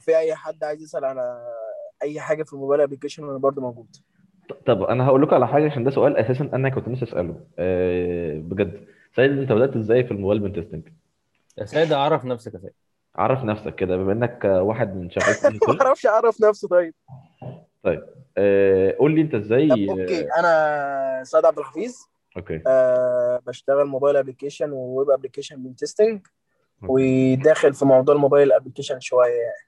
في أي حد عايز يسأل على أي حاجة في ال mobile application أنا برضه موجود. طب أنا هقول لكم على حاجة عشان ده سؤال أساسا أنا كنت نفسي أسأله. أه بجد. سيد أنت بدأت إزاي في ال mobile pen testing يا سيد عرف نفسك يا سيد. عرف نفسك كده بما إنك واحد من شغال في ما. أعرفش أعرف نفسه طيب. طيب أه قول لي أنت إزاي طب أوكي أنا سعد عبد الحفيظ. أوكي. أه بشتغل mobile application و web application pen testing وداخل في موضوع ال mobile application شوية يعني.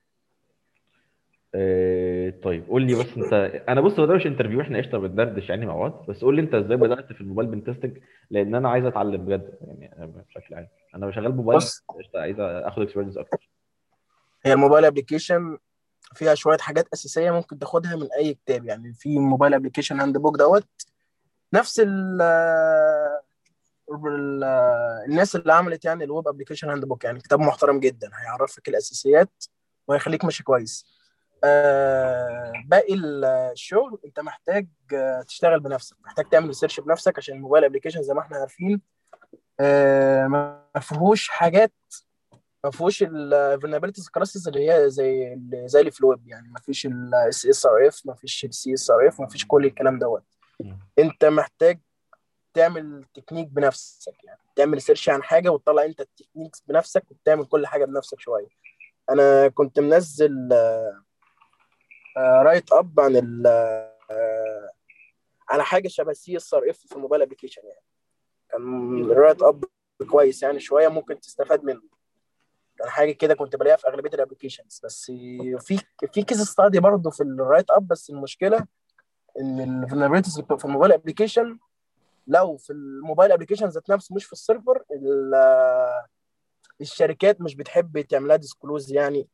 أه طيب قول لي بس انت أنا بص ده مش interview إحنا قشطة بندردش يعني مع بعض بس قول لي انت إزاي بدأت في ال mobile pen testing لأن أنا عايز أتعلم بجد يعني أنا بشكل عام. أنا شغال موبايل بص. قشطة عايز آخد experience أكتر. هي ال mobile application فيها شوية حاجات أساسية ممكن تاخدها من أي كتاب يعني في mobile application handbook دوت نفس ال ال- الناس اللي عملت يعني ال web application handbook يعني كتاب محترم جدا هيعرفك الأساسيات وهيخليك ماشي كويس. آه باقي الشغل انت محتاج آه، تشتغل بنفسك محتاج تعمل research بنفسك عشان ال mobile application زي ما إحنا عارفين آه ما فيهوش حاجات ما فيهوش ال vulnerabilities classes اللي هي زي زي اللي في الويب يعني ما فيش ال SSRF ما فيش ال CSRF ما فيش كل الكلام دوت. انت محتاج تعمل تكنيك بنفسك يعني تعمل search عن حاجة وتطلع انت ال techniques بنفسك وتعمل كل حاجة بنفسك شوية أنا كنت منزل write-up عن ال آه، على حاجة شبه CSRF في ال mobile application يعني. كان write-up كويس يعني شوية ممكن تستفاد منه. كان حاجة كده كنت بلاقيها في أغلبية ال applications بس في في case study برضه في ال write-up بس المشكلة إن ال vulnerabilities في ال mobile application لو في ال mobile application ذات نفسه مش في ال server ال- الشركات مش بتحب تعملها disclose يعني.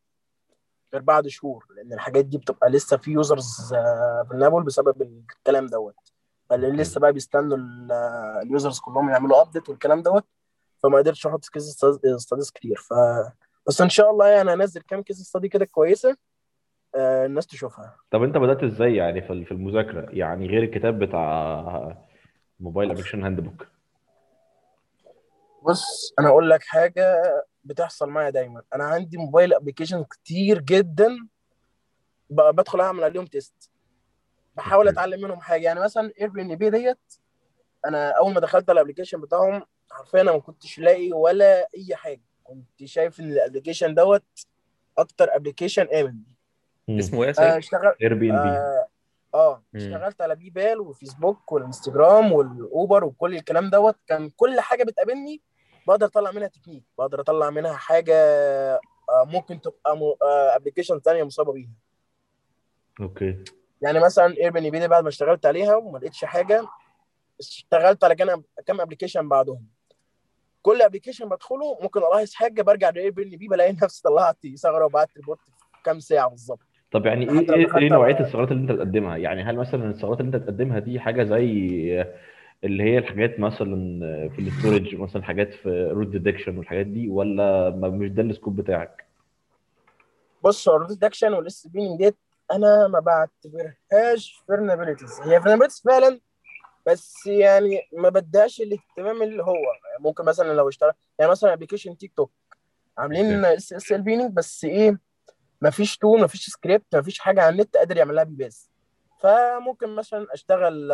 غير بعد شهور لأن الحاجات دي بتبقى لسه في users vulnerable بسبب الكلام دوت. فاللي. لسه بقى بيستنوا ال users كلهم يعملوا update والكلام دوت فما قدرتش أحط case studies كتير. ف بس إن شاء الله يعني هنزل كام case study كده كويسة آه، الناس تشوفها. طب أنت بدأت إزاي يعني في في المذاكرة؟ يعني غير الكتاب بتاع Mobile Application Handbook بص أنا أقول لك حاجة بتحصل معايا دايما. أنا عندي mobile application كتير جدا بدخل أعمل عليهم test بحاول. أتعلم منهم حاجة. يعني مثلا Airbnb ديت أنا أول ما دخلت على ال application بتاعهم حرفيا أنا ما كنتش لاقي ولا أي حاجة. كنت شايف إن ال application دوت أكتر application آمن. اسمه إيه يا آه،؟ اشتغل Airbnb آه مم. اشتغلت على PayPal وفيسبوك والإنستجرام وال Uber وكل الكلام دوت. كان كل حاجة بتقابلني بقدر اطلع منها تكنيك بقدر اطلع منها حاجة آه، ممكن تبقى application ثانية مصابة بيها. okay. يعني مثلا Airbnb بعد ما اشتغلت عليها وما لقيتش حاجة اشتغلت على كام كام application بعدهم. كل application بدخله ممكن ألاحظ حاجة برجع ل Airbnb بلاقي نفسي طلعت ثغرة وبعت report في كام ساعة بالظبط. طب يعني إيه إيه إيه نوعية الثغرات اللي أنت بتقدمها؟ يعني هل مثلا الثغرات اللي أنت بتقدمها دي حاجة زي اللي هي الحاجات مثلا في ال storage مثلا حاجات في root detection والحاجات دي ولا ما- مش ده ال scope بتاعك؟ بص هو ال root detection وال SSL pinning ديت أنا ما بعتبرهاش vulnerabilities هي vulnerabilities فعلا بس يعني ما بديهاش الاهتمام اللي هو. ممكن مثلا لو اشتغل يعني مثلا application TikTok عاملين SSL pinning بس إيه ما فيش tool ما فيش سكريبت ما فيش حاجة على النت قادر يعملها bypass فممكن مثلا أشتغل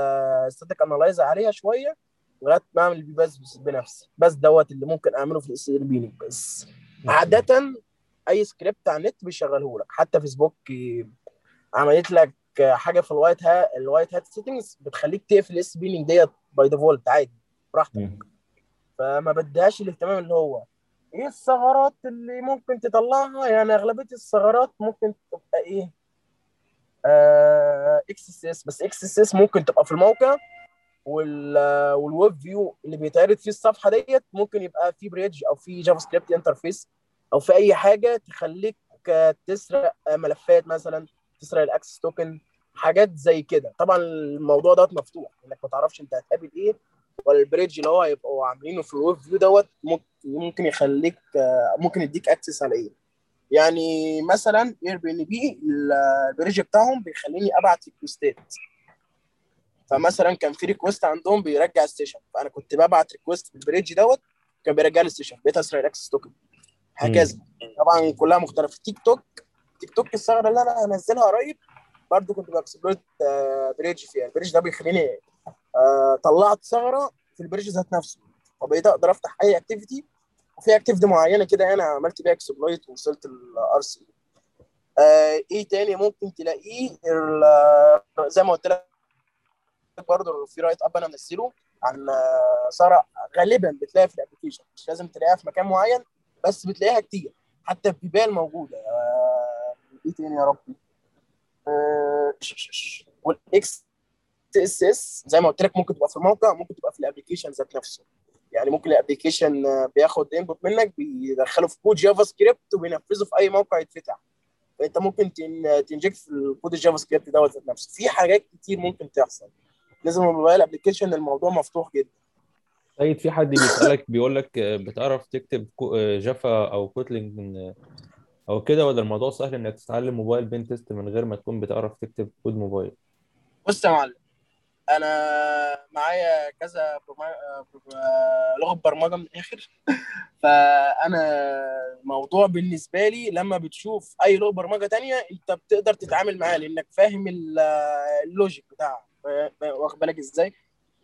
static analysis عليها شوية لغاية ما أعمل bypass بنفسي. بس دوت اللي ممكن أعمله في ال SSL pinning بس. عادة أي سكريبت على النت بيشغله لك. حتى فيسبوك عملت لك حاجة في ال white hat ال white hat settings بتخليك تقفل ال SSL pinning ديت by default عادي. براحتك. فما بديهاش الاهتمام اللي هو. إيه الثغرات اللي ممكن تطلعها؟ يعني أغلبية الثغرات ممكن تبقى إيه؟ XSS بس XSS ممكن تبقى في الموقع وال وال web view اللي بيتعرض فيه الصفحة ديت ممكن يبقى في bridge أو في JavaScript interface أو في أي حاجة تخليك آه، تسرق آه، ملفات مثلا تسرق ال access token حاجات زي كده. طبعا الموضوع دوت مفتوح إنك ما تعرفش أنت هتقابل إيه ولا ال bridge اللي هو هيبقوا عاملينه في ال web view دوت ممكن يخليك آه، ممكن يديك access على إيه. يعني مثلا Airbnb ال bridge بتاعهم بيخليني أبعت request ات فمثلا كان في request عندهم بيرجع ال session. فأنا كنت ببعت request في ال bridge دوت كان بيرجع لي ال session. بقيت أسرق ال access token هكذا. طبعا كلها مختلفة. TikTok TikTok الثغرة اللي أنا هنزلها قريب برضو كنت ب exploit آه، bridge فيها. ال bridge ده بيخليني آه، طلعت ثغرة في ال bridge ذات نفسه. وبقيت أقدر أفتح أي activity وفي activity معينة كده أنا عملت بيها exploit ووصلت ال RCE إيه تاني ممكن تلاقيه؟ زي ما قلت لك برضه في write-up أنا منزله عن آه، ثغره غالبا بتلاقيها في ال application مش لازم تلاقيها في مكان معين بس بتلاقيها كتير. حتى في PayPal موجودة. آه، إيه تاني يا ربي؟ آه، وال XSS زي ما قلت لك ممكن تبقى في الموقع ممكن تبقى في ال application ذات نفسه. يعني ممكن ال application بياخد input منك بيدخله في code JavaScript وبينفذه في أي موقع يتفتح. فأنت ممكن تن- ت inject في ال code ال JavaScript دوت نفسه. في حاجات كتير ممكن تحصل. لازم ال mobile application الموضوع مفتوح جدا. سيد في حد بيسألك بيقول لك آه، بتعرف تكتب آه، Java أو Kotlin آه، أو كده ولا الموضوع سهل إنك تتعلم mobile pen test من غير ما تكون بتعرف تكتب code mobile؟ بص يا معلم أنا معايا كذا آه، لغة برمجة من الآخر. فأنا الموضوع بالنسبة لي لما بتشوف أي لغة برمجة تانية أنت بتقدر تتعامل معاه لأنك فاهم ال- ال logic بتاعها. واخد بالك إزاي؟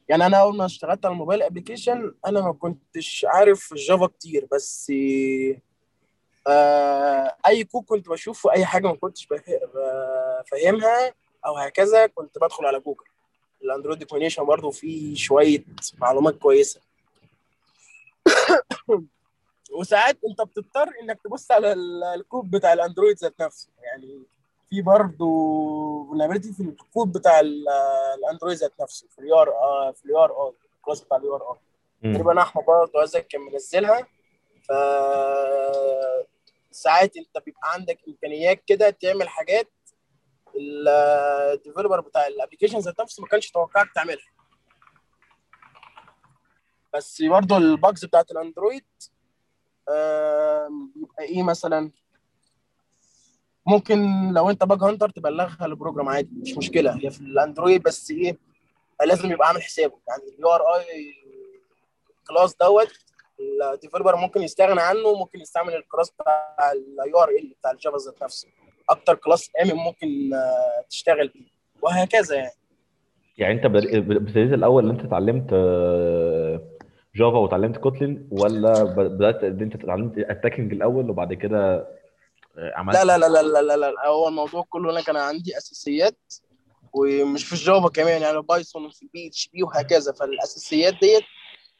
يعني أنا أول ما اشتغلت على ال mobile application أنا ما كنتش عارف ال Java كتير بس آه أي كود كنت بشوفه أي حاجة ما كنتش فاهمها أو هكذا كنت بدخل على Google ال Android documentation برضه فيه شوية معلومات كويسة. وساعات أنت بتضطر إنك تبص على ال- الكود بتاع ال Android ذات نفسه. يعني في برضه vulnerability في الكود بتاع ال- ال Android ذات نفسه. في ال URI آه في ال URI ال class بتاع ال URI. تقريبا أحمد برضه عايزك كان منزلها. ف ساعات أنت بيبقى عندك إمكانيات كده تعمل حاجات ال developer بتاع ال application ذات نفسه ما كانش يتوقعك تعملها. بس برضه ال bugs بتاعت ال Android بيبقى إيه مثلا؟ ممكن لو أنت bug hunter تبلغها لل program عادي مش مشكلة. هي في ال Android بس إيه لازم يبقى عامل حسابه. يعني ال URI class دوت ال developer ممكن يستغنى عنه ممكن يستعمل ال class بتاع ال URL بتاع ال Java ذات نفسه. أكتر class آمن ممكن آه، تشتغل بيه وهكذا يعني. يعني أنت ابتديت الأول إن أنت اتعلمت آه، Java وتعلمت Kotlin ولا بدأت إن أنت اتعلمت attacking الأول وبعد كده آه، عملت؟ لا لا لا لا لا لا, لا. هو الموضوع كله أنا كان عندي أساسيات ومش في ال Java كمان يعني Python وفي ال PHP وهكذا. فالأساسيات ديت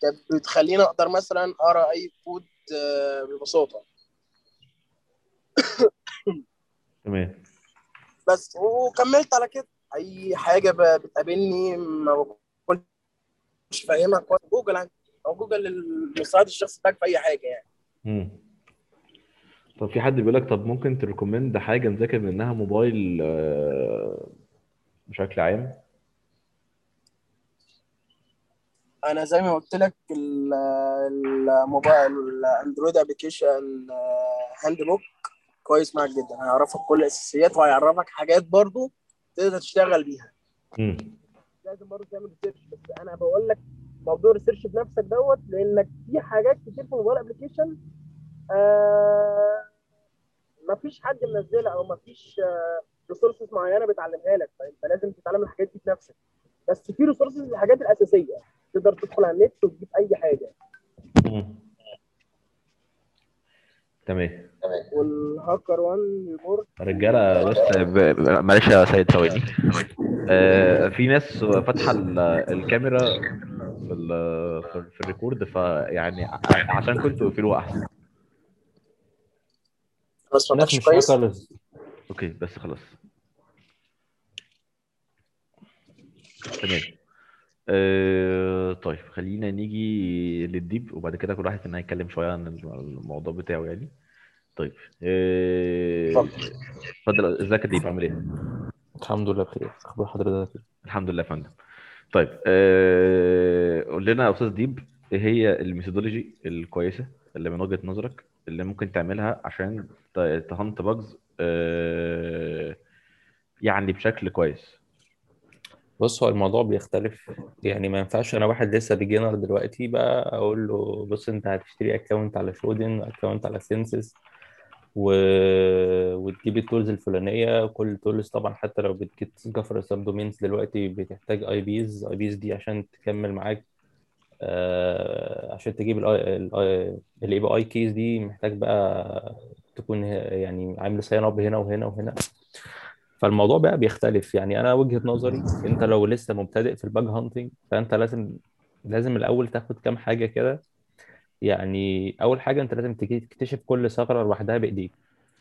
كانت بتخليني أقدر مثلا أقرأ أي كود ببساطة. تمام. بس وكملت على كده. أي حاجة بتقابلني ما كنتش فاهمها كويس. جوجل عندي. أو جوجل المساعد الشخصي بتاعك في أي حاجة يعني. مم. طب في حد بيقول لك طب ممكن ت recommend حاجة نذاكر منها موبايل آه، بشكل عام؟ أنا زي ما قلت لك ال- ال mobile ال Android application handbook كويس معاك جدا. هيعرفك كل الأساسيات وهيعرفك حاجات برضو تقدر تشتغل بيها. مم. لازم برضه تعمل research بس أنا بقول لك موضوع ال research بنفسك دوت لأنك في حاجات كتير في ال mobile application آه مفيش حد منزلها أو مفيش resources معينة بتعلمها لك. فأنت لازم تتعلم الحاجات دي بنفسك بس في resources الحاجات الأساسية. تقدر تدخل على النت وتجيب أي حاجة. مم. تمام. وال HackerOne report رجالة بس. ب... ب- معلش يا سيد ثواني. آه، في ناس فاتحة ال- الكاميرا في ال... في في ال record فيعني ع- عشان كنت تقفلوها احسن بس ما مش كويس؟ okay بس خلاص. تمام. آه طيب خلينا نيجي للديب وبعد كده كل واحد فينا هيتكلم شوية عن الموضوع بتاعه يعني طيب آه، اتفضل. اتفضل ازيك يا ديب عامل إيه؟ الحمد لله بخير أخبار حضرتك إيه؟ الحمد لله يا فندم طيب آه، قول لنا يا أستاذ ديب إيه هي ال methodology الكويسة اللي من وجهة نظرك اللي ممكن تعملها عشان ت hunt bugs يعني بشكل كويس بص هو الموضوع بيختلف. يعني ما ينفعش أنا واحد لسه beginner دلوقتي بقى أقول له بص أنت هتشتري account على Shodan account على Censys و... وتجيب ال tools الفلانية. كل tools طبعا حتى لو بت gather ال subdomains دلوقتي بتحتاج APIs APIs دي عشان تكمل معاك آه، عشان تجيب ال API keys دي محتاج بقى تكون يعني عامل sign up هنا وهنا وهنا. فالموضوع بقى بيختلف. يعني أنا وجهة نظري أنت لو لسه مبتدئ في ال bug hunting فأنت لازم لازم الأول تاخد كام حاجة كده. يعني أول حاجة أنت لازم تكتشف كل ثغرة لوحدها بإيديك.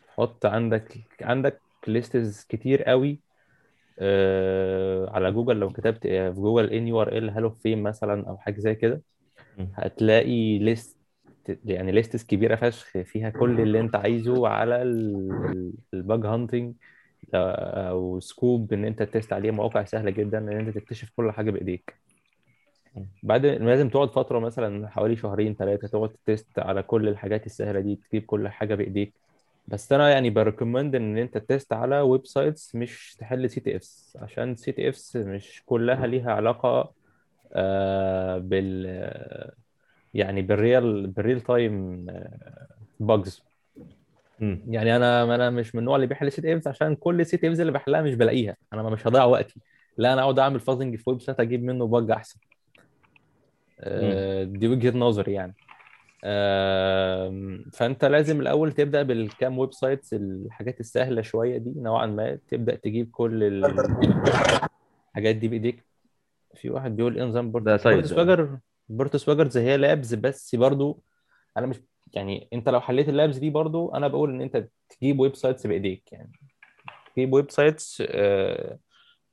حط عندك عندك lists كتير قوي آه، على جوجل. لو كتبت في Google in URL hall of fame مثلا أو حاجة زي كده. هتلاقي list يعني lists كبيرة فشخ فيها كل اللي أنت عايزه على ال bug hunting أو scope إن أنت test عليه مواقع سهلة جدا إن أنت تكتشف كل حاجة بإيديك. بعد لازم تقعد فترة مثلا حوالي شهرين ثلاثة تقعد test على كل الحاجات السهلة دي تجيب كل حاجة بإيديك. بس أنا يعني ب recommend إن أنت تست على ويب سايتس مش تحل سي تي افس عشان سي تي افس مش كلها ليها علاقة آه، بال يعني بال real بال real time bugs مم. يعني أنا أنا مش من النوع اللي بيحل سي تي افز عشان كل سي تي افز اللي بحلها مش بلاقيها. أنا مش هضيع وقتي. لا أنا أقعد أعمل fuzzing في website أجيب منه bug أحسن. آه، دي وجهة نظري يعني. فأنت لازم الأول تبدأ بالكام websites الحاجات السهلة شوية دي نوعا ما. تبدأ تجيب كل الحاجات دي بإيديك. في واحد بيقول إيه نظام ده Port ده. Swigger PortSwigger زي هي labs بس برضو أنا مش يعني انت لو حليت ال labs دي برضو أنا بقول ان انت تجيب websites بإيديك يعني. تجيب websites آه،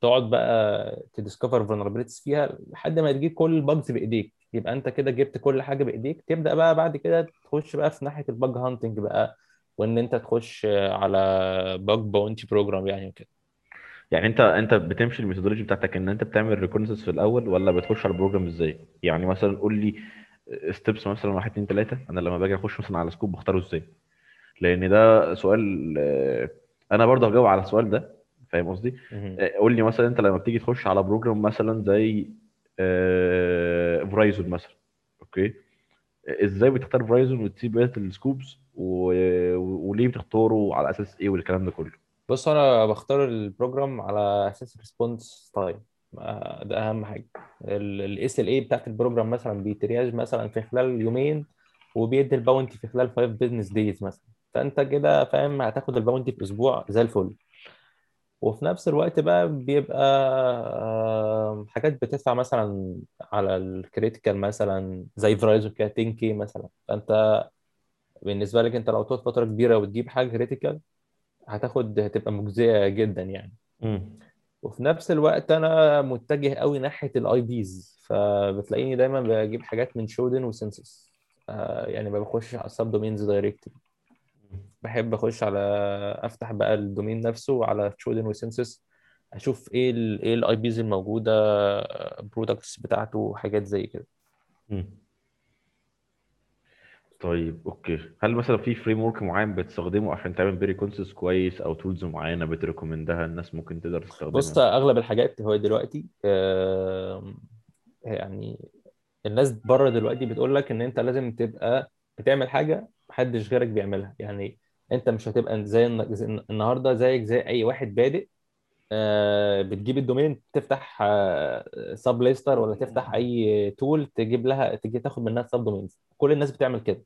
تقعد بقى ت discover vulnerabilities فيها لحد ما تجيب كل ال bugs بإيديك. يبقى انت كده جبت كل حاجة بإيديك. تبدأ بقى بعد كده تخش بقى في ناحية ال bug hunting بقى وإن انت تخش على bug bounty program يعني وكده. يعني انت انت بتمشي ال methodology بتاعتك إن انت بتعمل reconnaissance في الأول ولا بتخش على ال program إزاي؟ يعني مثلا قول لي steps مثلا 1 2 3 أنا لما باجي أخش مثلا على scope بختاره إزاي؟ لأن ده سؤال آه، أنا برضه هجاوب على السؤال ده فاهم قصدي. آه، قول لي مثلا أنت لما بتيجي تخش على program مثلا زي Verizon مثلا أوكي؟ إزاي بتختار Verizon وتسيب بقية ال scopes و... وليه بتختاره على أساس إيه والكلام ده كله؟ بص أنا بختار ال program على أساس response time ده أهم حاجة. ال SLA بتاعت ال program مثلا بي triage مثلا في خلال يومين وبيدي ال bounty في خلال 5 business days مثلا. فأنت كده فاهم هتاخد ال bounty في أسبوع زي الفل. وفي نفس الوقت بقى بيبقى آه، حاجات بتدفع مثلا على ال critical مثلا زي Verizon كده 10 K مثلا. فأنت بالنسبة لك أنت لو تقعد فترة كبيرة وتجيب حاجة critical هتاخد هتبقى مجزية جدا يعني. وفي نفس الوقت أنا متجه قوي ناحية ال IPs فبتلاقيني دايما بجيب حاجات من Shodan و Censys يعني ما بخش على ال subdomains direct بحب أخش على أفتح بقى ال domain نفسه على Shodan و Censys أشوف إيه ال إيه ال IPs الموجودة products بتاعته حاجات زي كده. طيب أوكي. هل مثلا في framework معين بتستخدمه عشان تعمل بيه reconnaissance كويس أو tools معينة بت recommend ها الناس ممكن تقدر بص تستخدمها أغلب الحاجات هو دلوقتي آم، يعني الناس بره دلوقتي بتقول لك إن أنت لازم تبقى بتعمل حاجة محدش غيرك بيعملها. يعني أنت مش هتبقى زي الن- زي النهارده زيك زي أي واحد بادئ آه، بتجيب ال domain تفتح Sublist3r ولا تفتح أي tool تجيب لها تجي تاخد منها subdomains كل الناس بتعمل كده.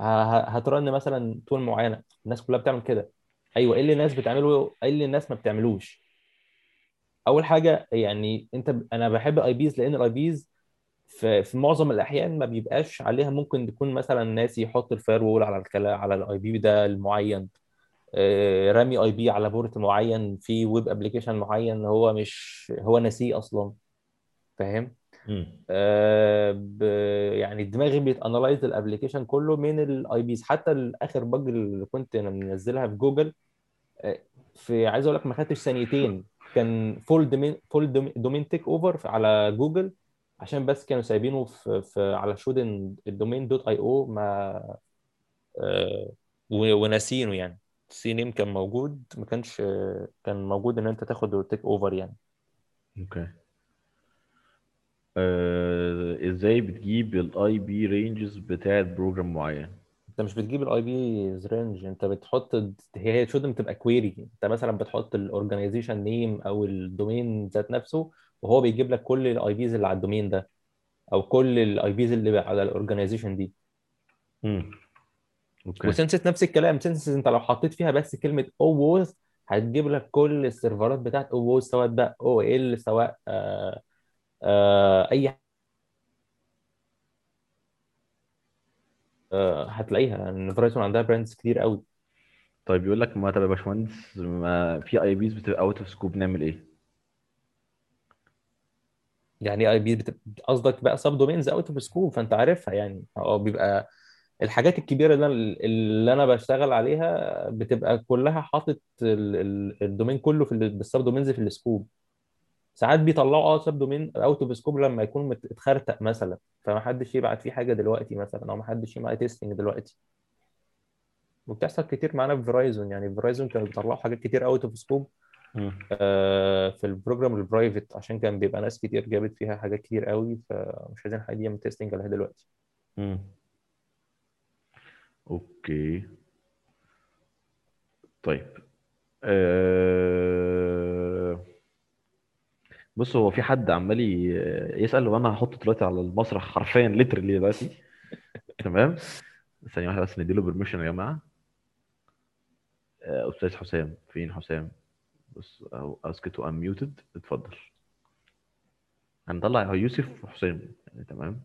هت run مثلا tool معينة الناس كلها بتعمل كده. أيوه إيه اللي الناس بتعمله؟ إيه اللي الناس ما بتعملوش؟ أول حاجة يعني أنت أنا بحب ال IPs لأن ال IPs في في معظم الأحيان ما بيبقاش عليها ممكن تكون مثلا ناسي يحط ال firewall على الكلام على ال IP ده المعين. آه، رامي IP على port معين في web application معين هو مش هو ناسيه أصلا. فاهم. يعني دماغي بي analyze ال application كله من ال IPs حتى الآخر bug اللي كنت أنا منزلها في جوجل آه، في عايز أقول لك ما خدتش ثانيتين. كان full domain full domain takeover على جوجل عشان بس كانوا سايبينه في, في على Shodan ال domain dot io ما آه، وناسينه يعني. ال CNAME كان موجود ما كانش آه، كان موجود إن أنت تاخد takeover يعني. أوكي. آه، إزاي بتجيب ال IP ranges بتاعت program معين؟ أنت مش بتجيب ال IP range أنت بتحط هي Shodan تبقى query أنت مثلا بتحط ال organization name أو ال domain ذات نفسه وهو بيجيب لك كل ال IPs اللي على ال domain ده أو كل ال IPs اللي على ال organization دي. امم أوكي. و Censys نفس الكلام. Censys أنت لو حطيت فيها بس كلمة Oath هتجيب لك كل السيرفرات بتاعت Oath سواء بقى أو ال سواء آه أي آه هتلاقيها لأن Verizon عندها brands كتير قوي. طيب يقول لك ما طب يا باشمهندس ما في IPs بتبقى out of scope نعمل إيه؟ يعني IP قصدك بقى subdomains out of scope فأنت عارفها يعني. هو بيبقى الحاجات الكبيرة اللي أنا اللي أنا بشتغل عليها بتبقى كلها حاطط ال- ال- ال domain كله في ال- بال subdomains في ال scope ساعات بيطلعوا آه subdomain out of scope لما يكون اتخرق مثلا فما حدش يبعت فيه حاجة دلوقتي مثلا أو ما حدش يعمل testing دلوقتي. وبتحصل كتير معانا في Verizon يعني Verizon كانوا بيطلعوا حاجات كتير out of scope. في ال program ال private عشان كان بيبقى ناس كتير جابت فيها حاجات كتير قوي فمش عايزين حد يعمل testing عليها دلوقتي. مم. أوكي. طيب. أه... بص هو في حد عمال ي- يسأل وأنا هحطه دلوقتي على المسرح حرفيا literally دلوقتي تمام. ثانية واحدة بس نديله permission يا جماعة. آه، أستاذ حسام فين حسام؟ بص أهو ask to unmute اتفضل. هنطلع يوسف وحسام يعني تمام.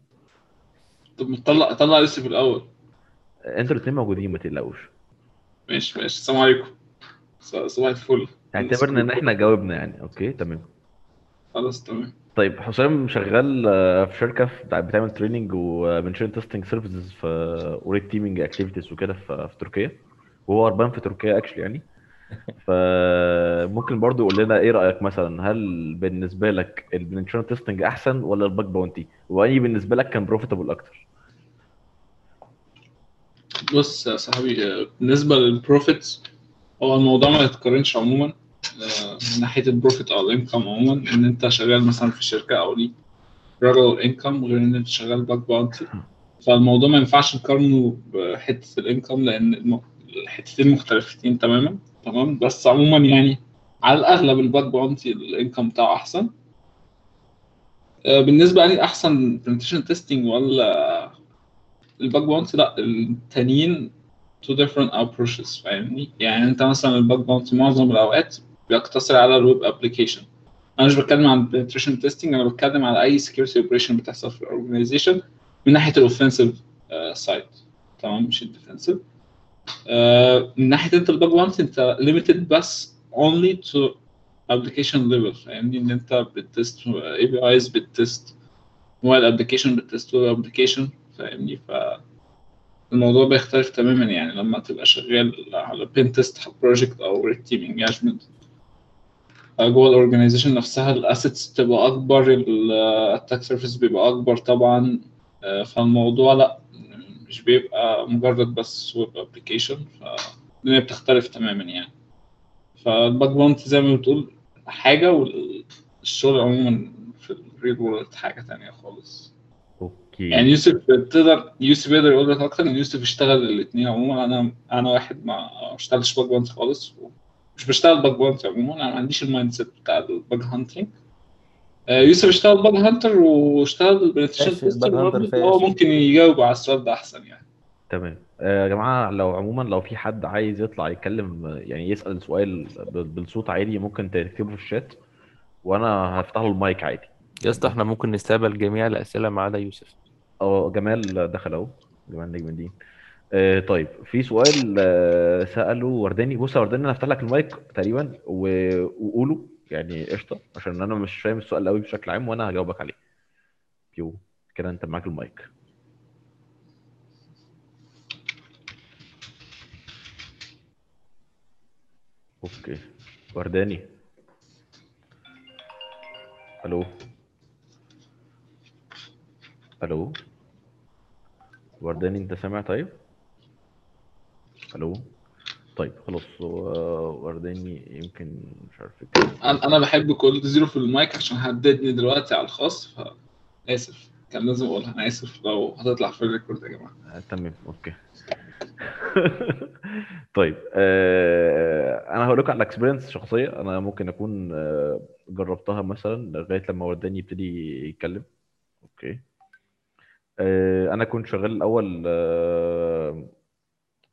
طب طلع طلع يوسف الأول. أنتوا الاثنين موجودين ما تقلقوش. ماشي ماشي. السلام عليكم. ص- صباح الفل. اعتبرنا إن إحنا جاوبنا يعني. أوكي تمام. خلاص تمام. طيب حسام شغال آه، في شركة بتعمل training و penetration testing services في و red teaming activities وكده في في تركيا. وهو هربان في تركيا actually يعني. فممكن برضو يقول لنا إيه رأيك مثلا؟ هل بالنسبة لك ال penetration testing أحسن ولا ال bug bounty why بالنسبة لك كان profitable أكتر؟ بص يا صاحبي آه، بالنسبة لل profits هو الموضوع ما يتقارنش عموما. من ناحية ال profit أو ال income عموما إن أنت شغال مثلا في شركة أو ليك regular income غير إن أنت شغال bug bounty فالموضوع ما ينفعش نقارنه بحتة ال income لأن الحتتين مختلفتين تماما تمام؟ بس عموما يعني على الأغلب ال bug bounty ال income بتاعه أحسن. آه، بالنسبة لي أحسن penetration testing ولا ال bug bounty لا الاتنين two different approaches فاهمني؟ يعني أنت مثلا ال bug bounty معظم الأوقات بيقتصر على ال web application أنا مش بتكلم عن penetration testing أنا بتكلم على أي security operation بتحصل في ال organization من ناحية ال offensive side تمام؟ مش ال defensive من ناحية انت ال bug bounty انت limited بس only to application level. فاهمني؟ إن انت بت test APIs بت test mobile application بت test web application فاهمني؟ ف الموضوع بيختلف تماما يعني لما تبقى شغال على pen test project أو red team engagement جوه ال organization نفسها ال assets بتبقى أكبر ال attack surface بيبقى أكبر طبعا. آه، فالموضوع لأ مش بيبقى مجرد بس web application فالدنيا بتختلف تماما يعني. فال bug bounty زي ما بتقول حاجة والشغل عموما في ال real world حاجة تانية خالص. okay. يعني يوسف تقدر يوسف يقدر يقول لك أكتر ان يوسف اشتغل الاثنين عموما. أنا أنا واحد ما اشتغلش bug bounty خالص مش بشتغل bug bounty عموما. أنا ما عنديش ال mindset بتاع ال bug hunting يوسف اشتغل bug hunter واشتغل penetration هو. ممكن يجاوب على السؤال ده أحسن يعني. تمام. آه، يا جماعة لو عموما لو في حد عايز يطلع يتكلم آه، يعني يسأل سؤال بال- بالصوت عادي ممكن تكتبه في الشات وأنا هفتح له المايك عادي. يا اسطى إحنا ممكن نستقبل جميع الأسئلة ما عدا يوسف. آه جمال دخل أهو. جمال نجم الدين. آه طيب في سؤال آه سأله ورداني. بص يا ورداني أنا هفتح لك المايك تقريبا وقوله يعني قشطة عشان أنا مش فاهم السؤال قوي بشكل عام وأنا هجاوبك عليه. بيو كده أنت معاك المايك. okay. ورداني. ألو. ألو. ورداني أنت سامع طيب؟ ألو. طيب خلاص هو ورداني يمكن مش عارف. أنا أنا بحب كل زيرو في المايك عشان هددني دلوقتي على الخاص فاسف كان لازم أقولها. أنا آسف لو هتطلع في ال record يا جماعة. آه، تمام okay. طيب آه، أنا هقول لكم على experience شخصية. أنا ممكن أكون آه، جربتها مثلا لغاية لما وداني يبتدي يتكلم. okay. آه، أنا كنت شغال الأول آه، آه،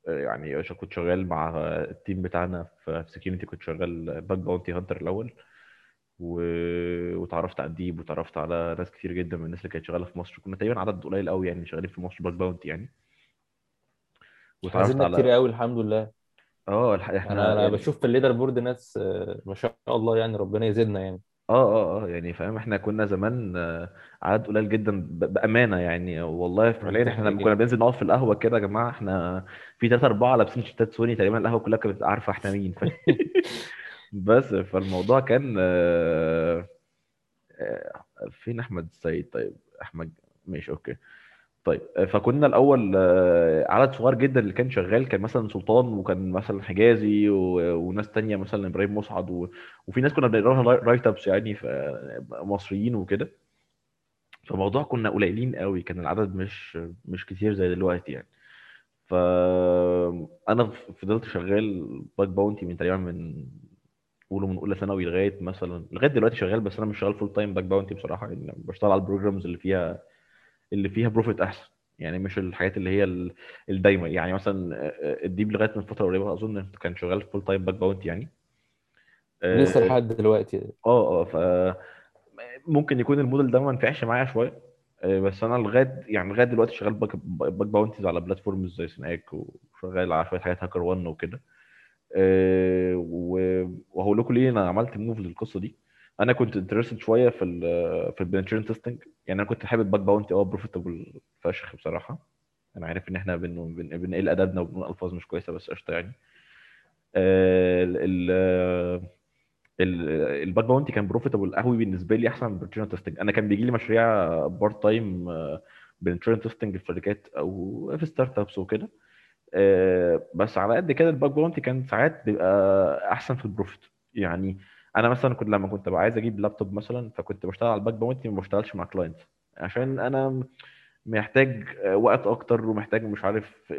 يعني عشان كنت شغال مع ال team بتاعنا في security كنت شغال bug bounty hunter الأول. و... وتعرفت على الديب وتعرفت على ناس كتير جدا من الناس اللي كانت شغالة في مصر. كنا تقريبا عدد قليل قوي يعني شغالين في مصر bug bounty يعني. وتعرفت على كتير قوي الحمد لله. آه الح- إحنا أنا أنا يعني بشوف في ال leaderboard ناس آه، ما شاء الله يعني ربنا يزيدنا يعني. آه آه آه يعني فاهم إحنا كنا زمان آه، عدد قليل جدا ب- بأمانة يعني. والله فعليا إحنا لما كنا بننزل نقعد في القهوة كده يا جماعة إحنا في ثلاثة أربعة لابسين تيشرتات سوني تقريبا القهوة كلها كانت عارفة إحنا مين ف... بس فالموضوع كان آه، آه، فين أحمد السيد؟ طيب أحمد ماشي okay. طيب آه، فكنا الأول آه، عدد صغير جدا اللي كان شغال كان مثلا سلطان وكان مثلا حجازي و- وناس تانية مثلا إبراهيم مسعد و... وفي ناس كنا بنقراها write-ups يعني. مصريين وكده فالموضوع كنا قليلين قوي كان العدد مش مش كتير زي دلوقتي يعني فانا فضلت شغال bug bounty من تقريبا من قولوا من أولى ثانوي لغاية مثلا لغاية دلوقتي شغال بس أنا مش شغال full time bug bounty بصراحة يعني بشتغل على ال programs اللي فيها اللي فيها profit أحسن. يعني مش الحاجات اللي هي ال- الدايمه يعني مثلا آه، الديب لغاية من فترة قريبة أظن كان شغال full time bug bounty يعني لسه آه لحد دلوقتي. آه ف ممكن يكون الموديل ده ما نفعش معايا شوية. آه، بس أنا لغاية يعني لغاية دلوقتي شغال bug bug bounties على platforms زي Synack وشغال على شوية حاجات HackerOne وكده. آه، و- وهقول لكم ليه أنا عملت move للقصة دي. أنا كنت interested شوية في ال في ال penetration testing يعني أنا كنت حابب ال bug bounty أه profitable فشخ بصراحة. أنا عارف إن إحنا بن بن بنقل ادبنا وبنقول ألفاظ مش كويسة بس قشطة يعني. آه، ال ال- ال- ال bug bounty كان profitable قوي بالنسبة لي أحسن من penetration testing أنا كان بيجي لي مشاريع part time penetration testing في شركات أو في startups وكده. آه، بس على قد كده ال bug bounty كان ساعات بيبقى أحسن في ال profit يعني أنا مثلا كنت لما كنت ببقى عايز أجيب لابتوب مثلا فكنت بشتغل على ال bug bounty ما بشتغلش مع clients عشان أنا محتاج آه، وقت أكتر ومحتاج مش عارف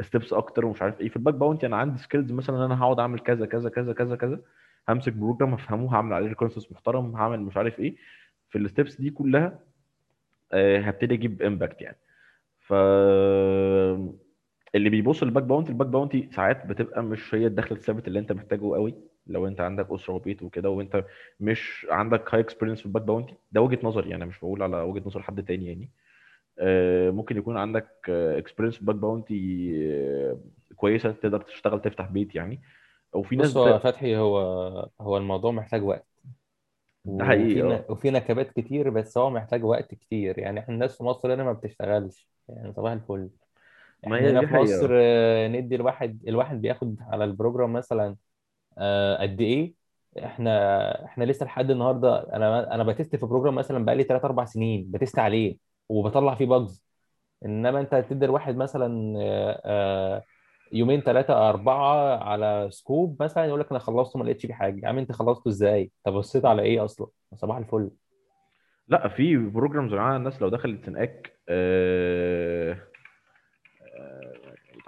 steps أكتر ومش عارف إيه. في ال bug bounty أنا عندي skills مثلا إن أنا هقعد أعمل كذا كذا كذا كذا كذا همسك program هفهمه هعمل عليه reconnaissance محترم هعمل مش عارف إيه. في ال steps دي كلها آه، هبتدي أجيب impact يعني. ف اللي بيبص لل bug bounty ال bug bounty ساعات بتبقى مش هي الدخل الثابت اللي أنت محتاجه قوي. لو انت عندك أسرة وبيت وكده وانت مش عندك high experience في ال bug bounty ده وجهة نظري يعني مش بقول على وجهة نظر حد تاني يعني. آه، ممكن يكون عندك experience في ال bug bounty آه، كويسة تقدر تشتغل تفتح بيت يعني. وفي ناس بص هو. فتحي هو هو الموضوع محتاج وقت. ده حقيقي وفي آه. وفي نكبات كتير بس هو محتاج وقت كتير. يعني إحنا الناس في مصر هنا ما بتشتغلش. يعني صباح الفل. ما إحنا هي هنا في مصر آه، ندي الواحد الواحد بياخد على ال program مثلا آه، قد إيه إحنا إحنا لسه لحد النهارده أنا أنا ب test في program مثلا بقالي 3 4 سنين ب test عليه وبطلع فيه bugs إنما أنت تدي الواحد مثلا آه، آه، يومين ثلاثة أربعة على scope مثلا يقول لك أنا خلصته ما لقيتش فيه حاجة يا عم أنت خلصته إزاي؟ طب بصيت على إيه أصلا؟ صباح الفل لا في programs معانا الناس لو دخلت Synack آه، آه،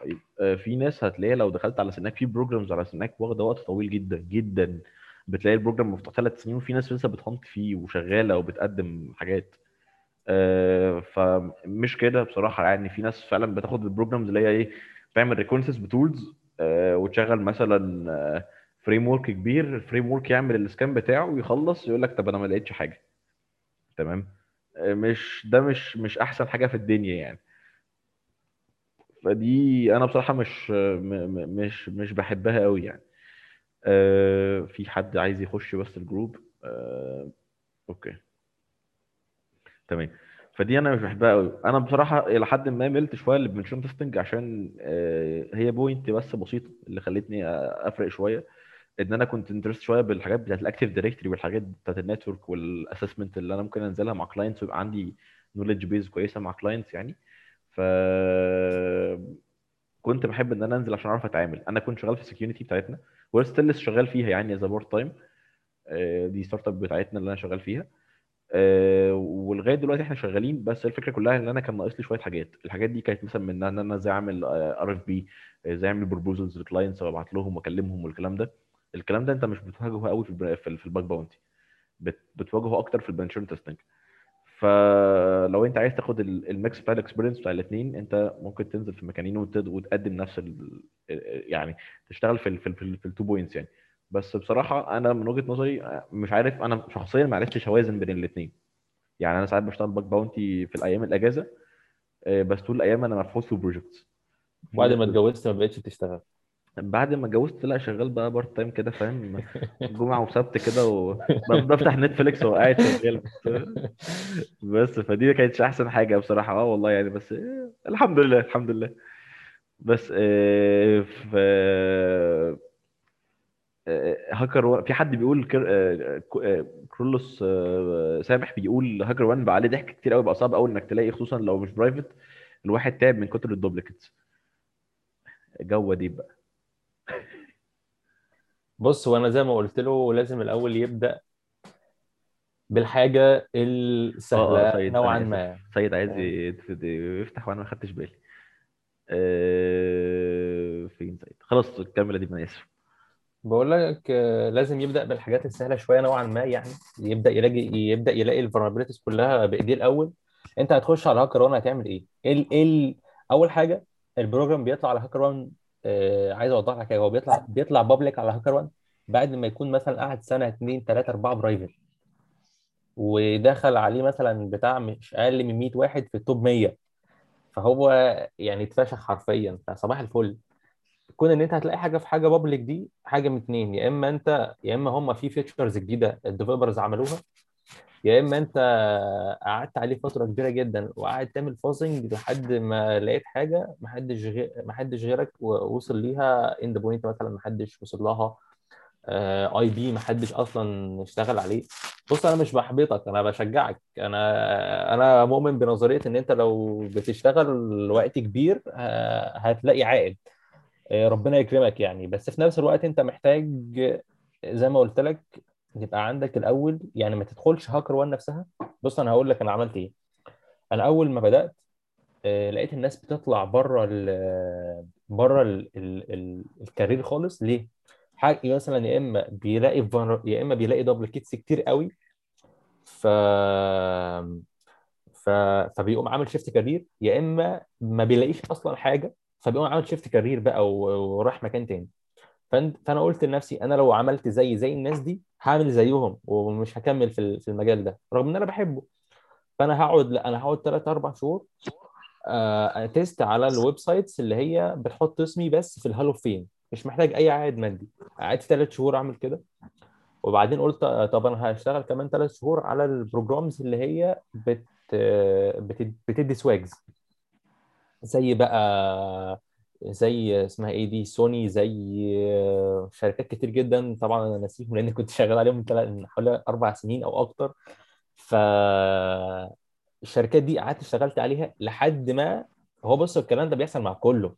طيب آه، في ناس هتلاقيها لو دخلت على Synack في programs على Synack واخدة وقت طويل جدا جدا. بتلاقي ال program مفتوح ثلاث سنين وفي ناس لسه بت hunt فيه وشغالة وبتقدم حاجات. آه، فمش كده بصراحة يعني. في ناس فعلا بتاخد ال programs اللي هي إيه تعمل reconnaissance ب tools وتشغل مثلا framework كبير ال framework يعمل ال scan بتاعه ويخلص يقول لك طب أنا ما لقيتش حاجة. تمام؟ آه، مش ده مش مش أحسن حاجة في الدنيا يعني. فدي أنا بصراحة مش مش مش بحبها قوي يعني. آه، في حد عايز يخش بس الجروب؟ آه، okay. تمام. فدي أنا مش بحبها قوي أنا بصراحة إلى حد ما ملت شوية لل penetration testing عشان آه، هي point بس بسيطة اللي خلتني أفرق شوية إن أنا كنت interested شوية بالحاجات بتاعت ال active directory والحاجات بتاعت ال network وال assessment اللي أنا ممكن أنزلها مع clients ويبقى عندي knowledge base كويسة مع clients يعني. ف كنت بحب إن أنا أنزل عشان أعرف أتعامل. أنا كنت شغال في ال security بتاعتنا لسه شغال فيها يعني as part time دي startup بتاعتنا اللي أنا شغال فيها. آه، ولغاية دلوقتي إحنا شغالين بس الفكرة كلها إن أنا كان ناقص لي شوية حاجات. الحاجات دي كانت مثلا من إن أنا إزاي أعمل RFP إزاي أعمل proposals لل clients وأبعت لهم وأكلمهم والكلام ده. الكلام ده أنت مش بتواجهه قوي في الب- في ال- في ال bug bounty بت- بتواجهه أكتر في ال penetration testing فلو انت عايز تاخد ال- ال mix بتاع ال experience بتاع الاثنين انت ممكن تنزل في مكانين وتقدم نفس ال... يعني تشتغل في ال في ال في, ال في ال two points يعني. بس بصراحة أنا من وجهة نظري مش عارف أنا شخصيا ما عرفتش أوازن بين الاثنين يعني أنا ساعات بشتغل bug bounty في الأيام الأجازة آه، بس طول الأيام أنا مفحوت في projects بعد ما اتجوزت ما بقتش تشتغل. بعد ما اتجوزت لا شغال بقى part time كده فاهم؟ جمعة وسبت كده وبفتح Netflix وقاعد شغال. بس فدي ما كانتش أحسن حاجة بصراحة. آه والله يعني بس الحمد لله الحمد لله. بس آه، ف آه، هاكر و... في حد بيقول كر... آه، كرولوس سامح بيقول HackerOne بقى عليه ضحك كتير قوي بقى صعب قوي إنك تلاقي خصوصا لو مش private الواحد تعب من كتر ال duplicates جوه دي بقى. بص هو أنا زي ما قلت له لازم الأول يبدأ بالحاجة آه آه السهله سيد نوعا أنا ما. سيد. عايز؟ يت- يفتح وأنا ما خدتش بالي. آه، فين سيد؟ خلاص كمل دي أنا آسف. بقول لك آه، لازم يبدأ بالحاجات السهلة شوية نوعا ما يعني. يبدأ يلاقي يبدأ يلاقي ال vulnerabilities كلها بإيديه الأول. أنت هتخش على HackerOne هتعمل إيه؟ ال- ال- أول حاجة ال program بيطلع على HackerOne آه عايز اوضح لك هو بيطلع بيطلع public على HackerOne بعد ما يكون مثلا قعد سنة اثنين ثلاثة أربعة private ودخل عليه مثلا بتاع مش أقل من 100 واحد في ال top 100 فهو يعني اتفشخ حرفيا. فصباح الفل. كون إن أنت هتلاقي حاجة في حاجة public دي حاجة من اتنين. يا إما أنت يا إما هم في features جديدة ال developers عملوها. يا إما أنت قعدت عليه فترة كبيرة جدا وقعد تعمل fuzzing لحد ما لقيت حاجة محدش غير محدش غيرك وصل ليها endpoint مثلا محدش وصل لها IP محدش أصلا اشتغل عليه. بص أنا مش بحبطك أنا بشجعك. أنا أنا مؤمن بنظرية إن أنت لو بتشتغل وقت كبير ه- هتلاقي عائد آه، ربنا يكرمك يعني. بس في نفس الوقت أنت محتاج زي ما قلت لك يبقى عندك الأول يعني ما تدخلش HackerOne نفسها. بص أنا هقول لك أنا عملت إيه. أنا أول ما بدأت آه، لقيت الناس بتطلع بره ال بره ال ال ال ال career خالص. ليه؟ حاجة مثلا يا إما بيلاقي يا إما بيلاقي duplicates كتير قوي. ف ف... فبيقوم عامل shift career. يا إما ما بيلاقيش أصلا حاجة فبيقوم عامل shift career بقى وراح مكان تاني. فأنا قلت لنفسي أنا لو عملت زي زي الناس دي هعمل زيهم ومش هكمل في ال- في المجال ده رغم إن أنا بحبه. فأنا هقعد لا أنا هقعد 3 4 شهور آه، test على ال websites اللي هي بتحط اسمي بس في ال hall of fame. مش محتاج أي عائد مادي. قعدت ثلاث شهور أعمل كده. وبعدين قلت آه، طب أنا هشتغل كمان ثلاث شهور على ال programs اللي هي بت بت- بتدي سواجز زي بقى زي اسمها إيه دي سوني زي شركات كتير جدا. طبعا أنا ناسيهم لأن كنت شغال عليهم من حوالي أربع سنين أو أكتر. ف الشركات دي قعدت اشتغلت عليها لحد ما هو بص الكلام ده بيحصل مع كله.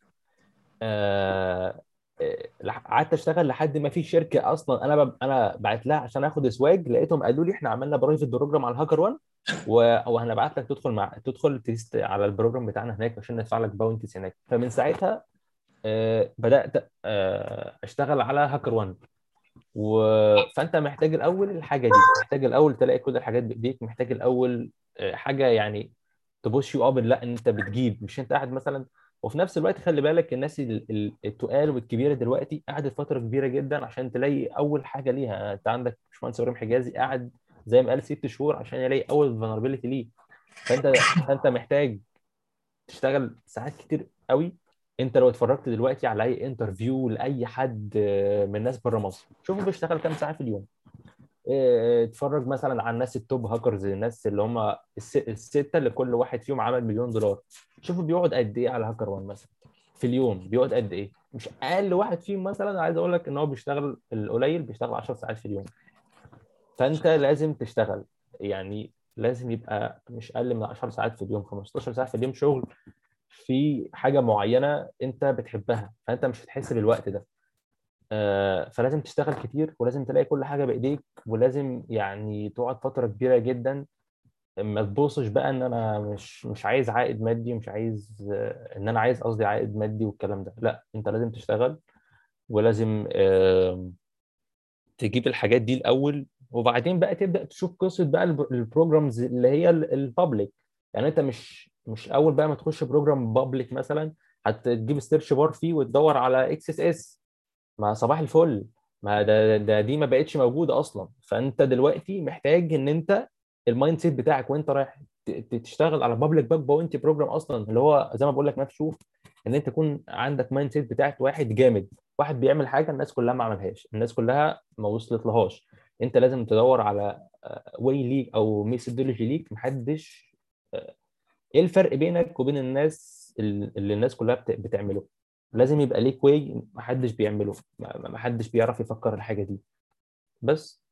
آه، آه، قعدت اشتغل لحد ما في شركة أصلا أنا ب... أنا بعت لها عشان آخد swag لقيتهم قالوا لي إحنا عملنا private program على ال HackerOne و- وهنبعت لك تدخل مع تدخل test على ال program بتاعنا هناك عشان ندفع لك bounties هناك. فمن ساعتها آه، بدأت آه، أشتغل على HackerOne و... فأنت محتاج الأول الحاجة دي محتاج الأول تلاقي كل الحاجات بإيديك محتاج الأول آه، حاجة يعني ت push you لا أنت بتجيب. مش أنت قاعد مثلا وفي نفس الوقت خلي بالك الناس ال- ال- التقال والكبيرة دلوقتي قعدت فترة كبيرة جدا عشان تلاقي أول حاجة ليها. أنت عندك باشمهندس إبراهيم حجازي قعد زي ما قال ست شهور عشان يلاقي أول vulnerability ليه. فأنت فأنت محتاج تشتغل ساعات كتير قوي انت لو اتفرجت دلوقتي على اي interview لأي حد آه، من الناس بره مصر شوفوا بيشتغل كام ساعة في اليوم. آه، اتفرج مثلا على الناس ال top hackers الناس اللي هم الس- الستة اللي كل واحد فيهم عمل مليون دولار. شوفوا بيقعد قد إيه على HackerOne مثلا في اليوم بيقعد قد إيه؟ مش أقل واحد فيهم مثلا عايز أقول لك إن هو بيشتغل القليل بيشتغل 10 ساعات في اليوم. فأنت لازم تشتغل. يعني لازم يبقى مش أقل من 10 ساعات في اليوم 15 ساعة في اليوم شغل في حاجة معينة أنت بتحبها فأنت مش هتحس بالوقت ده. آه، فلازم تشتغل كتير ولازم تلاقي كل حاجة بإيديك ولازم يعني تقعد فترة كبيرة جدا. ما تبصش بقى إن أنا مش مش عايز عائد مادي مش عايز آه، إن أنا عايز قصدي عائد مادي والكلام ده. لا أنت لازم تشتغل ولازم تجيب الحاجات دي الأول وبعدين بقى تبدأ تشوف قصة بقى الب- ال programs اللي هي ال public يعني أنت مش مش أول بقى ما تخش program public مثلا هتجيب search bar فيه وتدور على XSS ما صباح الفل. ما ده, ده دي ما بقتش موجودة أصلا. فأنت دلوقتي محتاج إن أنت ال mindset بتاعك وأنت رايح تشتغل على public bug bounty program أصلا. اللي هو زي ما بقول لك مكشوف إن أنت يكون عندك mindset بتاعك واحد جامد. واحد بيعمل حاجة الناس كلها ما عملهاش. الناس كلها ما وصلت لهاش أنت لازم تدور على way ليك أو methodology ليك. محدش آه، إيه الفرق بينك وبين الناس ال- اللي الناس كلها بت- بتعمله؟ لازم يبقى ليك way محدش بيعمله ما- محدش بيعرف يفكر الحاجة دي. بس.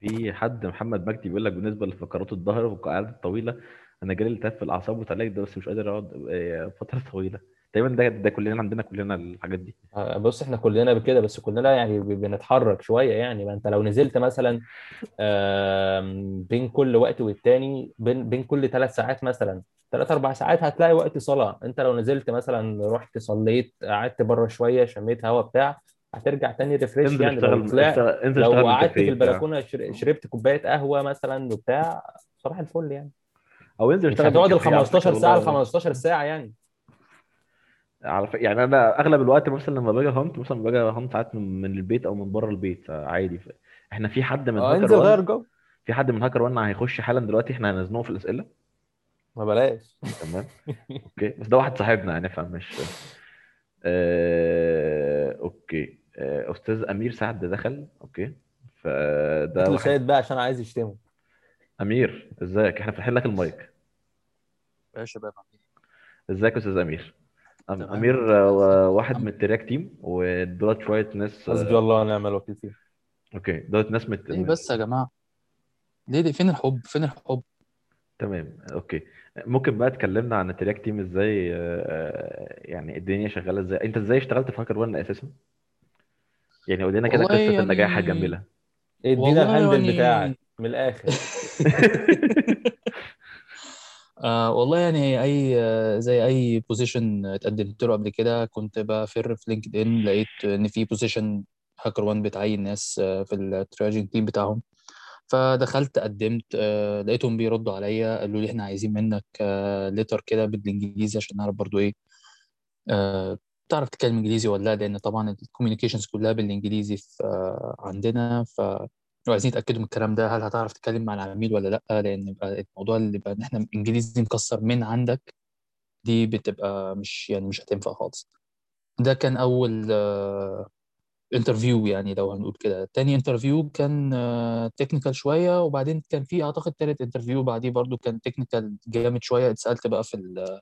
في حد محمد مجدي بيقول لك بالنسبة لفقرات الظهر والقعدات الطويلة أنا جالي التهاب في الأعصاب وتعالج ده بس مش قادر أقعد آه، فترة طويلة. تقريبا ده ده كلنا عندنا كلنا الحاجات دي. آه، بص إحنا كلنا بكده بس كلنا يعني بنتحرك شوية يعني. ما أنت لو نزلت مثلا بين كل وقت والتاني بين بين كل ثلاث ساعات مثلا ثلاث أربع ساعات هتلاقي وقت صلاة. أنت لو نزلت مثلا رحت صليت قعدت بره شوية شميت هوا بتاع هترجع تاني ريفريش يعني. لو طلعت لو قعدت في. البلكونة شر- شربت كوباية قهوة مثلا وبتاع صباح الفل يعني. أو انزل اشتغل هتقعد ال الكافيه على فكرة 15 ساعة ال والله. 15 ساعة يعني. على يعني أنا أغلب الوقت مثلا لما باجي هانت مثلا باجي هانت ساعات من, من البيت أو من بره البيت عادي ف... إحنا في حد من آه هاكر انزل غير جو. في حد من هاكر وان هيخش حالا دلوقتي إحنا هنزنقه في الأسئلة. ما بلاش. تمام. أوكي. بس ده واحد صاحبنا يعني فمش آه... أوكي. آه... أستاذ أمير سعد دخل. أوكي. فده هات له واحد شاهد بقى عشان عايز يشتمه. أمير إزيك؟ إحنا فاتحين لك المايك. يا شباب إزيك يا أستاذ أمير. تمام. أمير آه، واحد من ال triage team ودولت شوية ناس حسبي الله ونعم الوكيل فيه okay دولت ناس مت... إيه بس يا جماعة؟ ليه ليه فين الحب؟ فين الحب؟ تمام okay. ممكن بقى تكلمنا عن ال triage team إزاي آه، يعني الدنيا شغالة إزاي؟ أنت إزاي اشتغلت في HackerOne أساسا؟ يعني قول لنا كده والله قصة النجاح يعني- الجميلة. ادينا والله ال handle يعني- بتاعك من الآخر. آه والله يعني أي آه، زي أي position اتقدمت له قبل كده كنت بفر في LinkedIn لقيت إن في position HackerOne بتعين ناس آه، في ال triaging team بتاعهم. فدخلت قدمت آه، لقيتهم بيردوا عليا قالوا لي إحنا عايزين منك letter كده بالإنجليزي عشان نعرف برضو إيه آه، تعرف تتكلم إنجليزي ولا لأ؟ لأن طبعا ال communications كلها بالإنجليزي في آه، عندنا ف وعايزين يتأكدوا من الكلام ده هل هتعرف تتكلم مع العميل ولا لأ؟ لأن الموضوع اللي يبقى إن إحنا إنجليزي مكسر من عندك دي بتبقى مش يعني مش هتنفع خالص. ده كان أول interview يعني لو هنقول كده. تاني interview كان technical شوية وبعدين كان في أعتقد تالت interview بعديه برضو كان technical جامد شوية. اتسألت بقى في ال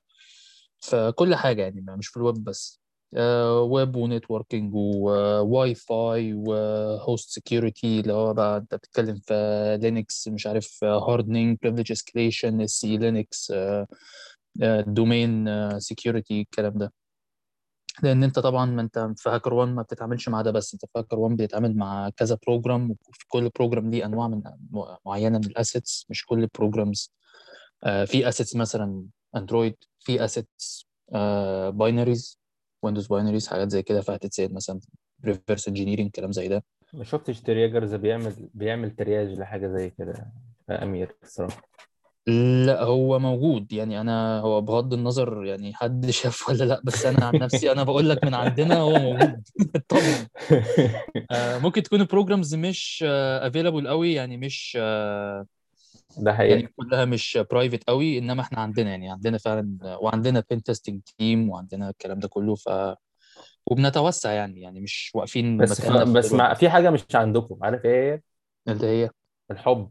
في كل حاجة يعني مش في الويب بس. web و networking و Wi-Fi و host security اللي هو بقى أنت بتتكلم في Linux مش عارف hardening privilege escalation SELinux domain security الكلام ده. لأن أنت طبعا ما أنت في HackerOne ما بتتعاملش مع ده بس أنت في HackerOne بتتعامل مع كذا program وفي كل program ليه أنواع من معينة من ال assets مش كل ال programs في assets مثلا Android في assets binaries Windows binaries حاجات زي كده فهتتسال مثلا reverse engineering كلام زي ده. ما شفتش triagers بيعمل بيعمل triage لحاجة زي كده يا امير الصراحة. لا هو موجود. يعني أنا هو بغض النظر يعني حد شاف ولا لا بس أنا عن نفسي أنا بقول لك من عندنا هو موجود. طبعا. آه، ممكن تكون ال programs مش available قوي يعني مش آه، ده حقيقي يعني كلها مش private قوي إنما إحنا عندنا يعني عندنا فعلا وعندنا pen testing team وعندنا الكلام ده كله ف وبنتوسع يعني يعني مش واقفين بس ف... بس مع الويب. في حاجة مش عندكم عارف إيه؟ اللي هي؟ الحب.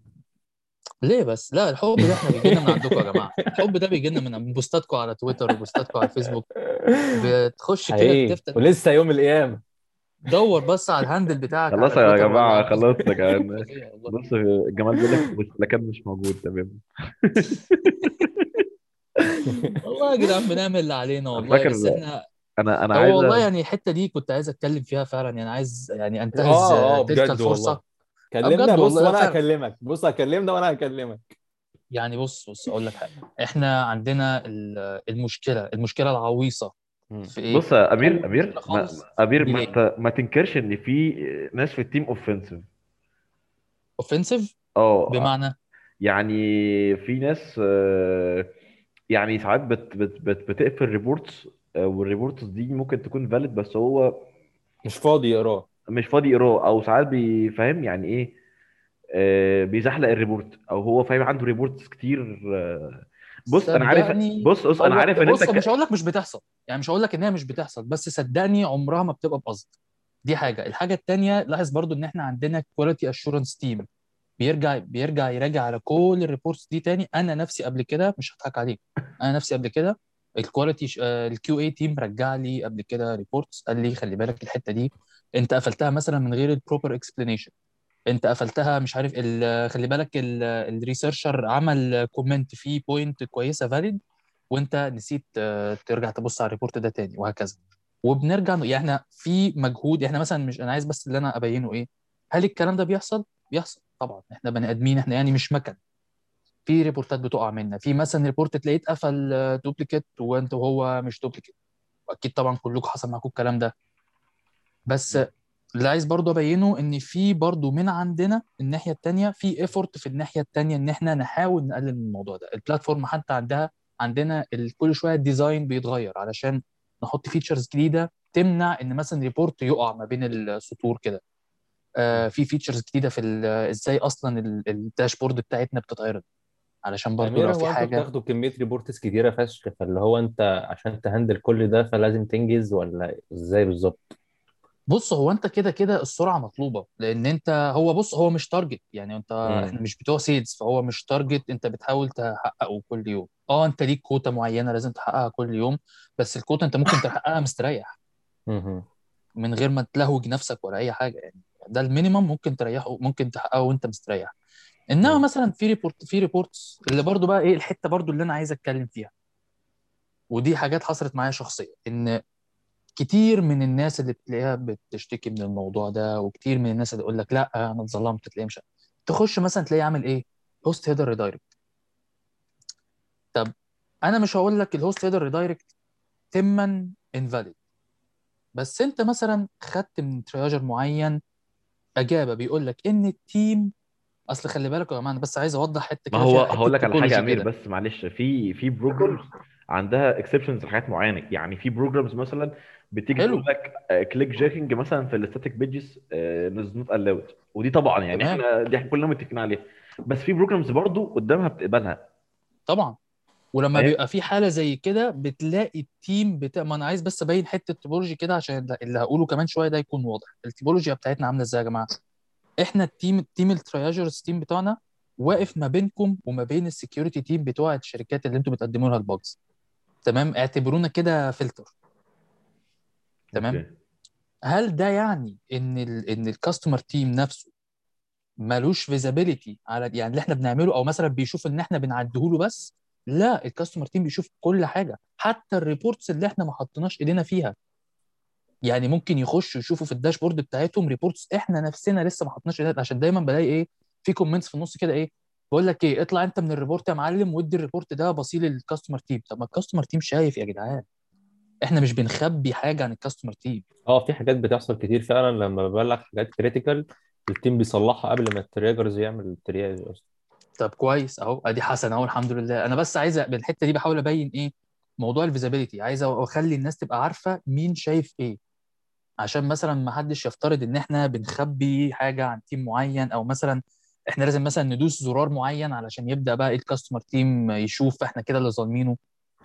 ليه بس؟ لا الحب ده إحنا بيجي لنا من عندكم يا جماعة. الحب ده بيجي لنا من بوستاتكم على تويتر وبوستاتكم على الفيسبوك بتخش كده حقيقي. تفتح ولسه يوم القيامة. دور بس على ال handle بتاعك خلاص على يا تويتر ولا جماعة جماعة فظيع والله. بص الجمال بيقول لك السلكان مش موجود تمام. والله يا جدعان بنعمل اللي علينا والله فاكر بس إحنا أنا أنا هو عايز والله يعني الحتة دي كنت عايز أتكلم فيها فعلا يعني عايز يعني انتهز آه آه تلك بجد الفرصة. والله. كلمنا بص وأنا. هكلمك. بص هكلمنا وأنا هكلمك. يعني بص بص أقول لك حاجة. إحنا عندنا ال- المشكلة المشكلة العويصة. في إيه؟ بص يا أمير أمير ما خالص أمير ما. أنت ما تنكرش إن في ناس في ال team offensive offensive آه بمعنى؟ يعني في ناس آه، يعني ساعات بت بت بت بتقفل reports وال reports دي ممكن تكون valid بس هو مش فاضي يقراه. مش فاضي يقراه أو ساعات بيفهم يعني إيه؟ آه، بيزحلق ال report أو هو فاهم عنده reports كتير آه، بص أنا عارف بص بص أنا عارف إن أنت بص. مش هقول لك مش بتحصل يعني مش هقول لك إن هي مش بتحصل بس صدقني عمرها ما بتبقى بقصد دي حاجة. الحاجة التانية لاحظ برضو إن إحنا عندنا quality assurance team بيرجع بيرجع يراجع على كل ال reports دي تاني. أنا نفسي قبل كده مش هضحك عليك أنا نفسي قبل كده ال quality ال QA team رجع لي قبل كده reports قال لي خلي بالك الحتة دي أنت قفلتها مثلا من غير ال proper explanation أنت قفلتها مش عارف خلي بالك ال researcher عمل comment فيه point كويسة valid وأنت نسيت آه، ترجع تبص على ال report ده تاني وهكذا. وبنرجع يعني إحنا في مجهود إحنا مثلا مش أنا عايز بس اللي أنا أبينه إيه هل الكلام ده بيحصل؟ بيحصل طبعا. إحنا بني آدمين إحنا يعني مش مكن. في report ات بتقع منا. في مثلا report تلاقيه اتقفل duplicate وأنت وهو مش duplicate وأكيد طبعا كلكم حصل معاكم الكلام ده. بس اللي عايز برضو أبينه إن في برضو من عندنا الناحية التانية في effort في الناحية التانية إن إحنا نحاول نقلل من الموضوع ده. ال platform حتى عندها عندنا كل شوية ال design بيتغير علشان نحط features جديدة تمنع إن مثلا report يقع ما بين السطور كده. آه في features جديدة في إزاي أصلا ال- ال dashboard بتاعتنا بتتعرض. علشان أميرة لو في حاجة بتاخدوا كمية reports كتيرة فشخ فاللي هو أنت عشان ت handle كل ده فلازم تنجز ولا إزاي بالظبط؟ بص هو أنت كده كده السرعة مطلوبة لأن أنت هو بص هو مش target يعني أنت مم. إحنا مش بتوع sales فهو مش target أنت بتحاول تحققه كل يوم آه أنت ليك كوتا معينة لازم تحققها كل يوم بس الكوتا أنت ممكن تحققها مستريح. من غير ما تلهوج نفسك ولا أي حاجة يعني ده ال minimum ممكن تريحه ممكن تحققه وأنت مستريح إنما مم. مثلا في report في reports اللي برضو بقى إيه الحتة برضو اللي أنا عايز أتكلم فيها ودي حاجات حصلت معايا شخصيا إن كتير من الناس اللي بتلاقيها بتشتكي من الموضوع ده وكتير من الناس اللي يقول لك لأ أنا اتظلمت تلاقيه مش تخش مثلا تلاقيه عامل إيه؟ هوست هيدر ريدايركت طب أنا مش هقول لك الهوست هيدر ريدايركت تما انفاليد بس أنت مثلا خدت من ترياجر معين أجابة بيقول لك إن التيم أصل خلي بالك يا جماعة أنا بس عايز أوضح حتة ما كده هو فيها حتة هقول لك على حاجة أمير كده. بس معلش في في programs عندها exceptions لحاجات معينة. يعني في programs مثلا بتيجي حلو. تقول لك clickjacking مثلا في ال static pages is not allowed ودي طبعا يعني تمام. إحنا دي إحنا كلنا متفقين عليها. بس في programs برضو قدامها بتقبلها. طبعا. ولما فاهم؟ بيبقى في حالة زي كده بتلاقي ال team بتاع ما أنا عايز بس أبين حتة ال topology كده عشان اللي هقوله كمان شوية ده يكون واضح. ال topology بتاعتنا عاملة إزاي يا جماعة؟ إحنا ال team ال team ال triagers team بتاعنا واقف ما بينكم وما بين ال security team بتوع الشركات اللي أنتوا بتقدموا لها ال bugs تمام؟ اعتبرونا كده فلتر تمام؟ okay. هل ده يعني إن ال إن ال customer team نفسه ملوش visibility على يعني اللي إحنا بنعمله أو مثلا بيشوف إن إحنا بنعديه له بس؟ لا ال customer team بيشوف كل حاجة. حتى ال reports اللي إحنا ما حطيناش إيدينا فيها. يعني ممكن يخشوا يشوفوا في ال dashboard بتاعتهم reports إحنا نفسنا لسه ما حطيناش إيدينا. عشان دايما بلاقي إيه في comments في النص كده إيه بقول لك إيه اطلع أنت من ال report يا معلم وادي ال report ده بصيل لل customer team طب ما ال customer team شايف يا جدعان. إحنا مش بنخبي حاجة عن الكاستمر تيم آه في حاجات بتحصل كتير فعلا لما ببلغ حاجات critical ال team بيصلحها قبل ما ال triagers يعمل ال triage أصلا. طب كويس أهو أدي حسن أهو الحمد لله. أنا بس عايز بالحتة دي بحاول أبين إيه موضوع ال visibility عايز أخلي الناس تبقى عارفة مين شايف إيه. عشان مثلا ما حدش يفترض إن إحنا بنخبي حاجة عن team معين أو مثلا إحنا لازم مثلا ندوس زرار معين علشان يبدأ بقى ال customer team يشوف إحنا كده اللي ظالمينه.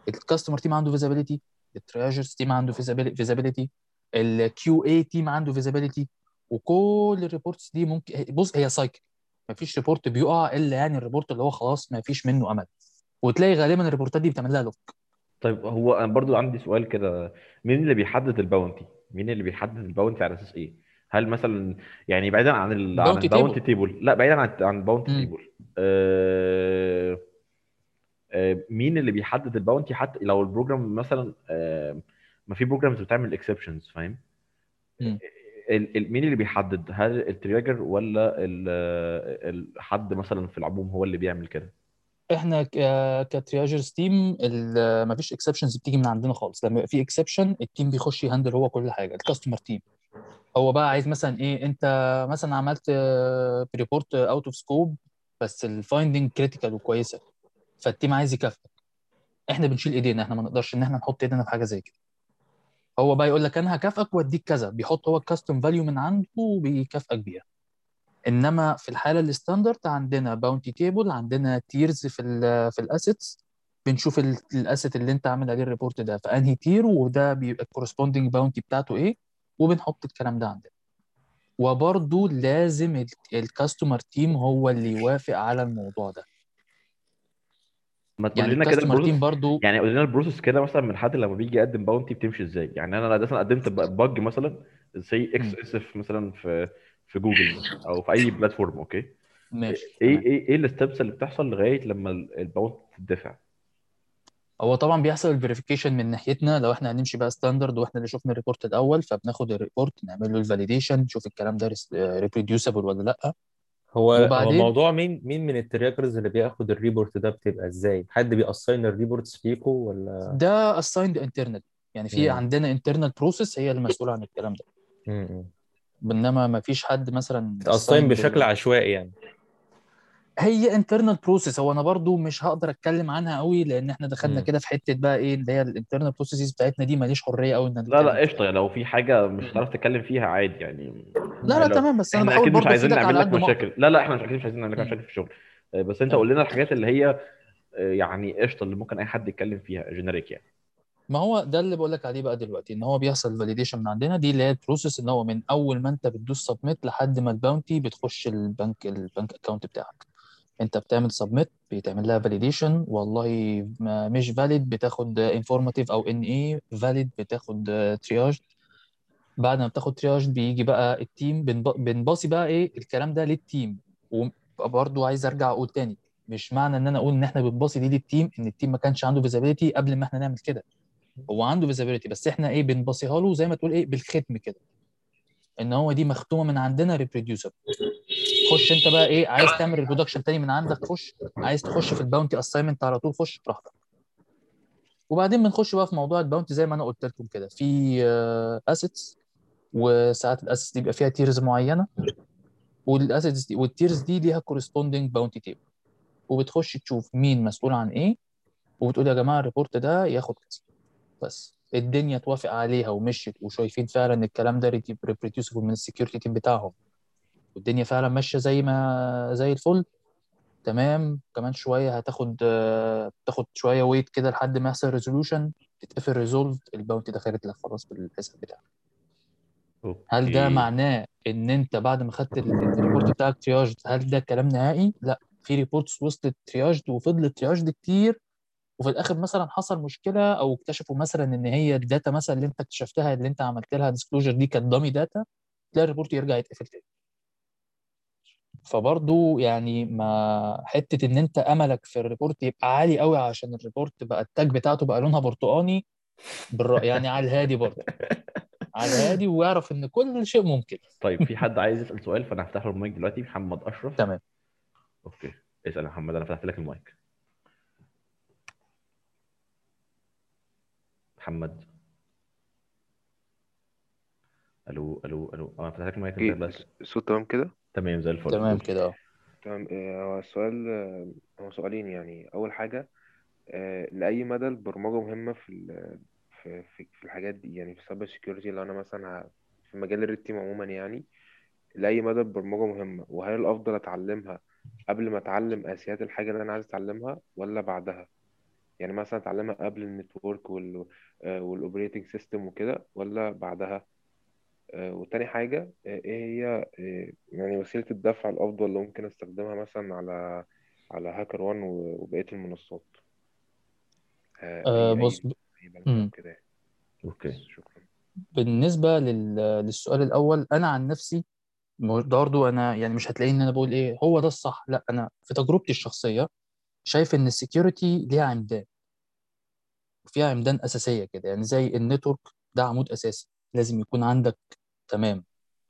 ال customer team عنده visibility ال triagers team عنده visibility ال QA team عنده visibility وكل ال reports دي ممكن بص هي cycle مفيش report بيقع إلا يعني ال report اللي هو خلاص ما فيش منه أمل. وتلاقي غالبا ال report ات دي بتعمل لها lock طيب هو أنا برضو عندي سؤال كده. مين اللي بيحدد ال bounty؟ مين اللي بيحدد ال bounty على أساس إيه؟ هل مثلا يعني بعيدا عن ال عن Bounty ال bounty. table لا بعيدا عن عن ال bounty. table آه مين اللي بيحدد ال bounty؟ حتى لو ال program مثلا آه ما في programs بتعمل exceptions فاهم؟ ال- مين اللي بيحدد؟ هل ال triager ولا حد مثلا في العموم هو اللي بيعمل كده؟ إحنا ك triagers team ما فيش exceptions بتيجي من عندنا خالص. لما في exception ال team بيخش ي handle هو كل حاجة ال customer team هو بقى عايز مثلا إيه أنت مثلا عملت report out of scope بس ال finding critical وكويسة. فال team عايز يكافئك. إحنا بنشيل ايدينا إحنا ما نقدرش ان إحنا نحط ايدينا في حاجة زي كده. هو بقى يقول لك أنا هكافئك واديك كذا. بيحط هو ال custom value من عنده وبيكافئك بيها. انما في الحالة ال standard عندنا bounty table عندنا tiers في ال في ال assets بنشوف ال asset اللي انت عامل عليه ال report ده في انهي tier وده بيبقى ال corresponding bounty بتاعته إيه وبنحط الكلام ده عندنا. وبرضه لازم ال customer team هو اللي يوافق على الموضوع ده. ما تقول يعني لنا كده ال process برضه يعني قول لنا ال process كده مثلا من حد لما بيجي يقدم bounty بتمشي إزاي؟ يعني أنا مثلا قدمت bug مثلا زي XSS مثلا في في جوجل أو في أي platform okay؟ ماشي إيه إيه إيه ال steps اللي بتحصل لغاية لما ال bounty تتدفع؟ هو طبعا بيحصل ال verification من ناحيتنا. لو إحنا هنمشي بقى standard وإحنا اللي شفنا ال report الأول فبناخد ال report نعمل له ال validation نشوف الكلام ده reproducible ولا لأ. هو هو وبعدين موضوع مين مين من ال triagers اللي بياخد ال report ده بتبقى إزاي؟ حد بي assign ال reports ليكو ولا ده assigned internal يعني في مم. عندنا internal process هي المسؤولة عن الكلام ده مم. إنما ما فيش حد مثلا بتأساين assigned بشكل ال... عشوائي يعني هي internal process. هو أنا برضو مش هقدر أتكلم عنها قوي لأن إحنا دخلنا. كده في حتة بقى إيه اللي هي الانترنال processes بتاعتنا دي ماليش حرية قوي إن لا لا قشطة. لو في حاجة مش. هتعرف تتكلم فيها عادي يعني. لا يعني لا تمام. بس أنا إحنا بحاول أكيد مش عايزين نعمل لك مشاكل. لا لا إحنا مش أكيد مش عايزين نعمل لك. مشاكل في الشغل. آه، بس أنت قول لنا الحاجات اللي هي آه، يعني قشطة اللي ممكن أي حد يتكلم فيها generic يعني. ما هو ده اللي بقول لك عليه بقى دلوقتي إن هو بيحصل validation من عندنا. دي اللي هي ال process إن هو من أول ما أنت بتدوس submit لحد ما ال bounty بتخش البنك ال bank account بتاعك. انت بتعمل submit بيتعمل لها validation والله مش valid بتاخد informative أو N/A valid بتاخد triage بعد ما بتاخد triage بيجي بقى ال team بنب- بنباصي بقى إيه الكلام ده لل team وبرضه عايز أرجع أقول تاني مش معنى إن أنا أقول إن إحنا بنباصي دي لل team إن ال team ما كانش عنده visibility قبل ما إحنا نعمل كده. هو عنده visibility بس إحنا إيه بنبصيها له زي ما تقول إيه بالختم كده. إن هو دي مختومة من عندنا reproducible خش أنت بقى إيه عايز تعمل reproduction تاني من عندك خش. عايز تخش في ال bounty assignment على طول خش براحتك. وبعدين بنخش بقى في موضوع ال bounty زي ما أنا قلت لكم كده. في assets وساعات ال assets دي بيبقى فيها tiers معينة. وال assets دي وال tiers دي ليها corresponding bounty table وبتخش تشوف مين مسؤول عن إيه وبتقول يا جماعة ال report ده ياخد كذا. بس. الدنيا توافق عليها ومشيت وشايفين فعلا إن الكلام ده reproducible من ال security team بتاعهم. والدنيا فعلا ماشية زي ما زي الفل. تمام. كمان شوية هتاخد تاخد شوية wait كده لحد ما يحصل resolution تتقفل resolved ال bounty دخلت لك خلاص بالحساب بتاعك. هل ده معناه إن أنت بعد ما خدت ال- ال report بتاعك triage هل ده كلام نهائي؟ لا. في reports وصلت triage وفضلت triage كتير. وفي الآخر مثلا حصل مشكلة أو اكتشفوا مثلا إن هي ال data مثلا اللي أنت اكتشفتها اللي أنت عملت لها disclosure دي كانت dummy data تلاقي ال report يرجع يتقفل تاني فبرضو يعني ما حتة إن أنت أملك في ال report يبقى عالي قوي عشان ال report بقى ال tag بتاعته بقى لونها برتقاني. يعني على الهادي برضه على الهادي ويعرف إن كل شيء ممكن. طيب في حد عايز يسأل سؤال؟ فأنا هفتح له المايك دلوقتي محمد أشرف. تمام. okay. اسأل يا محمد أنا فتحت لك المايك. محمد. ألو ألو ألو. آه فتحت لك المايك انت إيه بس. الصوت تمام كده؟ تمام زي الفل. تمام كده آه تمام. آه، هو السؤال آه، هو سؤالين يعني. أول حاجة آه، لأي مدى البرمجة مهمة في ال- في في في الحاجات دي؟ يعني في ال cyber security لو أنا مثلا ه- في مجال ال red team عموما يعني لأي مدى البرمجة مهمة؟ وهل الأفضل أتعلمها قبل ما أتعلم أساسيات الحاجة اللي أنا عايز أتعلمها ولا بعدها؟ يعني مثلا أتعلمها قبل ال network وال وال operating system وكده ولا بعدها؟ آه، وتاني حاجة آه، إيه هي آه، يعني وسيلة الدفع الأفضل اللي ممكن أستخدمها مثلا على على HackerOne وبقية المنصات؟ آه، آه، أي بص أي مم. كده يعني. okay. شكرا. بالنسبة لل... للسؤال الأول أنا عن نفسي برضه أنا يعني مش هتلاقيني إن أنا بقول إيه هو ده الصح لأ أنا في تجربتي الشخصية شايف إن ال security ليها عمدان. وفيها عمدان أساسية كده يعني زي ال network ده عمود أساسي لازم يكون عندك تمام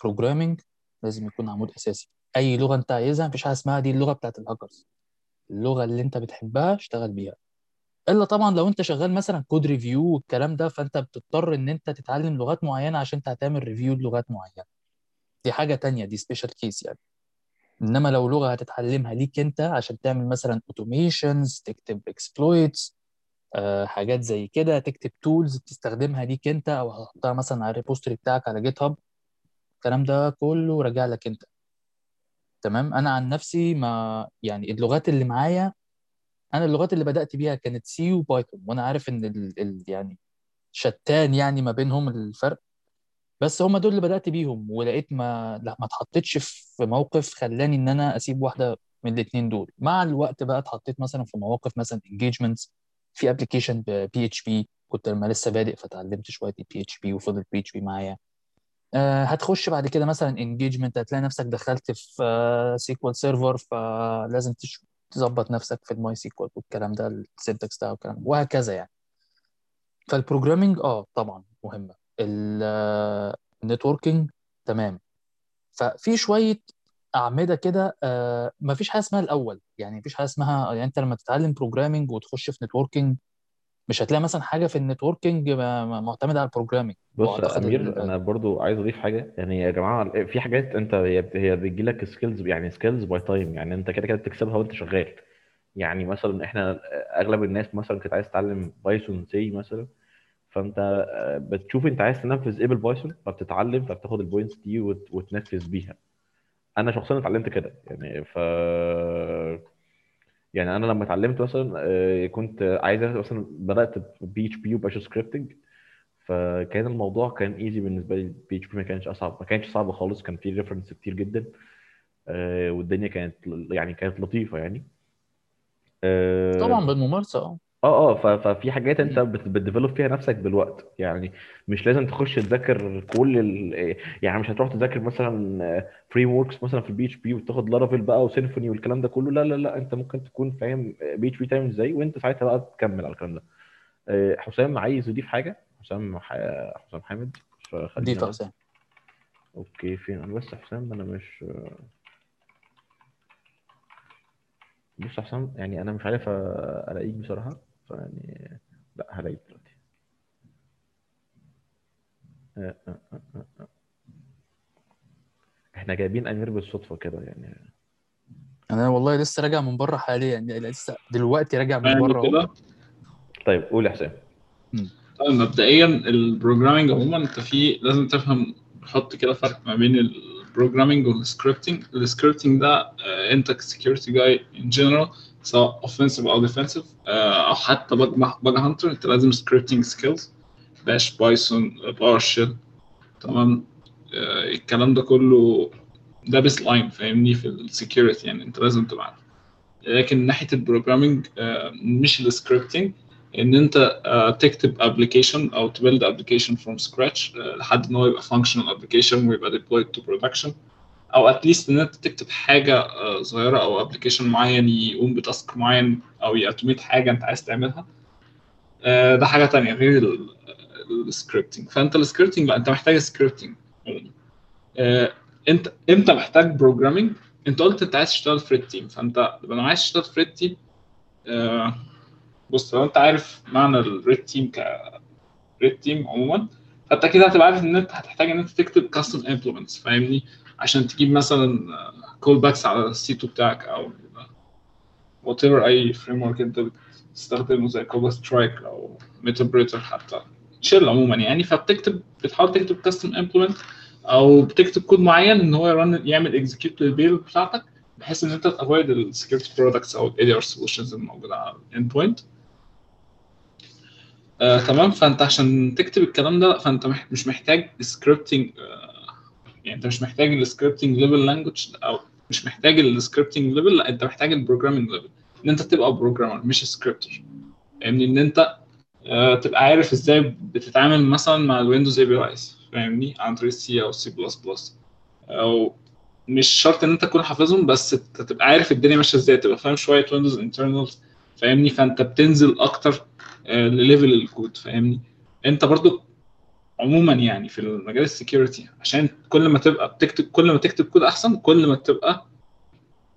programming لازم يكون عمود أساسي. أي لغة أنت عايزها مفيش حاجة اسمها دي اللغة بتاعت الهاكرز. اللغة اللي أنت بتحبها اشتغل بيها. إلا طبعا لو أنت شغال مثلا code review والكلام ده فأنت بتضطر إن أنت تتعلم لغات معينة عشان أنت هتعمل review لغات معينة. دي حاجة تانية دي special case يعني. إنما لو لغة هتتعلمها ليك أنت عشان تعمل مثلا automations تكتب exploits حاجات زي كده تكتب tools تستخدمها ليك انت أو هتحطها مثلا على ال repository بتاعك على GitHub الكلام ده كله راجع لك انت. تمام؟ أنا عن نفسي ما يعني اللغات اللي معايا أنا اللغات اللي بدأت بيها كانت C و Python وأنا عارف إن ال ال يعني شتان يعني ما بينهم الفرق. بس هم دول اللي بدأت بيهم ولقيت ما لا ما اتحطيتش في موقف خلاني إن أنا أسيب واحدة من الاثنين دول. مع الوقت بقى اتحطيت مثلا في مواقف مثلا engagements في application PHP كنت لما لسه بادئ فتعلمت شوية ال PHP وفضل PHP معايا. آه، هتخش بعد كده مثلا engagement هتلاقي نفسك دخلت في SQL Server فلازم تظبط نفسك في ال MySQL والكلام ده ال syntax ده والكلام وهكذا يعني. فال programming آه طبعا مهمة. ال networking تمام. ففي شوية أعمدة كده آه مفيش حاجة اسمها الأول. يعني مفيش حاجة اسمها يعني أنت لما تتعلم programming وتخش في networking مش هتلاقي مثلا حاجة في ال networking معتمدة على ال programming بص يا أمير أنا برضو عايز أضيف حاجة. يعني يا جماعة في حاجات أنت هي بتجي لك skills يعني skills by time يعني أنت كده كده بتكسبها وأنت شغال. يعني مثلا إحنا أغلب الناس مثلا كانت عايز تتعلم Python C مثلا. فأنت آه، بتشوف أنت عايز تنفذ إيه بال Python فبتتعلم فبتاخد ال points دي وت- وتنفذ بيها. أنا شخصيا اتعلمت كده يعني ف يعني أنا لما اتعلمت مثلا آه، كنت عايز مثلا بدأت PHP و Bash scripting فكان الموضوع كان easy بالنسبة لي. PHP ما كانش أصعب ما كانش صعب خالص كان فيه reference كتير جدا آه، والدنيا كانت يعني كانت لطيفة يعني. طبعا آه بالممارسة آه. آه آه ف- ففي حاجات أنت مم. بت develop فيها نفسك بالوقت. يعني مش لازم تخش تذاكر كل ال... يعني مش هتروح تذاكر مثلا frameworks مثلا في ال PHP وتاخد Laravel بقى و Symfony والكلام ده كله. لا لا لا أنت ممكن تكون فاهم PHP تعمل إزاي وأنت ساعتها بقى تكمل على الكلام ده. آه، حسام عايز يضيف حاجة؟ حسام ح... حسام حامد فخلينا ضيف يا بس حسام. أوكي فين؟ أنا بس حسام أنا مش بص يا حسام يعني أنا مش عارف ألاقيك بصراحة. فيعني لا هلاقيك دلوقتي. آه، آه، آه،. إحنا جايبين أمير بالصدفة كده يعني. أنا والله لسه راجع من بره حاليا يعني لسه دلوقتي راجع من يعني بره. كده؟ طيب قول يا حسام. طيب مبدئيا ال programming عموما أنت في لازم تفهم حط كده فرق ما بين ال programming وال scripting. ال scripting ده انت ك security guy in general سواء offensive أو defensive أو حتى bug hunter أنت لازم scripting skills Bash Python PowerShell تمام؟ آه، الكلام ده كله ده baseline فاهمني؟ في ال security يعني أنت لازم تبقى لكن ناحية ال programming مش ال scripting إن أنت آه، تكتب application أو ت build application from scratch لحد ان هو يبقى functional application ويبقى deployed to production أو at least إن أنت تكتب حاجة آه، صغيرة أو application معين يقوم ب task معين أو ي automate حاجة أنت عايز تعملها. آه، ده حاجة تانية غير ال scripting فأنت ال scripting لا أنت محتاج scripting أنت إمتى محتاج programming أنت قلت أنت عايز تشتغل في red team فأنت لو عايز تشتغل في red team آه، بص لو أنت عارف معنى ال red team ك red team عموما فأنت كده هتبقى عارف إن أنت هتحتاج إن أنت تكتب custom implants فاهمني؟ عشان تجيب مثلا callbacks على ال C2 بتاعك أو whatever أي framework أنت بتستخدمه زي Cobalt Strike أو Meterpreter حتى. shell عموما يعني. فبتكتب بتحاول تكتب custom implant أو بتكتب كود معين إن هو ي run يعمل execute لل payload بتاعتك بحيث إن أنت ت avoid ال security products أو ال EDR solutions الموجوده على ال endpoint آه، تمام. فأنت عشان تكتب الكلام ده فأنت مش محتاج scripting يعني انت مش محتاج ال scripting level language أو مش محتاج ال scripting level لا انت محتاج ال programming level ان انت تبقى programmer مش scripter فاهمني؟ ان انت آه، تبقى عارف إزاي بتتعامل مثلا مع ال Windows APIs فاهمني؟ عن طريق سي أو سي بلس بلس أو مش شرط ان انت تكون حافظهم بس تبقى عارف الدنيا ماشية إزاي تبقى فاهم شوية Windows internals فاهمني؟ فانت بتنزل أكتر آه، ل level ال code فاهمني؟ انت برضو عموما يعني في المجال ال security عشان كل ما تبقى بتكتب كل ما تكتب كود أحسن كل ما تبقى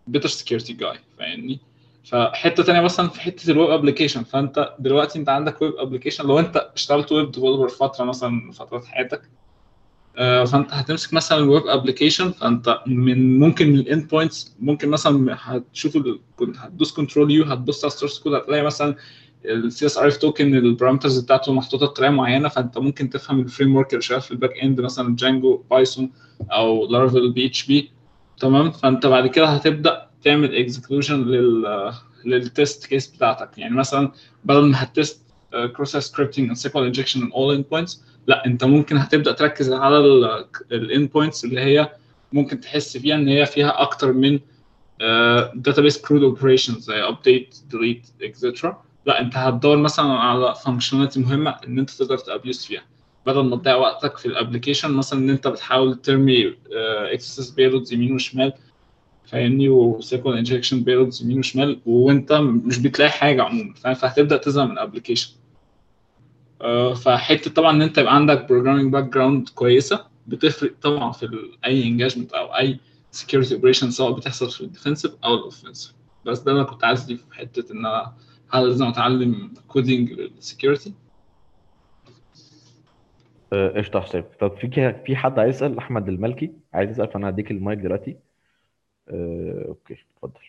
better security guy فاهمني؟ فحتة تانية مثلا في حتة ال web application فأنت دلوقتي أنت عندك web application لو أنت اشتغلت web developer فترة مثلا من فترات حياتك آه، فأنت هتمسك مثلا ال web application فأنت من ممكن من ال endpoints ممكن مثلا هتشوف هتدوس control U هتبص على ال source code هتلاقي مثلا ال CSRF token ال parameters بتاعته محطوطة بطريقة معينة فأنت ممكن تفهم ال framework اللي شغال في ال back end مثلا Django Python أو Laravel PHP تمام؟ فأنت بعد كده هتبدأ تعمل execution لل لل test case بتاعتك. يعني مثلا بدل ما ه test cross scripting SQL injection in all endpoints لا أنت ممكن هتبدأ تركز على ال endpoints اللي هي ممكن تحس فيها إن هي فيها أكتر من database CRUD operations زي update delete etcetera لا انت هتدور مثلا على functionality مهمة إن أنت تقدر ت abuse فيها. بدل ما تضيع وقتك في ال application مثلا إن أنت بتحاول ترمي XSS payloads يمين وشمال فاهمني؟ و SQL injection payloads يمين وشمال وأنت مش بتلاقي حاجة عموما فاهم؟ فهتبدأ تزهق من ال application. فحتة طبعا إن أنت يبقى عندك programming background كويسة بتفرق طبعا في أي engagement أو أي security operation سواء بتحصل في ال defensive أو ال offensive بس ده أنا كنت عايز اضيف في حتة إن أنا لازم أتعلم coding لل security آه، قشطة يا حسام طب في في حد عايز يسأل أحمد الملكي عايز يسأل فأنا هديك المايك دلوقتي. آه، okay اتفضل.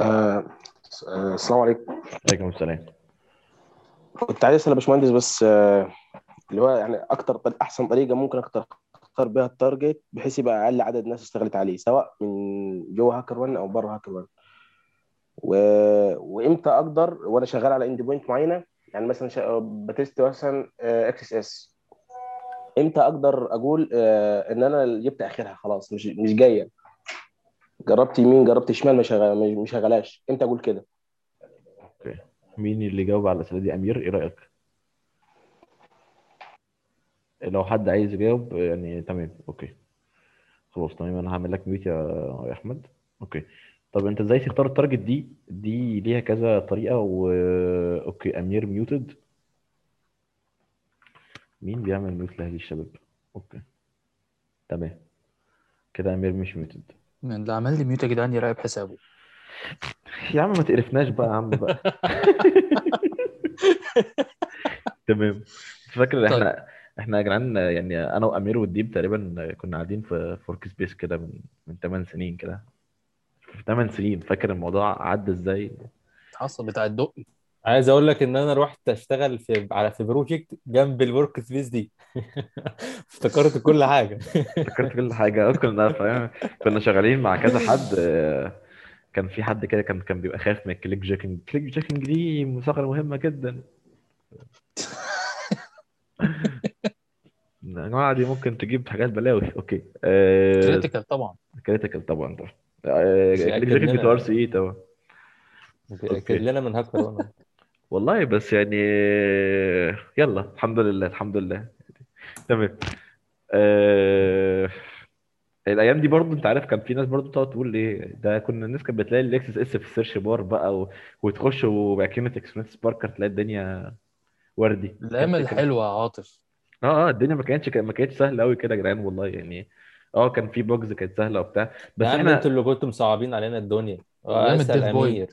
آه آه، السلام عليكم. عليكم السلام. كنت عايز أسأل يا باشمهندس بس آه اللي هو يعني أكتر أحسن طريقة ممكن اختار اختار بيها ال target بحيث يبقى أقل عدد ناس اشتغلت عليه سواء من جوه HackerOne أو بره HackerOne و... وإمتى أقدر وأنا شغال على endpoint معينة؟ يعني مثلا شا... ب test مثلا XSS إمتى أقدر أقول آه إن أنا جبت آخرها؟ خلاص مش مش جاية. جربت يمين جربت شمال مش مش شغالاش إمتى أقول كده؟ مين اللي جاوب على الأسئلة دي؟ أمير إيه رأيك؟ لو حد عايز يجاوب يعني تمام okay. خلاص تمام أنا هعمل لك mute يا أحمد. okay. طب أنت إزاي تختار ال target دي؟ دي ليها كذا طريقة و okay أمير muted مين بيعمل mute لهذه الشباب؟ okay. تمام. كده أمير مش muted من اللي عمل لي mute يا جدعان يراقب حسابه. يا عم ما تقرفناش بقى يا عم بقى. تمام. فاكر طيب. إحنا إحنا يا جدعان يعني أنا وامير والديب تقريبا كنا قاعدين في workspace كده من من 8 سنين كده. في 8 سنين. فاكر الموضوع عدى إزاي؟ حصل بتاع الدقي عايز أقول لك ان أنا رحت اشتغل في على في project جنب ال workspace دي. افتكرت كل حاجة. فكرت كل حاجة. كنا فاهم كنا شغالين مع كذا حد. كان في حد كده كان كان بيبقى خايف من ال clickjacking. ال clickjacking دي ثغره مهمة جدا. يا جماعة دي ممكن تجيب حاجات بلاوي. okay. critical طبعا. critical طبعا. طبعا مش click هيأكد jacking لنا. بتوع RCE طبعا اكد لنا من هاكر والله بس يعني يلا الحمد لله الحمد لله. تمام. آه... الأيام دي برضو أنت عارف كان في ناس برضو تقعد تقول إيه ده كنا الناس كانت بتلاقي ال XSS في ال search bar بقى و... وتخش وباكينة اكسبريس سباركر تلاقي الدنيا وردي الأيام كانت- كانت- الحلوة يا عاطف. آه آه الدنيا ما كانتش ما كانتش سهلة قوي كده يا جدعان والله يعني. آه كان في bugs كانت سهلة وبتاع بس عم إحنا أنتوا اللي كنتوا مصعبين علينا الدنيا. أيام اسأل. أمير.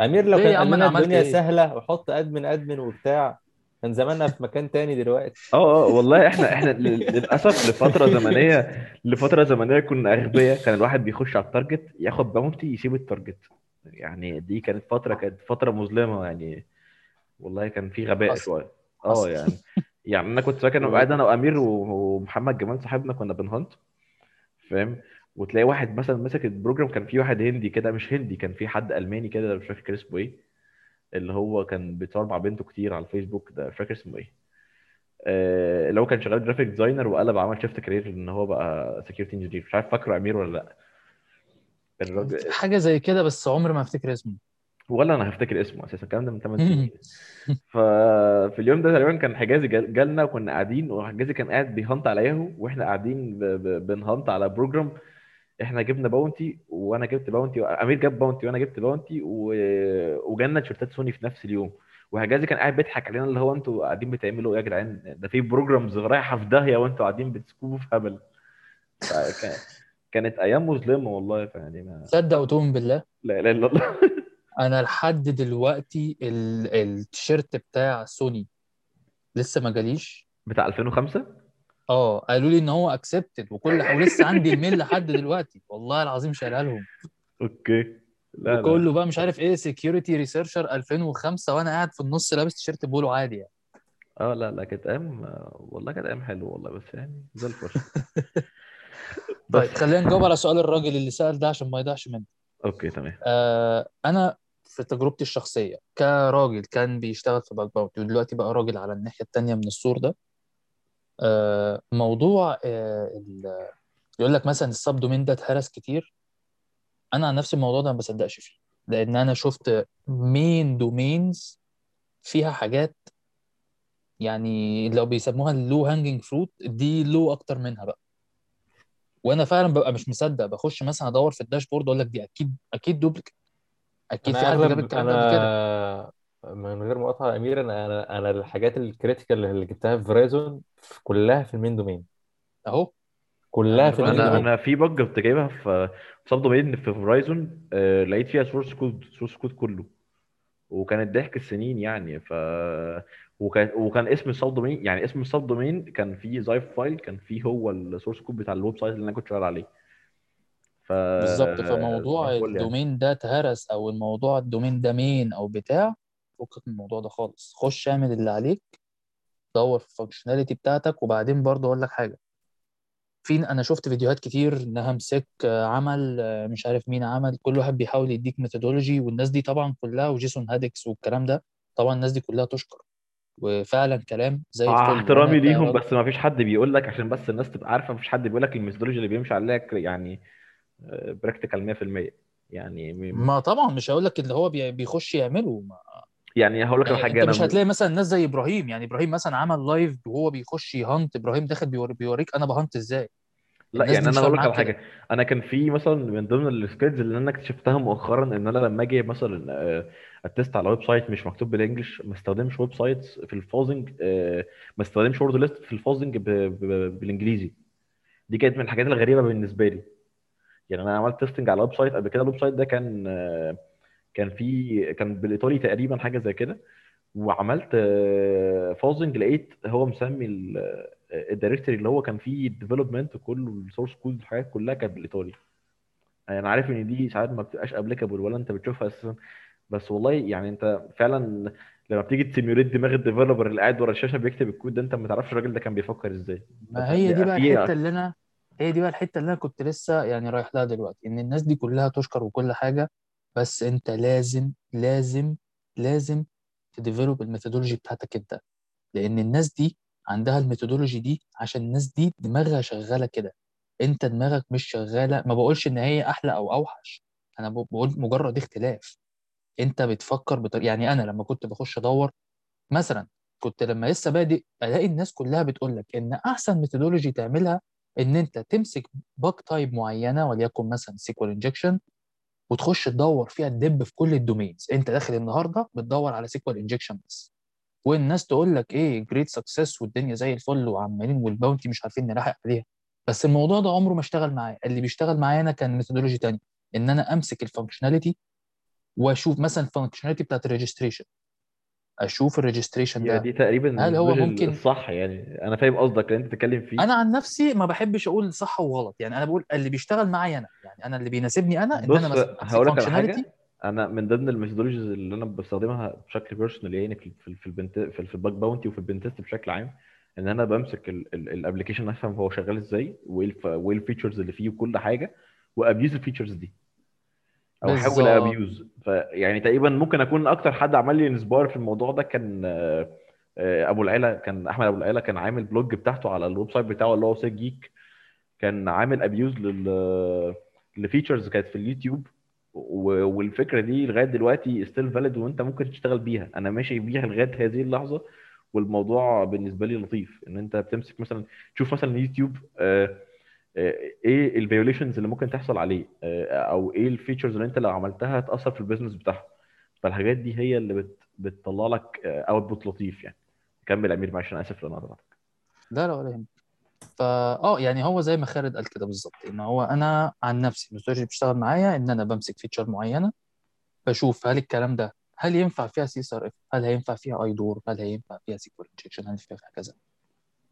أمير لو ليه كان قال لنا الدنيا إيه؟ سهلة وحط admin admin وبتاع. كان زماننا في مكان تاني دلوقتي. آه آه والله إحنا إحنا لل- للأسف لفترة زمنية لفترة زمنية كنا أغبياء. كان الواحد بيخش على ال target ياخد bounty يسيب ال target يعني دي كانت فترة كانت فترة مظلمة يعني. والله كان في غباء. شوية. آه. يعني يعني أنا كنت فاكر قاعد أنا وأمير ومحمد جمال صاحبنا كنا بن hunt فاهم؟ وتلاقي واحد مثلا مسك ال program كان في واحد هندي كده مش هندي كان في حد ألماني كده مش فاكر اسمه إيه اللي هو كان بيتصور مع بنته كتير على الفيسبوك ده مش فاكر اسمه إيه. آه، اللي هو كان شغال graphic designer وقلب عمل shift career إن هو بقى security engineer مش عارف فاكره أمير ولا لأ. الراجل حاجة زي كده بس عمري ما أفتكر اسمه. ولا أنا هفتكر اسمه أساسا الكلام ده من 8 سنين. ففي اليوم ده تقريبا كان حجازي جال- جالنا وكنا قاعدين وحجازي كان قاعد بي hunt على ياهو وإحنا قاعدين ب- ب- بن hunt على program إحنا جبنا bounty وأنا جبت bounty أمير جاب bounty وأنا جبت باونتي و... وجالنا تيشيرتات سوني في نفس اليوم. وحجازي كان قاعد بيضحك علينا اللي هو أنتوا قاعدين بتعملوا إيه يا جدعان؟ ده في programs رايحة في داهية وأنتوا قاعدين بتسكوبوا في هبل. كانت أيام مظلمة والله فيعني ما تصدق وتؤمن بالله؟ لا إله إلا الله. أنا لحد دلوقتي ال- التيشيرت بتاع سوني لسه ما جاليش. بتاع 2005 آه قالوا لي إن هو accepted وكل ولسه عندي ال mail لحد دلوقتي. والله العظيم شايلها لهم. okay. لا لا. وكله بقى مش عارف إيه security researcher 2005 وأنا قاعد في النص لابس تيشيرت بولو عادي يعني. آه لا لا كانت أيام والله كانت أيام حلوة والله بس يعني زي الفل. طيب خلينا نجاوب على سؤال الراجل اللي سأل ده عشان ما يضيعش مني. okay تمام. آه أنا في تجربتي الشخصية. كراجل كان بيشتغل في bug bounty ودلوقتي بقى راجل على الناحية التانية من السور ده. آه موضوع آه يقول لك مثلا ال subdomain ده اتهرس كتير. أنا عن نفسي الموضوع ده ما بصدقش فيه لأن أنا شفت main domains فيها حاجات يعني لو بيسموها ال low hanging fruit دي لو أكتر منها بقى. وأنا فعلا ببقى مش مصدق بخش مثلا أدور في ال dashboard أقول لك دي أكيد أكيد duplicate أكيد في أنا حد جاب الكلام ده قبل كده. من غير مقاطعه يا أمير أنا أنا أنا الحاجات ال critical اللي جبتها في فيريزون كلها في ال main domain. أهو. كلها في ال main أنا domain. أنا في bug كنت جايبها في في subdomain في فيريزون آه لقيت فيها source code source code كله. وكانت ضحك السنين يعني ف وكان وكان اسم ال subdomain يعني اسم ال subdomain كان فيه zip file كان فيه هو ال source code بتاع ال website اللي أنا كنت شغال عليه. ف بالظبط فموضوع يعني. ال domain ده اتهرس أو الموضوع ال domain ده main أو بتاع فكك من الموضوع ده خالص. خش اعمل اللي عليك دور في ال functionality بتاعتك وبعدين برضه أقول لك حاجة. في أنا شفت فيديوهات كتير NahamSec آه، عمل آه، مش عارف مين عمل كل واحد بيحاول يديك methodology والناس دي طبعا كلها و Jason Haddix والكلام ده طبعا الناس دي كلها تشكر. وفعلا كلام زي الفل. احترامي ليهم بس ما فيش حد بيقول لك عشان بس الناس تبقى عارفة ما فيش حد بيقول لك ال methodology اللي بيمشي عليها يعني practical 100% يعني ما طبعا مش هقول لك اللي هو بي- بيخش يعمله ما يعني هقول لك يعني حاجة انت مش هتلاقي مثلا ناس زي إبراهيم. يعني إبراهيم مثلا عمل live وهو بيخش ي hunt إبراهيم داخل بيوري بيوريك أنا ب hunt إزاي. لا يعني أنا هقول لك على معاك كده. حاجة أنا كان في مثلا من ضمن ال skills اللي أنا اكتشفتها مؤخرا إن أنا لما أجي مثلا آه، ا test على website مش مكتوب بال English ما استخدمش websites في ال fuzzing آه، ما استخدمش word list في ال fuzzing بالإنجليزي. دي كانت من الحاجات الغريبة بالنسبة لي. يعني أنا عملت testing على website قبل كده. ال website ده كان آه، كان في كان بالإيطالي تقريبا حاجة زي كده. وعملت fuzzing لقيت هو مسمي ال directory اللي هو كان فيه ال development كله ال source code الحاجات كلها كانت بالإيطالي. أنا عارف إن دي ساعات ما بتبقاش applicable ولا أنت بتشوفها أساسا. بس والله يعني أنت فعلا لما بتيجي ت simulate دماغ ال developer اللي قاعد ورا الشاشة بيكتب الكود ده أنت ما تعرفش الراجل ده كان بيفكر إزاي. ما هي دي بقى الحتة اللي أنا هي دي بقى الحتة اللي أنا كنت لسه يعني رايح لها دلوقتي إن الناس دي كلها تشكر وكل حاجة بس أنت لازم لازم لازم ت develop ال methodology بتاعتك أنت. لأن الناس دي عندها ال methodology دي عشان الناس دي دماغها شغالة كده. أنت دماغك مش شغالة ما بقولش إن هي أحلى أو أوحش أنا بقول مجرد اختلاف. أنت بتفكر بطريقه يعني أنا لما كنت بخش أدور مثلا كنت لما لسه بادئ ألاقي الناس كلها بتقول لك إن أحسن methodology تعملها إن أنت تمسك bug type معينة وليكن مثلا SQL injection وتخش تدور فيها تدب في كل ال domains أنت داخل النهارده بتدور على SQL injection بس. والناس تقول لك إيه great success والدنيا زي الفل وعمالين وال bounty مش عارفين نلاحق عليها. بس الموضوع ده عمره ما اشتغل معايا. اللي بيشتغل معايا أنا كان methodology تاني إن أنا أمسك ال functionality وأشوف مثلا ال functionality بتاعت ال registration أشوف ال registration ده. دي تقريبا هل هو ممكن الصح يعني. أنا فاهم قصدك اللي أنت بتتكلم فيه. أنا عن نفسي ما بحبش أقول صح وغلط. يعني أنا بقول اللي بيشتغل معايا أنا. يعني أنا اللي بيناسبني أنا إن أنا مثلا هقول لك حاجة. أنا من ضمن ال methodologies اللي أنا بستخدمها بشكل personal يعني في في في ال pent في في ال bug bounty وفي ال pentest بشكل عام إن أنا بمسك ال application افهم هو شغال إزاي وإيه ال features اللي فيه وكل حاجة و abuse ال features دي. أو احاول abuse فيعني تقريبا ممكن أكون أكتر حد عمل لي inspire في الموضوع ده كان آه، آه، أبو العلا كان أحمد أبو العلا كان عامل blog بتاعته على ال website بتاعه اللي هو سيج جيك. كان عامل abuse لل ل features كانت في اليوتيوب. والفكرة دي لغاية دلوقتي still valid وأنت ممكن تشتغل بيها. أنا ماشي بيها لغاية هذه اللحظة والموضوع بالنسبة لي لطيف. إن أنت بتمسك مثلا تشوف مثلا يوتيوب آه، آه، إيه ال violations اللي ممكن تحصل عليه؟ آه، أو إيه ال features اللي أنت لو عملتها تاثر في ال business بتاعها؟ فالحاجات دي هي اللي بت بتطلع لك output لطيف يعني. كمل أمير معلش أنا آسف لو أنا لا لا ولا يهمك. فا آه يعني هو زي ما خالد قال كده بالظبط إن هو أنا عن نفسي اللي بتشتغل معايا إن أنا بمسك feature معينة بشوف هل الكلام ده هل ينفع فيها CSRF هل هينفع فيها IDOR؟ هل هينفع فيها SQL injection هل ينفع فيها كذا؟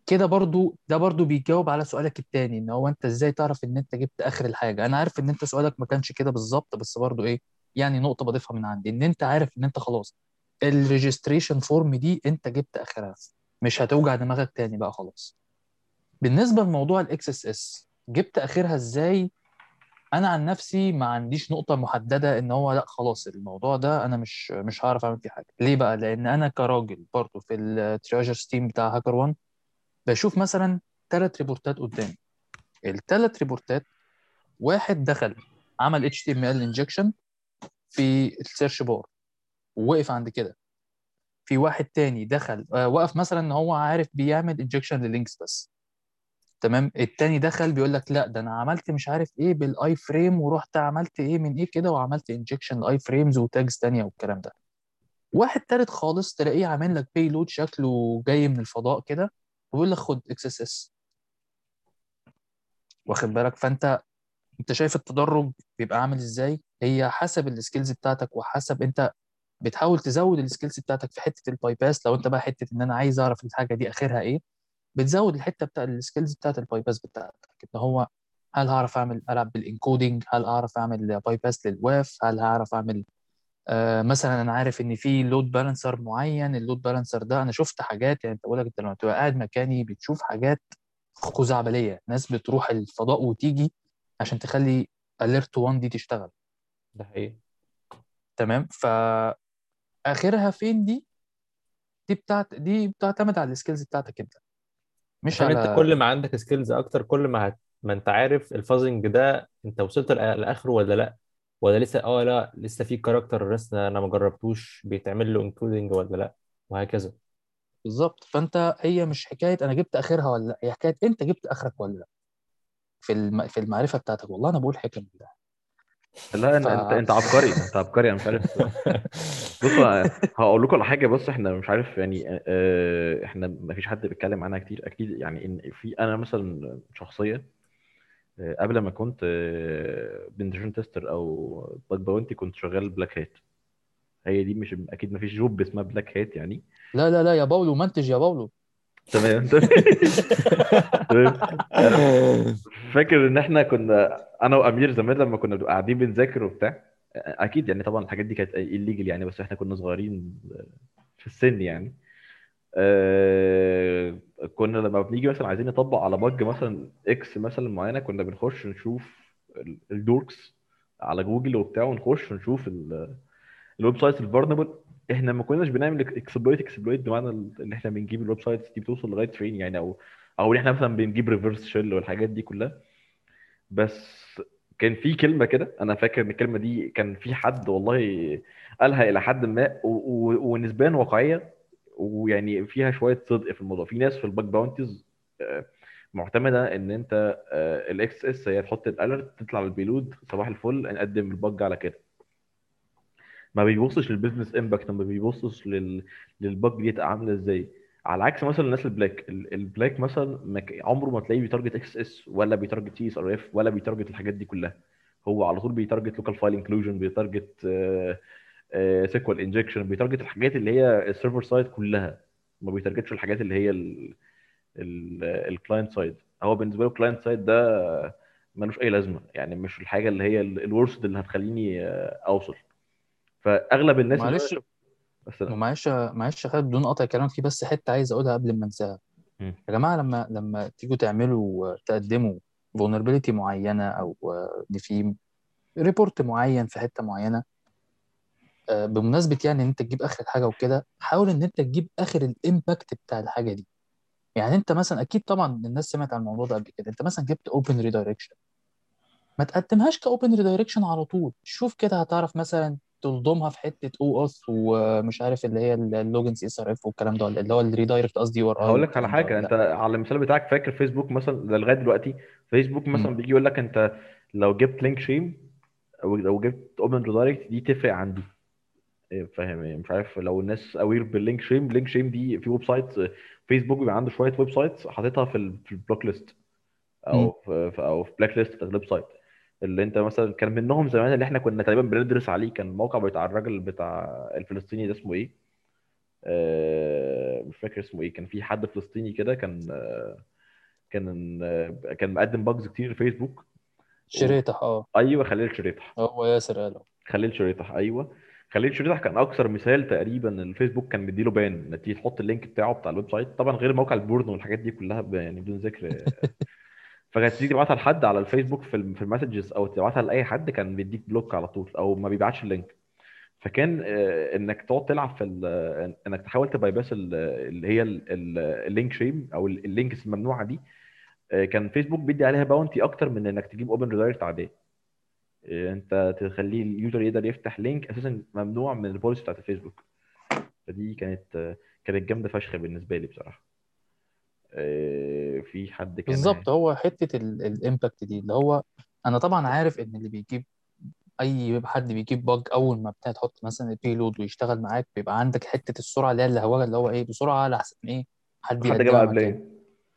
كده برضو ده برضو بيجاوب على سؤالك التاني إن هو أنت إزاي تعرف إن أنت جبت آخر الحاجة؟ أنا عارف إن أنت سؤالك ما كانش كده بالظبط بس برضو إيه يعني نقطة بضيفها من عندي إن أنت عارف إن أنت خلاص ال registration form دي أنت جبت آخرها مش هتوجع دماغك تاني بقى خلاص. بالنسبة لموضوع ال XSS جبت آخرها إزاي؟ أنا عن نفسي ما عنديش نقطة محددة إن هو لأ خلاص الموضوع ده أنا مش مش هعرف أعمل فيه حاجة. ليه بقى؟ لأن أنا كراجل برضو في ال triagers team بتاع HackerOne بشوف مثلا ثلاث report ات قدامي. الثلاث report ات واحد دخل عمل HTML injection في ال search bar ووقف عند كده. في واحد تاني دخل آه وقف مثلا إن هو عارف بيعمل injection لل links بس. تمام؟ التاني دخل بيقول لك لا ده أنا عملت مش عارف إيه بال iframe ورحت عملت إيه من إيه كده وعملت injection ل iframes و tags تانية والكلام ده. واحد تالت خالص تلاقيه عامل لك payload شكله جاي من الفضاء كده. ويقول لك خد XSS. واخد بالك؟ فأنت أنت شايف التدرج بيبقى عامل إزاي؟ هي حسب ال skills بتاعتك وحسب أنت بتحاول تزود ال skills بتاعتك في حتة ال bypass لو أنت بقى حتة إن أنا عايز أعرف الحاجة دي آخرها إيه بتزود الحتة بتاع ال skills بتاعت ال bypass بتاعتك. ان هو هل هعرف أعمل ألعب بال encoding هل اعرف أعمل bypass لل WAF؟ هل هعرف أعمل مثلا أنا عارف إن في load balancer معين ال load balancer ده أنا شفت حاجات يعني أنت بقول لك أنت لما تبقى قاعد مكاني بتشوف حاجات خزعبلية ناس بتروح الفضاء وتيجي عشان تخلي alert 1 دي تشتغل. ده حقيقي. تمام؟ فاخرها فين دي؟ دي بتاعت دي بتعتمد على ال skills بتاعتك أنت. مش على أنت كل ما عندك skills أكتر كل ما هت... ما أنت عارف ال fuzzing ده أنت وصلت لآخره ولا لأ. ولا لسه؟ آه لا لسه في character لسه أنا ما جربتوش. بيتعمل له encoding ولا لأ؟ وهكذا. بالظبط. فأنت هي مش حكاية أنا جبت آخرها ولا لأ هي حكاية أنت جبت آخرك ولا لأ. في الم... في المعرفة بتاعتك. والله أنا بقول حكم بالله لا ف... انت أنت انت عبقري. أنت عبقري أنا مش عارف. بص هقول لكم على حاجة. بص إحنا مش عارف يعني آه، إحنا ما فيش حد بيتكلم عنها كتير. أكيد يعني إن في أنا مثلا شخصيا آه، قبل ما كنت penetration tester أو bug bounty كنت شغال black hat. هي دي مش أكيد ما فيش job اسمها black hat يعني. لا لا لا يا باولو منتج يا باولو. تمام تمام. فاكر إن إحنا كنا أنا وأمير زمان لما كنا بنبقى قاعدين بنذاكر وبتاع أكيد يعني طبعا الحاجات دي كانت illegal يعني بس إحنا كنا صغيرين في السن يعني. آه كنا لما بنيجي مثلا عايزين نطبق على bug مثلا X مثلا معينة كنا بنخش نشوف ال- ال dorks على جوجل وبتاع ونخش نشوف ال- ال websites ال vulnerable إحنا ما كناش بنعمل exploit exploit بمعنى إن إحنا بنجيب ال websites دي بتوصل لغاية فين يعني أو أو إن إحنا مثلا بنجيب reverse shell والحاجات دي كلها. بس كان في كلمة كده أنا فاكر إن الكلمة دي كان في حد والله قالها إلى حد ما ونسبيا واقعية ويعني فيها شوية صدق في الموضوع. في ناس في ال bug bounties معتمدة إن أنت ال XSS هي تحط ال alert تطلع ال payload صباح الفل نقدم ال bug على كده. ما بيبصش لل business impact ما بيبصش لل... لل bug دي عاملة إزاي. على عكس مثلا الناس ال black ال- ال black مثلا ما ك- عمره ما تلاقيه بي target XSS ولا بي target CSRF ولا بي target الحاجات دي كلها. هو على طول بي target local file inclusion بي target SQL injection بي target الحاجات اللي هي ال server side كلها. ما بي target ش الحاجات اللي هي ال client side هو بالنسبة له ال client side ده ملوش أي لازمة. يعني مش الحاجة اللي هي ال worst اللي هتخليني آه، أوصل. فأغلب الناس معلش. معلش معلش يا خالد بدون قطع كلام في بس حتة عايز أقولها قبل ما أنساها. يا جماعة لما لما تيجوا تعملوا تقدموا vulnerability معينة أو ان في report معين في حتة معينة آه، بمناسبة يعني إن أنت تجيب آخر الحاجة وكده حاول إن أنت تجيب آخر ال impact بتاع الحاجة دي. يعني أنت مثلا أكيد طبعا الناس سمعت عن الموضوع ده قبل كده. أنت مثلا جبت open redirection ما تقدمهاش ك open redirection على طول. شوف كده هتعرف مثلا تلضمها في حتة أو OAuth ومش عارف اللي هي ال login CSRF والكلام ده اللي هو ال redirect قصدي URI هقول لك على حاجة. أنت على المثال بتاعك فاكر فيسبوك مثلا؟ ده لغاية دلوقتي فيسبوك مثلا. بيجي يقول لك أنت لو جبت link shim أو لو جبت open redirect دي تفرق عن دي إيه، فاهم إيه، مش عارف لو الناس aware بال link shim link shim دي في website فيسبوك بيبقى عنده شوية websites حاططها في ال- في ال block list. أو في أو في black list بتاعت ال website اللي أنت مثلا كان منهم زمان اللي إحنا كنا تقريبا بندرس عليه كان موقع بتاع الراجل بتاع الفلسطيني ده اسمه إيه؟ آه، مش فاكر اسمه إيه. كان في حد فلسطيني كده كان آه، كان آه، كان مقدم bugs كتير لفيسبوك و... شريتح آه. أيوه خليل شريتح هو ياسر قاله. خليل شريتح أيوه. خليل شريتح كان أكثر مثال تقريبا الفيسبوك كان مديله بان انك تيجي تحط ال link بتاعه بتاع ال website. طبعا غير موقع ال porn والحاجات دي كلها يعني بدون ذكر. فكانت تيجي تبعتها لحد على الفيسبوك في في ال messages أو تبعتها لأي حد كان بيديك block على طول أو ما بيبعتش ال link. فكان آه، إنك تقعد تلعب في آه، إنك تحاول ت bypass ال- اللي هي ال- ال- ال link shim أو ال- ال links الممنوعة دي. آه، كان فيسبوك بيدي عليها bounty أكتر من إنك تجيب open redirect عادية. انت تخليه ال user يقدر يفتح link أساسا ممنوع من ال policy بتاعت الفيسبوك. فدي كانت كانت جامدة فشخ بالنسبة لي بصراحة. آه، في حد كان بالظبط هو حتة ال impact دي اللي هو أنا طبعا عارف إن اللي بيجيب أي حد بيجيب bug أول ما بتاع تحط مثلا ال payload ويشتغل معاك بيبقى عندك حتة السرعة اللي هي الهوجة اللي هو إيه بسرعة لحسن إيه حد حد جاب يقدمها قبل إيه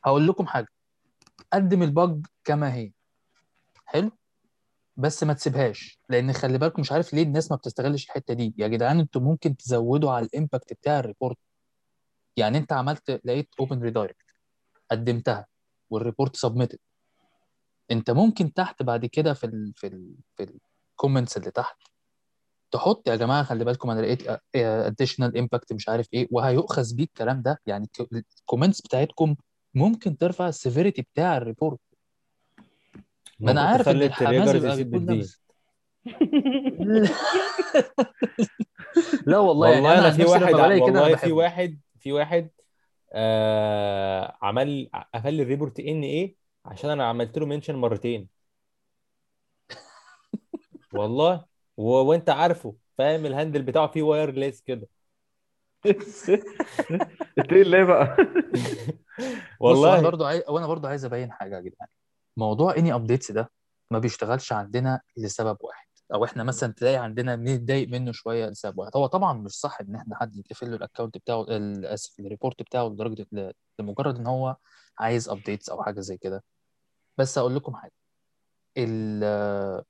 هقول لكم حاجة قدم ال bug كما هي. حلو؟ بس ما تسيبهاش. لأن خلي بالكم مش عارف ليه الناس ما بتستغلش الحتة دي. يا جدعان أنتوا ممكن تزودوا على ال impact بتاع ال report يعني انت عملت لقيت open redirect قدمتها وال report submitted انت ممكن تحت بعد كده في ال في ال في ال comments اللي تحت تحط يا جماعة خلي بالكم أنا لقيت additional impact مش عارف إيه وهيؤخذ بيه الكلام ده. يعني ال comments بتاعتكم ممكن ترفع ال severity بتاع ال report ما أنا ممكن عارف إن الحماس ال triagers يبقى بيكون نفس. لا. والله يعني والله أنا في نفسي واحد والله في بحبه. واحد في واحد آه عمل قفل لي ال report إن إيه عشان أنا عملت له mention مرتين. والله. و... وأنت عارفه فاهم؟ ال handle بتاعه فيه wireless كده. ليه بقى؟ والله. برضو عايز وأنا برضو عايز أبين حاجة يا جدعان. موضوع any updates ده ما بيشتغلش عندنا لسبب واحد. أو إحنا مثلا تلاقي عندنا بنتضايق منه شوية لسبب واحد. هو طبعا مش صح إن إحنا حد يقفل له ال account بتاعه اسف ال report بتاعه لدرجة لمجرد إن هو عايز updates أو حاجة زي كده. بس أقول لكم حاجة. ال-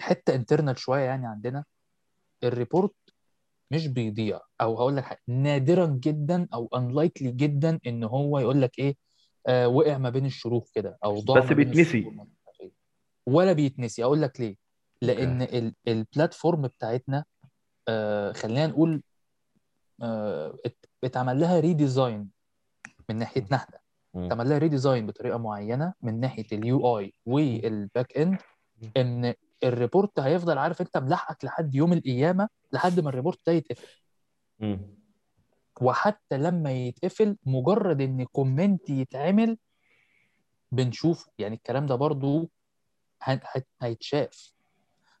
حتة internal شوية يعني عندنا ال report مش بيضيع. أو هقول لك حاجة. نادرا جدا أو unlikely جدا إن هو يقول لك إيه آه وقع ما بين الشروط كده أو ضاع بس بيتنسي. ولا بيتنسي. أقول لك ليه. لأن ال- ال platform بتاعتنا آه خلينا نقول آه ات- اتعمل لها redesign من ناحيتنا إحنا. اتعمل لها redesign بطريقة معينة من ناحية ال UI وال back end إن ال report هيفضل عارف أنت ملاحقك لحد يوم القيامة لحد ما ال report ده يتقفل. وحتى لما يتقفل مجرد إن comment يتعمل بنشوفه يعني الكلام ده برضو هيتشاف.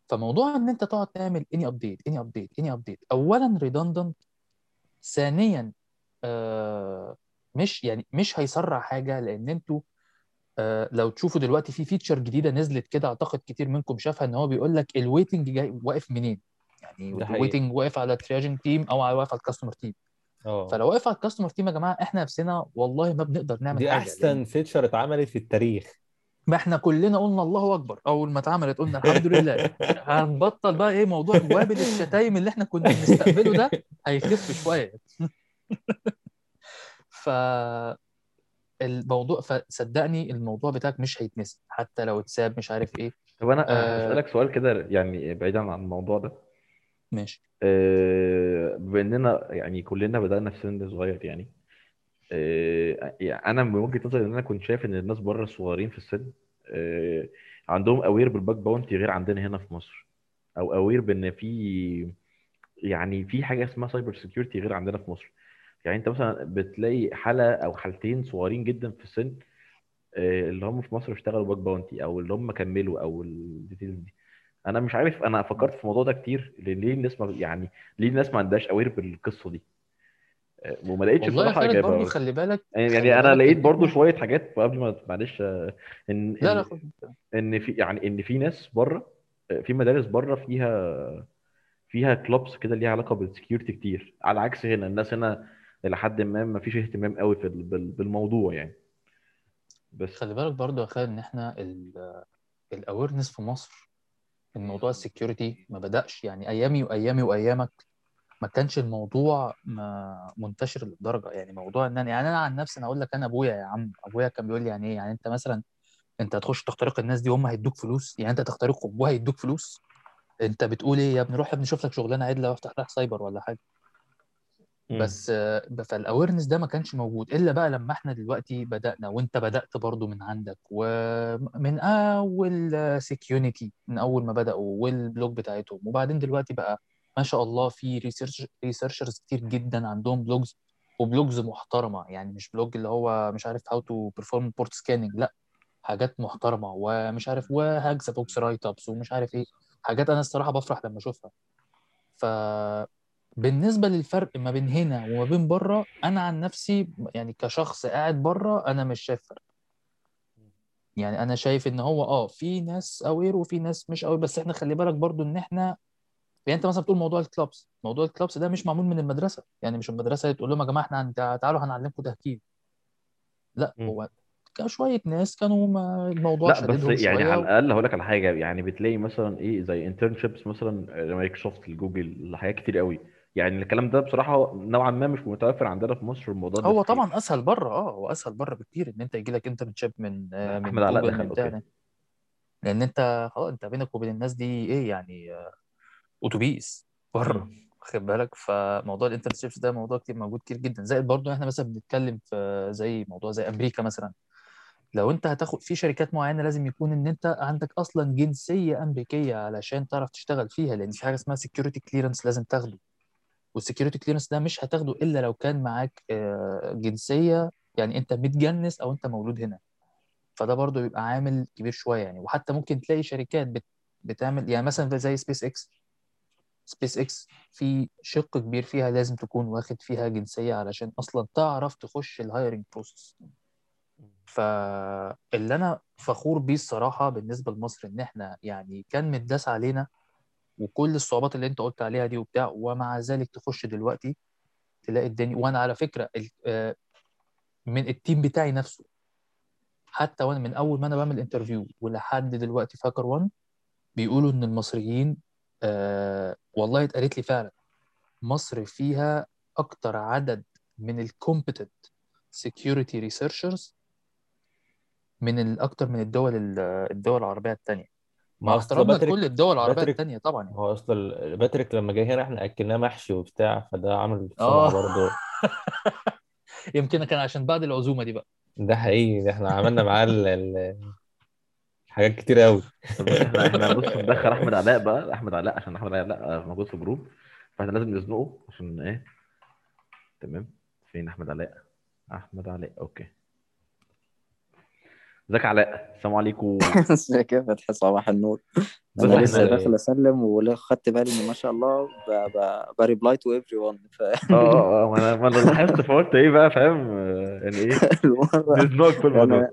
فموضوع إن أنت تقعد تعمل any update any update any update اولا redundant ثانيا آه مش يعني مش هيسرع حاجة لأن أنتوا آه لو تشوفوا دلوقتي في feature جديدة نزلت كده أعتقد كتير منكم شافها إن هو بيقول لك ال waiting جاي واقف منين؟ يعني. ال waiting واقف على ال triaging team أو واقف على ال customer team آه. فلو واقف على ال customer team يا جماعة إحنا نفسنا والله ما بنقدر نعمل دي حاجة أحسن لأن فيتشر اتعملت في التاريخ. ما إحنا كلنا قلنا الله أكبر. أول ما اتعملت قلنا الحمد لله. هنبطل بقى إيه موضوع وابل الشتايم اللي إحنا كنا بنستقبله ده؟ هيخف شوية. ف الموضوع فصدقني الموضوع بتاعك مش هيتنسي حتى لو اتساب مش عارف إيه. طب أنا آه. هسألك سؤال كده يعني بعيدا عن الموضوع ده. ماشي. آه، بما إننا يعني كلنا بدأنا في سن صغير يعني آه، يعني أنا من وجهة نظري إن أنا كنت شايف إن الناس بره الصغيرين في السن آه، عندهم aware بال bug bounty غير عندنا هنا في مصر أو aware بإن في يعني في حاجة اسمها cyber security غير عندنا في مصر. يعني أنت مثلا بتلاقي حالة أو حالتين صغيرين جدا في السن آه، اللي هم في مصر اشتغلوا bug bounty أو اللي هم كملوا أو ال details دي. أنا مش عارف أنا فكرت في الموضوع ده كتير ليه الناس ما يعني ليه الناس ما عندهاش aware بالقصة دي؟ آه، وما لقيتش والله بصراحة إجابة برضو بس خلي بالك يعني خلي يعني أنا بالك لقيت إحنا شوية حاجات قبل ما معلش آه، إن لا لا خد إن في يعني إن في ناس بره آه، في مدارس بره فيها فيها clubs كده ليها علاقة بال security كتير. على عكس هنا الناس هنا إلى حد ما ما فيش اهتمام قوي في ال- بال- بالموضوع يعني. بس خلي بالك برضو يا خالد إن إحنا ال awareness في مصر ان موضوع ال security ما بدأش. يعني أيامي وأيامي وأيامك ما كانش الموضوع ما منتشر للدرجة. يعني موضوع إن أنا يعني أنا عن نفسي أنا أقول لك أنا أبويا يا عم. أبويا كان بيقول لي يعني إيه؟ يعني أنت مثلا أنت هتخش تخترق الناس دي وهم هيدوك فلوس. يعني أنت تخترقهم وهيدوك فلوس. أنت بتقول إيه يا ابني؟ روح يا ابني شوف لك شغلانة عدلة وافتح لك سايبر ولا حاجة. بس آه، فال awareness ده ما كانش موجود إلا بقى لما إحنا دلوقتي بدأنا وأنت بدأت برضو من عندك ومن أول security من أول ما بدأوا وال blog بتاعتهم وبعدين دلوقتي بقى ما شاء الله في research researchers كتير جدا عندهم blogs و blogs محترمة يعني مش blog اللي هو مش عارف how to perform port scanning لأ حاجات محترمة ومش عارف و Hack The Box write-ups ومش عارف إيه حاجات أنا الصراحة بفرح لما أشوفها. ف بالنسبة للفرق ما بين هنا وما بين بره أنا عن نفسي يعني كشخص قاعد بره أنا مش شايف فرق يعني أنا شايف إن هو آه في ناس aware وفي ناس مش aware بس إحنا خلي بالك برضو إن إحنا يعني أنت مثلا بتقول موضوع ال clubs موضوع ال clubs ده مش معمول من المدرسة يعني مش المدرسة تقول لهم يا جماعة إحنا تعالوا هنعلمكم تهكير لا مم. هو كان شوية ناس كانوا ما الموضوع لا بس يعني على. الأقل هقول لك على حاجة يعني بتلاقي مثلا إيه زي internships مثلا Microsoft ال Google حاجات كتير قوي يعني الكلام ده بصراحة نوعا ما مش متوفر عندنا في مصر الموضوع ده هو كتير. طبعا أسهل بره آه هو أسهل بره بكتير إن أنت يجي لك internship من آه، من أحمد علاء جوجل دخل من بتاع okay لأن أنت خلاص أنت بينك وبين الناس دي إيه يعني آه، أتوبيس بره مم. واخد بالك؟ فموضوع ال internships ده موضوع كتير موجود كتير جدا. زائد برضو إحنا مثلا بنتكلم في زي موضوع زي أمريكا مثلا. لو أنت هتاخد في شركات معينة لازم يكون إن أنت عندك أصلا جنسية أمريكية علشان تعرف تشتغل فيها لأن في حاجة اسمها security clearance لازم تاخده. وال security clearance ده مش هتاخده إلا لو كان معاك آه، جنسية يعني أنت متجنس أو أنت مولود هنا. فده برضو بيبقى عامل كبير شوية يعني. وحتى ممكن تلاقي شركات بت بتعمل يعني مثلا زي SpaceX SpaceX في شق كبير فيها لازم تكون واخد فيها جنسية علشان أصلا تعرف تخش ال hiring process فاللي أنا فخور بيه الصراحة بالنسبة لمصر إن إحنا يعني كان متداس علينا وكل الصعوبات اللي انت قلت عليها دي وبتاع ومع ذلك تخش دلوقتي تلاقي الدنيا وأنا على فكرة آه، من ال team بتاعي نفسه حتى وأنا من أول ما أنا بعمل interview ولحد دلوقتي فاكر وان بيقولوا إن المصريين آه والله اتقالت لي فعلا مصر فيها أكتر عدد من ال competent security researchers من الاكتر من الدول ال- الدول العربية الثانية مع احترامنا باتريك لكل الدول العربية باتريك الثانية طبعا يعني. هو أصل باتريك لما جه هنا إحنا أكلناه محشي وبتاع فده عمل آه. برضه. يمكن كان عشان بعد العزومة دي بقى. ده حقيقي ده إحنا عملنا معاه ال- ال- حاجات كتير قوي إحنا إحنا بص ندخل احمد علاء بقى احمد علاء عشان احمد علاء موجود في الجروب فإحنا لازم نزنقه عشان إيه؟ تمام. فين أحمد علاء؟ أحمد علاء okay. ازيك يا علاء؟ السلام عليكم. ازيك يا فتحي؟ صباح النور. بس أنا لسه إحنا داخل أسلم وخدت بالي إن ما شاء الله ب reply to everyone ف آه آه آه ما أنا ما أنا لاحظت فقلت إيه بقى فاهم؟ آه، يعني إيه؟ المره في الموضوع أنا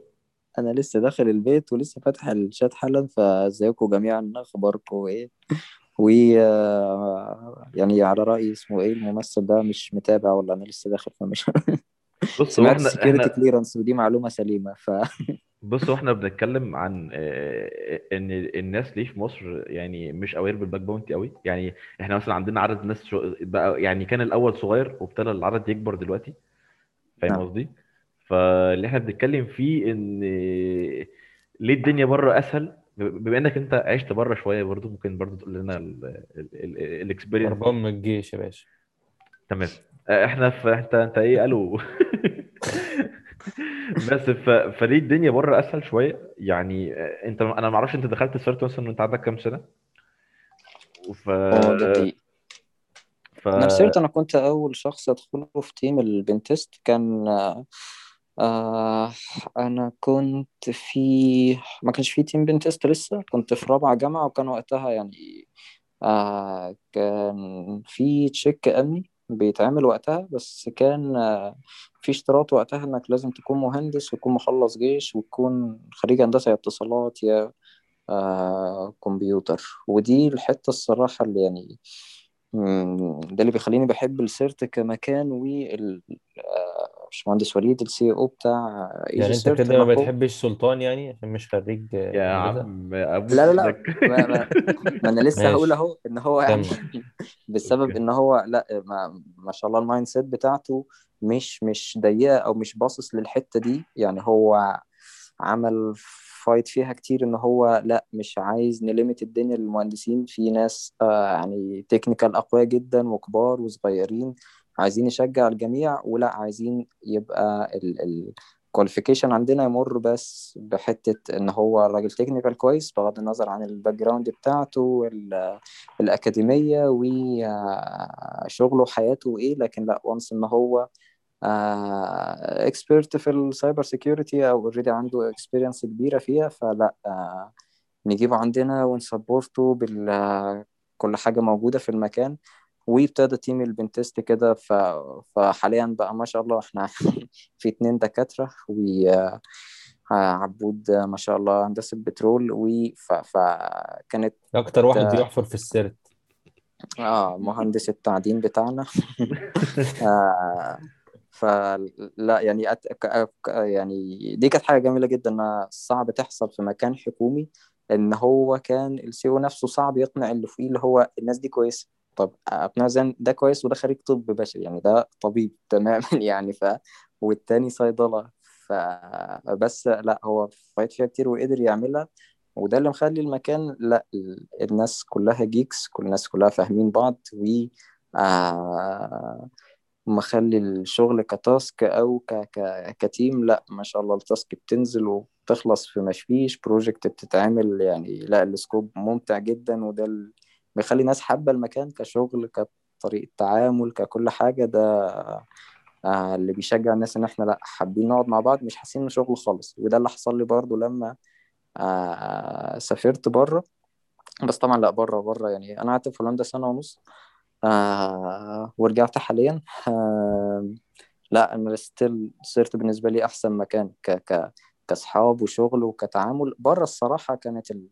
أنا لسه داخل البيت ولسه فاتح الشات حالا فازيكم جميعا أخباركم إيه؟ و آه، يعني على رأيي اسمه إيه الممثل ده؟ مش متابع ولا أنا لسه داخل فمش بص هو سمعت إحنا security إحنا clearance ودي معلومة سليمة ف بص هو إحنا بنتكلم عن آه، إن الناس ليه في مصر يعني مش aware بال bug bounty قوي يعني إحنا مثلا عندنا عدد ناس شو بقى يعني كان الأول صغير وابتدى العدد يكبر دلوقتي. فاهم نعم. قصدي؟ فاللي إحنا بنتكلم فيه إن ليه الدنيا بره أسهل؟ بما إنك أنت عشت بره شوية برضو ممكن برضو تقول لنا ال experience هربان من الجيش يا باشا. تمام. إحنا في انت إنت إيه؟ قالوا. بس ف... فليه الدنيا بره أسهل شوية. يعني آه، إنت أنا ما أعرفش إنت دخلت CERT مثلا وأنت عندك كام سنة؟ ف ده حقيقي ف أنا CERT أنا كنت أول شخص أدخله في team ال pentest كان آه آه، أنا كنت في ما كانش في team pentest لسه. كنت في رابعة جامعة وكان وقتها يعني آه كان في check امني بيتعمل وقتها بس كان آه في اشتراط وقتها إنك لازم تكون مهندس وتكون مخلص جيش وتكون خريج هندسة يا اتصالات يا آه كمبيوتر. ودي الحتة الصراحة اللي يعني ده اللي بيخليني بحب ال CERT كمكان وال آه، باشمهندس وليد السي أو بتاع EG يعني انت CERT كده ما بتحبش سلطان يعني؟ عشان مش خريج يا هندسة عم لا لا لا ما, ما, ما أنا لسه هقول أهو إن هو يعني كمل بسبب إن هو لأ ما, ما شاء الله ال mindset بتاعته مش مش ضيقة أو مش باصص للحتة دي. يعني هو عمل fight فيها كتير إن هو لأ مش عايز ن limit الدنيا للمهندسين. في ناس آه يعني technical أقوياء جدا وكبار وصغيرين. عايزين نشجع الجميع ولا عايزين يبقى ال ال qualification عندنا يمر بس بحتة إن هو راجل technical كويس بغض النظر عن ال background بتاعته الأكاديمية وشغله وحياته إيه لكن لا once إن هو expert في ال cyber security أو already عنده experience كبيرة فيها فلا آه، نجيبه عندنا ون support ه بال كل حاجة موجودة في المكان. وابتدى team ال pentest كده ف... فحاليا بقى ما شاء الله إحنا في اتنين دكاترة وعبود ما شاء الله هندسة بترول و ف... فكانت أكتر واحد بيحفر في السيرت. آه مهندس التعدين بتاعنا. آه فلا يعني أت... ك... ك- يعني دي كانت حاجة جميلة جدا إنها صعب تحصل في مكان حكومي إن هو كان السي أو نفسه صعب يقنع اللي فوقيه اللي هو الناس دي كويسة. طب أقنع زين ده كويس وده خريج طب بشري يعني ده طبيب تماما يعني ف والتاني صيدلة فبس لا هو فايت فيها كتير وقدر يعملها وده اللي مخلي المكان لا ال- الناس كلها geeks كل الناس كلها فاهمين بعض و آه مخلي الشغل ك task أو ك ك ك team لا ما شاء الله ال task بتنزل وبتخلص في مفيش project بتتعمل يعني لا ال scope ممتع جدا وده بيخلي ناس حابة المكان كشغل كطريقة تعامل ككل حاجة. ده آه اللي بيشجع الناس إن إحنا لأ حابين نقعد مع بعض مش حاسين إنه شغل خالص. وده اللي حصل لي برضو لما آه سافرت بره بس طبعا لأ بره بره يعني. أنا قعدت في هولندا سنة ونص آه ورجعت حاليا. لأ أنا ستيل صرت بالنسبة لي أحسن مكان ك ك كأصحاب وشغل وكتعامل. بره الصراحة كانت ال...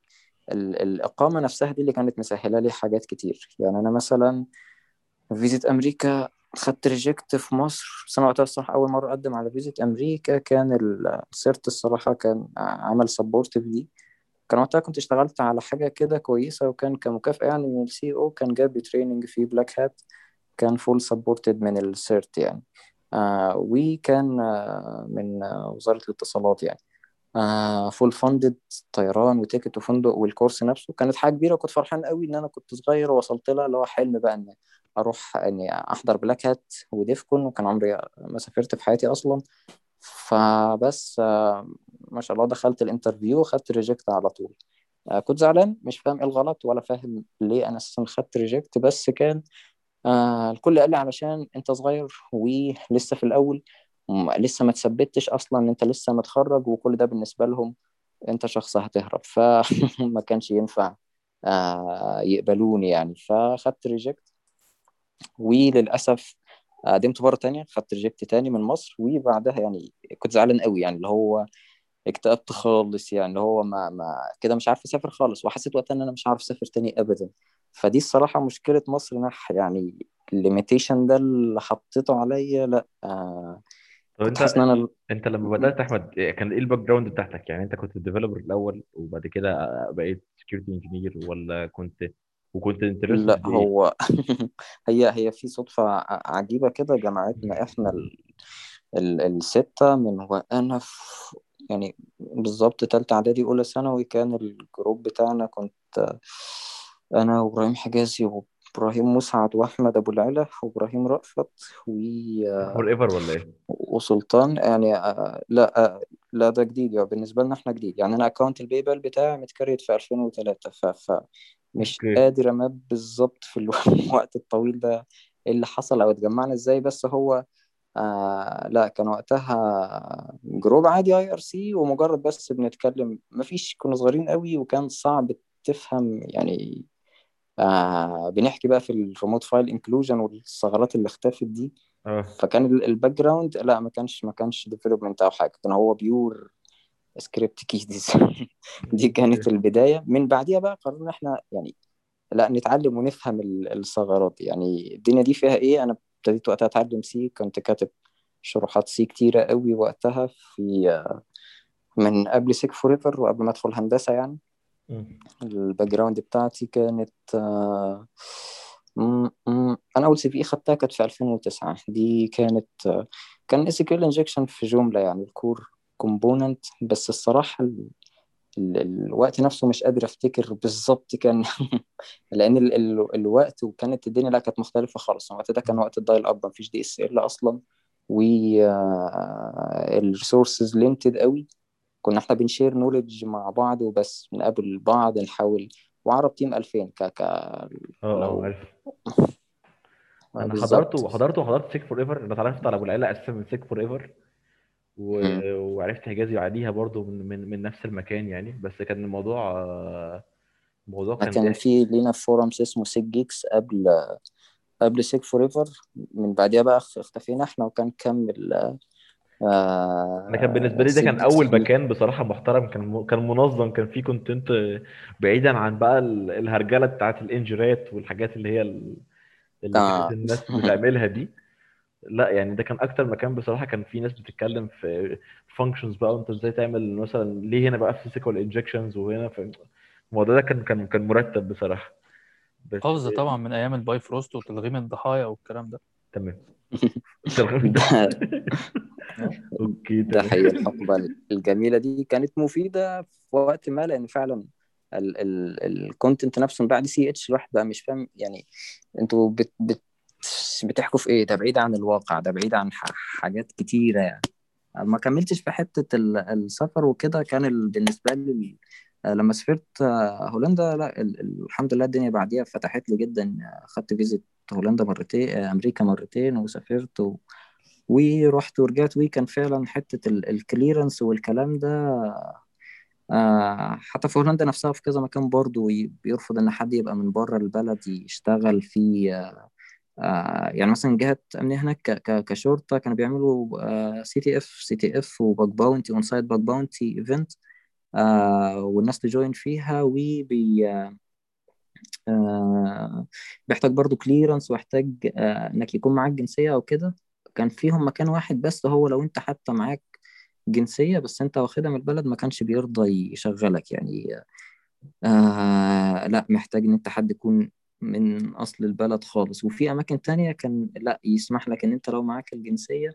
ال... الإقامة نفسها دي اللي كانت مسهلة لي حاجات كتير. يعني أنا مثلا فيزة أمريكا خدت reject في مصر أنا وقتها الصراحة أول مرة أقدم على فيزة أمريكا كان ال- ال CERT الصراحة كان عمل supportive دي كان وقتها كنت اشتغلت على حاجة كده كويسة وكان كمكافأة يعني من ال CEO كان جاب لي training في Black Hat كان full supported من ال CERT يعني. آه وكان آه من آه وزارة الاتصالات يعني. آه full funded طيران و ticket وفندق وال course نفسه. كانت حاجة كبيرة وكنت فرحان قوي إن أنا كنت صغير ووصلت لها اللي هو حلم بقى إن أروح إني أحضر Black Hat و DEF CON وكان عمري ما سافرت في حياتي أصلا. فبس آه ما شاء الله دخلت ال interview وخدت reject على طول. آه كنت زعلان مش فاهم إيه الغلط ولا فاهم ليه أنا أساسا خدت reject بس كان آه الكل قال لي علشان أنت صغير ولسه في الأول. لسه ما تثبتش أصلا إن أنت لسه متخرج وكل ده بالنسبة لهم أنت شخص هتهرب. فما كانش ينفع آه يقبلوني يعني. فخدت reject وللأسف قدمت مرة تانية خدت reject تاني من مصر. وبعدها يعني كنت زعلان قوي يعني اللي هو اكتئبت خالص يعني اللي هو ما ما كده مش عارف أسافر خالص. وحسيت وقتها إن أنا مش عارف أسافر تاني ابدا. فدي الصراحة مشكلة مصر نح يعني ال limitation ده اللي حطيته عليا لأ آه طب كنت انت حاسس إن أنا انت لما بدأت أحمد كان إيه ال background بتاعتك؟ يعني انت كنت developer الأول وبعد كده بقيت security engineer ولا كنت وكنت interested لا بايه هو هي هي في صدفة ع- عجيبة كده جمعتنا إحنا ال ال الستة من وأنا في يعني بالظبط تالتة إعدادي أولى ثانوي كان ال group بتاعنا كنت أنا وإبراهيم حجازي وإبراهيم مسعد وأحمد أبو العلا وإبراهيم رأفت و... ever ولا إيه؟ وسلطان يعني آه، لا آه، لا ده جديد يعني بالنسبة لنا إحنا جديد. يعني أنا أكونت ال PayPal بتاعي مت create في 2003 ف... فمش okay. قادر أ map بالظبط في الو- الوقت الطويل ده إيه اللي حصل أو اتجمعنا إزاي. بس هو آه لا كان وقتها group عادي IRC ومجرد بس بنتكلم. مفيش كنا صغيرين قوي وكان صعب تفهم يعني آه بنحكي بقى في ال remote file inclusion والثغرات اللي اختفت دي. آه. فكان ال background لا ما كانش ما كانش development أو حاجة كان هو pure script kids دي كانت البداية. من بعديها بقى قررنا إحنا يعني لا نتعلم ونفهم ال- الثغرات. يعني الدنيا دي فيها إيه؟ أنا ابتديت وقتها أتعلم C كنت كاتب شروحات C كتيرة قوي وقتها في من قبل Sec4ever وقبل ما أدخل هندسة يعني. ال background بتاعتي كانت آه، أنا أول CVE خدتها كانت في 2009 دي كانت آه، كان SQL injection في جوملا يعني ال core component بس الصراحة ال... ال... الوقت نفسه مش قادر أفتكر بالظبط كان لأن ال... ال... الوقت وكانت الدنيا لا كانت مختلفة خالص. الوقت ده كان وقت ال dial up مفيش DSL أصلا. و ال resources limited قوي. كنا إحنا بن share knowledge مع بعض وبس بنقابل بعض نحاول. وعرب تيم 2000 ك ك آه آه لو عارف أنا حضرته حضرته وحضرت Sec4ever أنا اتعرفت على أبو العلا أساسا من Sec4ever و... وعرفت حجازي بعديها برضو من... من من نفس المكان يعني. بس كان الموضوع آه، الموضوع كان كان في لينا forums اسمه Sec Geeks قبل قبل Sec4ever من بعديها بقى اخ- اختفينا إحنا وكان كمل أنا كان بالنسبة آه لي ده كان أول مكان بصراحة محترم. كان. كان منظم كان فيه content بعيدا عن بقى ال- الهرجلة بتاعت الانجرات والحاجات اللي هي ال- اللي كانت آه الناس بتعملها دي. لا يعني ده كان أكتر مكان بصراحة كان فيه ناس بتتكلم في functions بقى وأنت إزاي تعمل مثلا ليه هنا بقى في SQL injections وهنا في الموضوع ده كان كان كان مرتب بصراحة. بس حافظة طبعا من أيام ال Bifrost وتلغيم الضحايا والكلام ده. تمام. okay ده حقيقي الحقبة الجميلة دي كانت مفيدة في وقت ما لأن فعلا ال content نفسه من بعد سي اتش الواحد بقى مش فاهم يعني أنتوا بت بت بتحكوا في إيه؟ ده بعيد عن الواقع ده بعيد عن ح- حاجات كتيرة يعني. ما كملتش في حتة ال- السفر وكده كان ال- بالنسبة لي لما سافرت هولندا لا ال- ال- الحمد لله الدنيا بعديها فتحت لي جدا. خدت فيزة هولندا مرتين آه، أمريكا مرتين وسافرت و... ورحت ورجعت وكان فعلا حتة ال clearance والكلام ده آه، حتى في هولندا نفسها في كذا مكان برضو بيرفض إن حد يبقى من بره البلد يشتغل في آه، يعني مثلا جهة أمنية هناك ك- ك- كشرطة كانوا بيعملوا CTF CTF و bug bounty on site bug bounty event والناس ت join فيها وبي آه، بيحتاج برضو clearance ويحتاج آه، إنك يكون معاك جنسية أو كده. كان فيهم مكان واحد بس هو لو انت حتى معاك جنسية بس انت واخدها من البلد ما كانش بيرضى يشغلك يعني. آه لا محتاج ان انت حد يكون من اصل البلد خالص. وفي أماكن تانية كان لا يسمح لك ان انت لو معاك الجنسية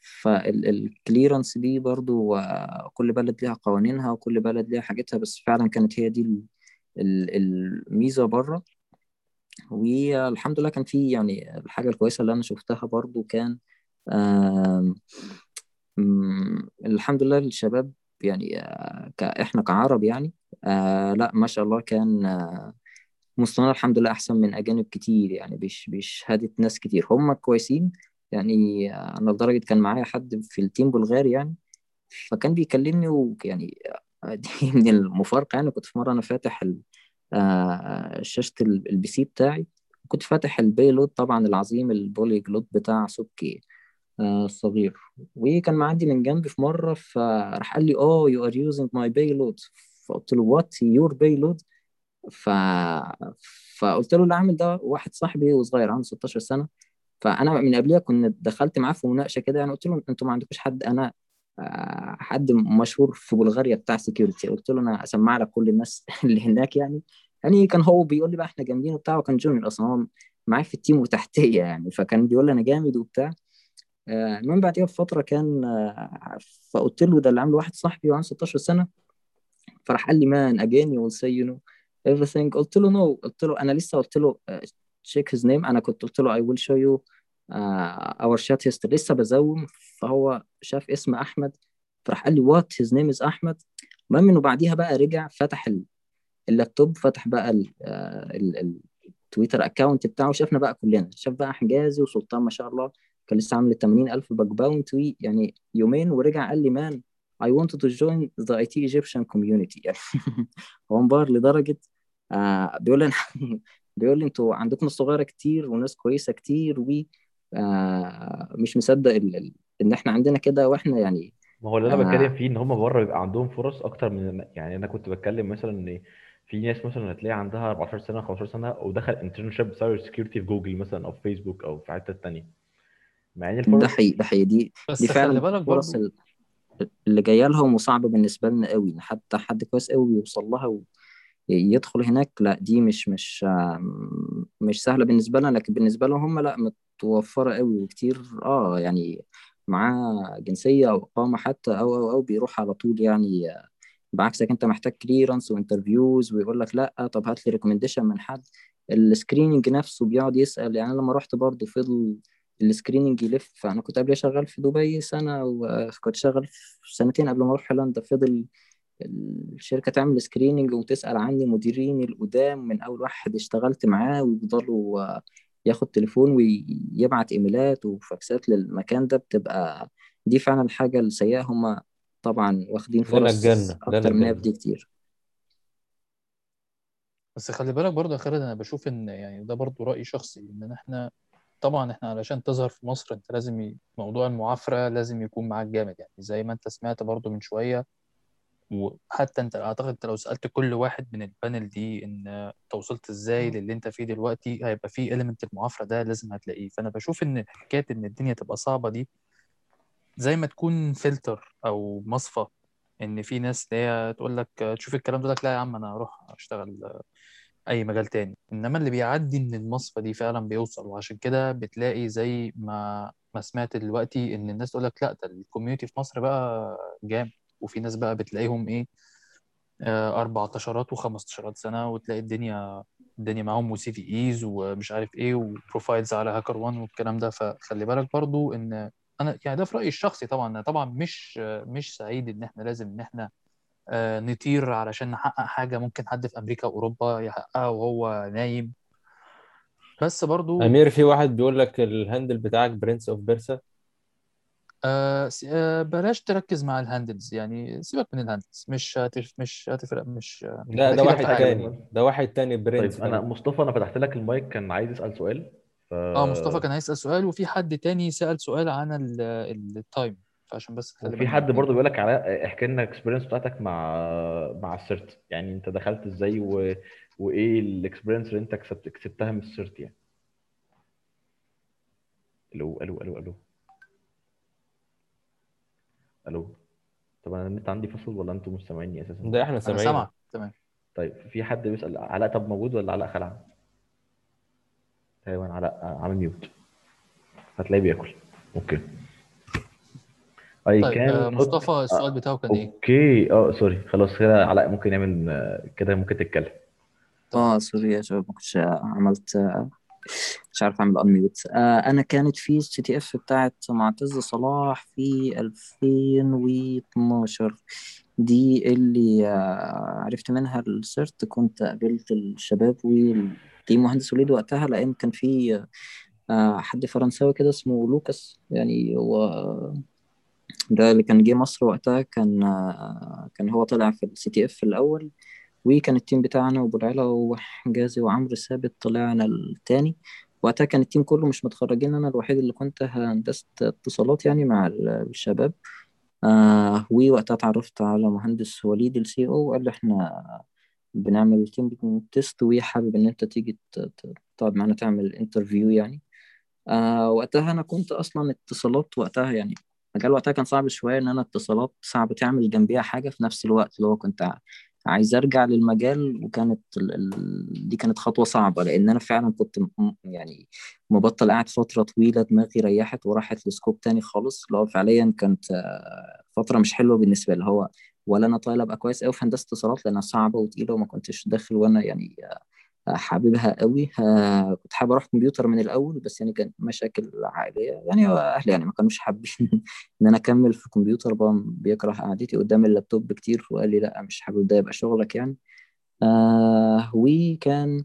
فال clearance دي برضو كل بلد ليها قوانينها وكل بلد ليها حاجتها بس فعلا كانت هي دي ال- ال- الميزة بره. والحمد لله كان في يعني الحاجة الكويسة اللي أنا شفتها برضو كان الحمد لله الشباب يعني آه، إحنا كعرب يعني آه لا ما شاء الله كان آه، مستوانا الحمد لله أحسن من أجانب كتير يعني بش بشهادة ناس كتير. هم كويسين يعني أنا لدرجة كان معايا حد في ال team بلغاري يعني فكان بيكلمني ويعني دي من المفارقة يعني كنت في مرة أنا فاتح ال- ال PC بتاعي كنت فاتح ال payload طبعا العظيم ال polyglot بتاع سوبكي. الصغير وكان معدي من جنبي في مرة فراح قال لي آه you are using my payload فقلت له what your payload ف... فقلت له اللي عامل ده واحد صاحبي وصغير عنده 16 سنة. فأنا من قبلها كنت دخلت معاه في مناقشة كده يعني قلت له أنتوا ما عندكوش حد أنا آه، حد مشهور في بلغاريا بتاع security قلت له أنا أسمع لك كل الناس اللي هناك يعني. يعني كان هو بيقول لي بقى إحنا جامدين وبتاع وكان junior أصلا هو معايا في ال team وتحتية يعني فكان بيقول لي أنا جامد وبتاع. آه، المهم بعديها بفترة كان آه، فقلت له ده اللي عامله واحد صاحبي وعنده 16 سنة. فراح قال لي man you will say you know everything. قلت له no. قلت له أنا لسه قلت له check his name. أنا كنت قلت له will show you uh, our chat history. لسه بزوم. فهو شاف اسم أحمد. فراح قال لي what? His name is أحمد. المهم إنه بعديها بقى رجع فتح ال- اللابتوب فتح بقى ال- آه، ال- ال- ال Twitter account بتاعه. شافنا بقى كلنا. شاف بقى حجازي وسلطان ما شاء الله. كان لسه عامل 80000 bug bounty يعني يومين ورجع قال لي man I wanted to join the IT Egyptian community. يعني هو انبهر لدرجة آه بيقول لي أنا بيقول لي أنتوا عندكم ناس صغيرة كتير وناس كويسة كتير و آه مش مصدق ال... ال... إن إحنا عندنا كده وإحنا يعني ما هو اللي أنا بتكلم آه فيه إن هم بره بيبقى عندهم فرص أكتر من يعني أنا كنت بتكلم مثلا إن في ناس مثلا هتلاقي عندها 14 سنة 15 سنة ودخل internship cyber security في جوجل مثلا أو في فيسبوك أو في حتة تانية. مع إن ده الفرص حقيقي ده حقيقي. دي بس دي خلي فعلا بالك الفرص برضو ال- اللي جاية لهم وصعبه بالنسبة لنا قوي. حتى حد كويس قوي يوصل لها ويدخل هناك لا دي مش مش مش سهلة بالنسبة لنا. لكن بالنسبة لهم هم لا متوفرة قوي وكتير. آه يعني معاه جنسية أو إقامة حتى أو أو أو بيروح على طول يعني بعكسك أنت محتاج clearance و interviews ويقول لك لا طب هات لي recommendation من حد. ال screening نفسه بيقعد يسأل. يعني لما رحت برضه فضل ال screening يلف. فأنا كنت قبل شغال في دبي سنة وكنت شغال في سنتين قبل ما أروح هولندا. فضل الشركة تعمل screening وتسأل عني مديرين القدام من أول واحد اشتغلت معاه ويفضلوا ياخد تليفون ويبعت إيميلات وفاكسات للمكان ده. بتبقى دي فعلا الحاجة السيئة. هم طبعا واخدين فرص الجنة لنا أكتر منها بدي كتير. بس خلي بالك برضه يا خالد أنا بشوف إن يعني ده برضه رأي شخصي إن إحنا طبعا إحنا علشان تظهر في مصر أنت لازم ي... موضوع المعافرة لازم يكون معاك جامد. يعني زي ما أنت سمعت برضه من شوية وحتى أنت أعتقد أنت لو سألت كل واحد من ال panel دي إن أنت وصلت إزاي للي أنت فيه دلوقتي هيبقى فيه element المعافرة ده لازم هتلاقيه. فأنا بشوف إن حكاية إن الدنيا تبقى صعبة دي زي ما تكون فلتر أو مصفى إن في ناس اللي هي تقول لك تشوف الكلام ده لك لا يا عم أنا هروح أشتغل أي مجال تاني. إنما اللي بيعدي من المصفى دي فعلا بيوصل وعشان كده بتلاقي زي ما ما سمعت دلوقتي إن الناس تقول لك لأ ده ال community في مصر بقى جامد. وفي ناس بقى بتلاقيهم إيه آه، 14 و15 سنة وتلاقي الدنيا الدنيا معاهم و CVEs ومش عارف إيه و profiles على HackerOne والكلام ده. فخلي بالك برضو إن أنا يعني ده في رأيي الشخصي طبعا. أنا طبعا مش مش سعيد إن إحنا لازم إن إحنا نطير علشان نحقق حاجة ممكن حد في أمريكا وأوروبا يحققها وهو نايم. بس برضو أمير في واحد بيقول لك ال handle بتاعك Prince of Persia؟ آه آه بلاش تركز مع ال handles يعني سيبك من ال handles مش هتف مش هتفرق مش مش لا ده واحد تاني ده واحد تاني برنس طيب أنا مصطفى أنا فتحت لك المايك كان عايز يسأل سؤال ف آه مصطفى كان هيسأل سؤال وفي حد تاني سأل سؤال عن ال- ال- ال time. فعشان بس بالنا حد برضه بيقول لك على احكي لنا ال experience بتاعتك مع مع ال CERT يعني انت دخلت إزاي و... وايه ال experience اللي انت كسبت كسبتها من ال CERT يعني؟ ألو ألو ألو ألو. ألو. طب أنا النت عندي فصل ولا أنتوا مش سامعيني أساسا؟ ده إحنا أنا سامعينك. سامعك تمام. طيب في حد بيسأل علاء طب موجود ولا علاء خلع؟ تقريبا علاء عامل mute هتلاقيه بياكل. okay. I طيب can آه not مصطفى السؤال بتاعه كان إيه؟ okay آه sorry خلاص كده علاء ممكن يعمل آه، كده ممكن تتكلم. آه سوري يا شباب ما كنتش عملت مش عارف أعمل unmute آه أنا كانت في ال CTF بتاعت معتز صلاح في 2012 دي اللي آه عرفت منها ال CERT كنت قابلت الشباب وفي مهندس وليد وقتها لأن كان في آه حد فرنساوي كده اسمه لوكاس يعني هو ده اللي كان جه مصر وقتها كان آه كان هو طلع في ال CTF الأول وكان ال team بتاعنا وأبو العلا وحجازي وعمرو ثابت طلعنا التاني. وقتها كان ال team كله مش متخرجين أنا الوحيد اللي كنت هندسة اتصالات يعني مع ال- الشباب. آه ووقتها اتعرفت على مهندس وليد السي أو وقال لي إحنا بنعمل team pentest وحابب إن أنت تيجي تقعد معانا تعمل interview يعني. آه وقتها أنا كنت أصلا اتصالات وقتها يعني مجال وقتها كان صعب شوية إن أنا اتصالات صعب تعمل جنبيها حاجة في نفس الوقت اللي هو كنت عايز أرجع للمجال وكانت. دي كانت خطوة صعبة لأن أنا فعلا كنت. يعني مبطل قاعد فترة طويلة دماغي ريحت وراحت ل scope تاني خالص اللي هو فعليا كانت فترة مش حلوة بالنسبة لي هو ولا أنا طايل أبقى كويس قوي في هندسة اتصالات لأنها صعبة وتقيلة وما كنتش داخل وأنا يعني حاببها قوي كنت حابب أروح كمبيوتر من الأول بس يعني كان مشاكل عائلية. يعني أهلي يعني ما كانوش حابين إن أنا أكمل في كمبيوتر. بابا بيكره قعدتي قدام اللابتوب كتير وقال لي لأ مش حابب ده يبقى شغلك يعني. آه وكان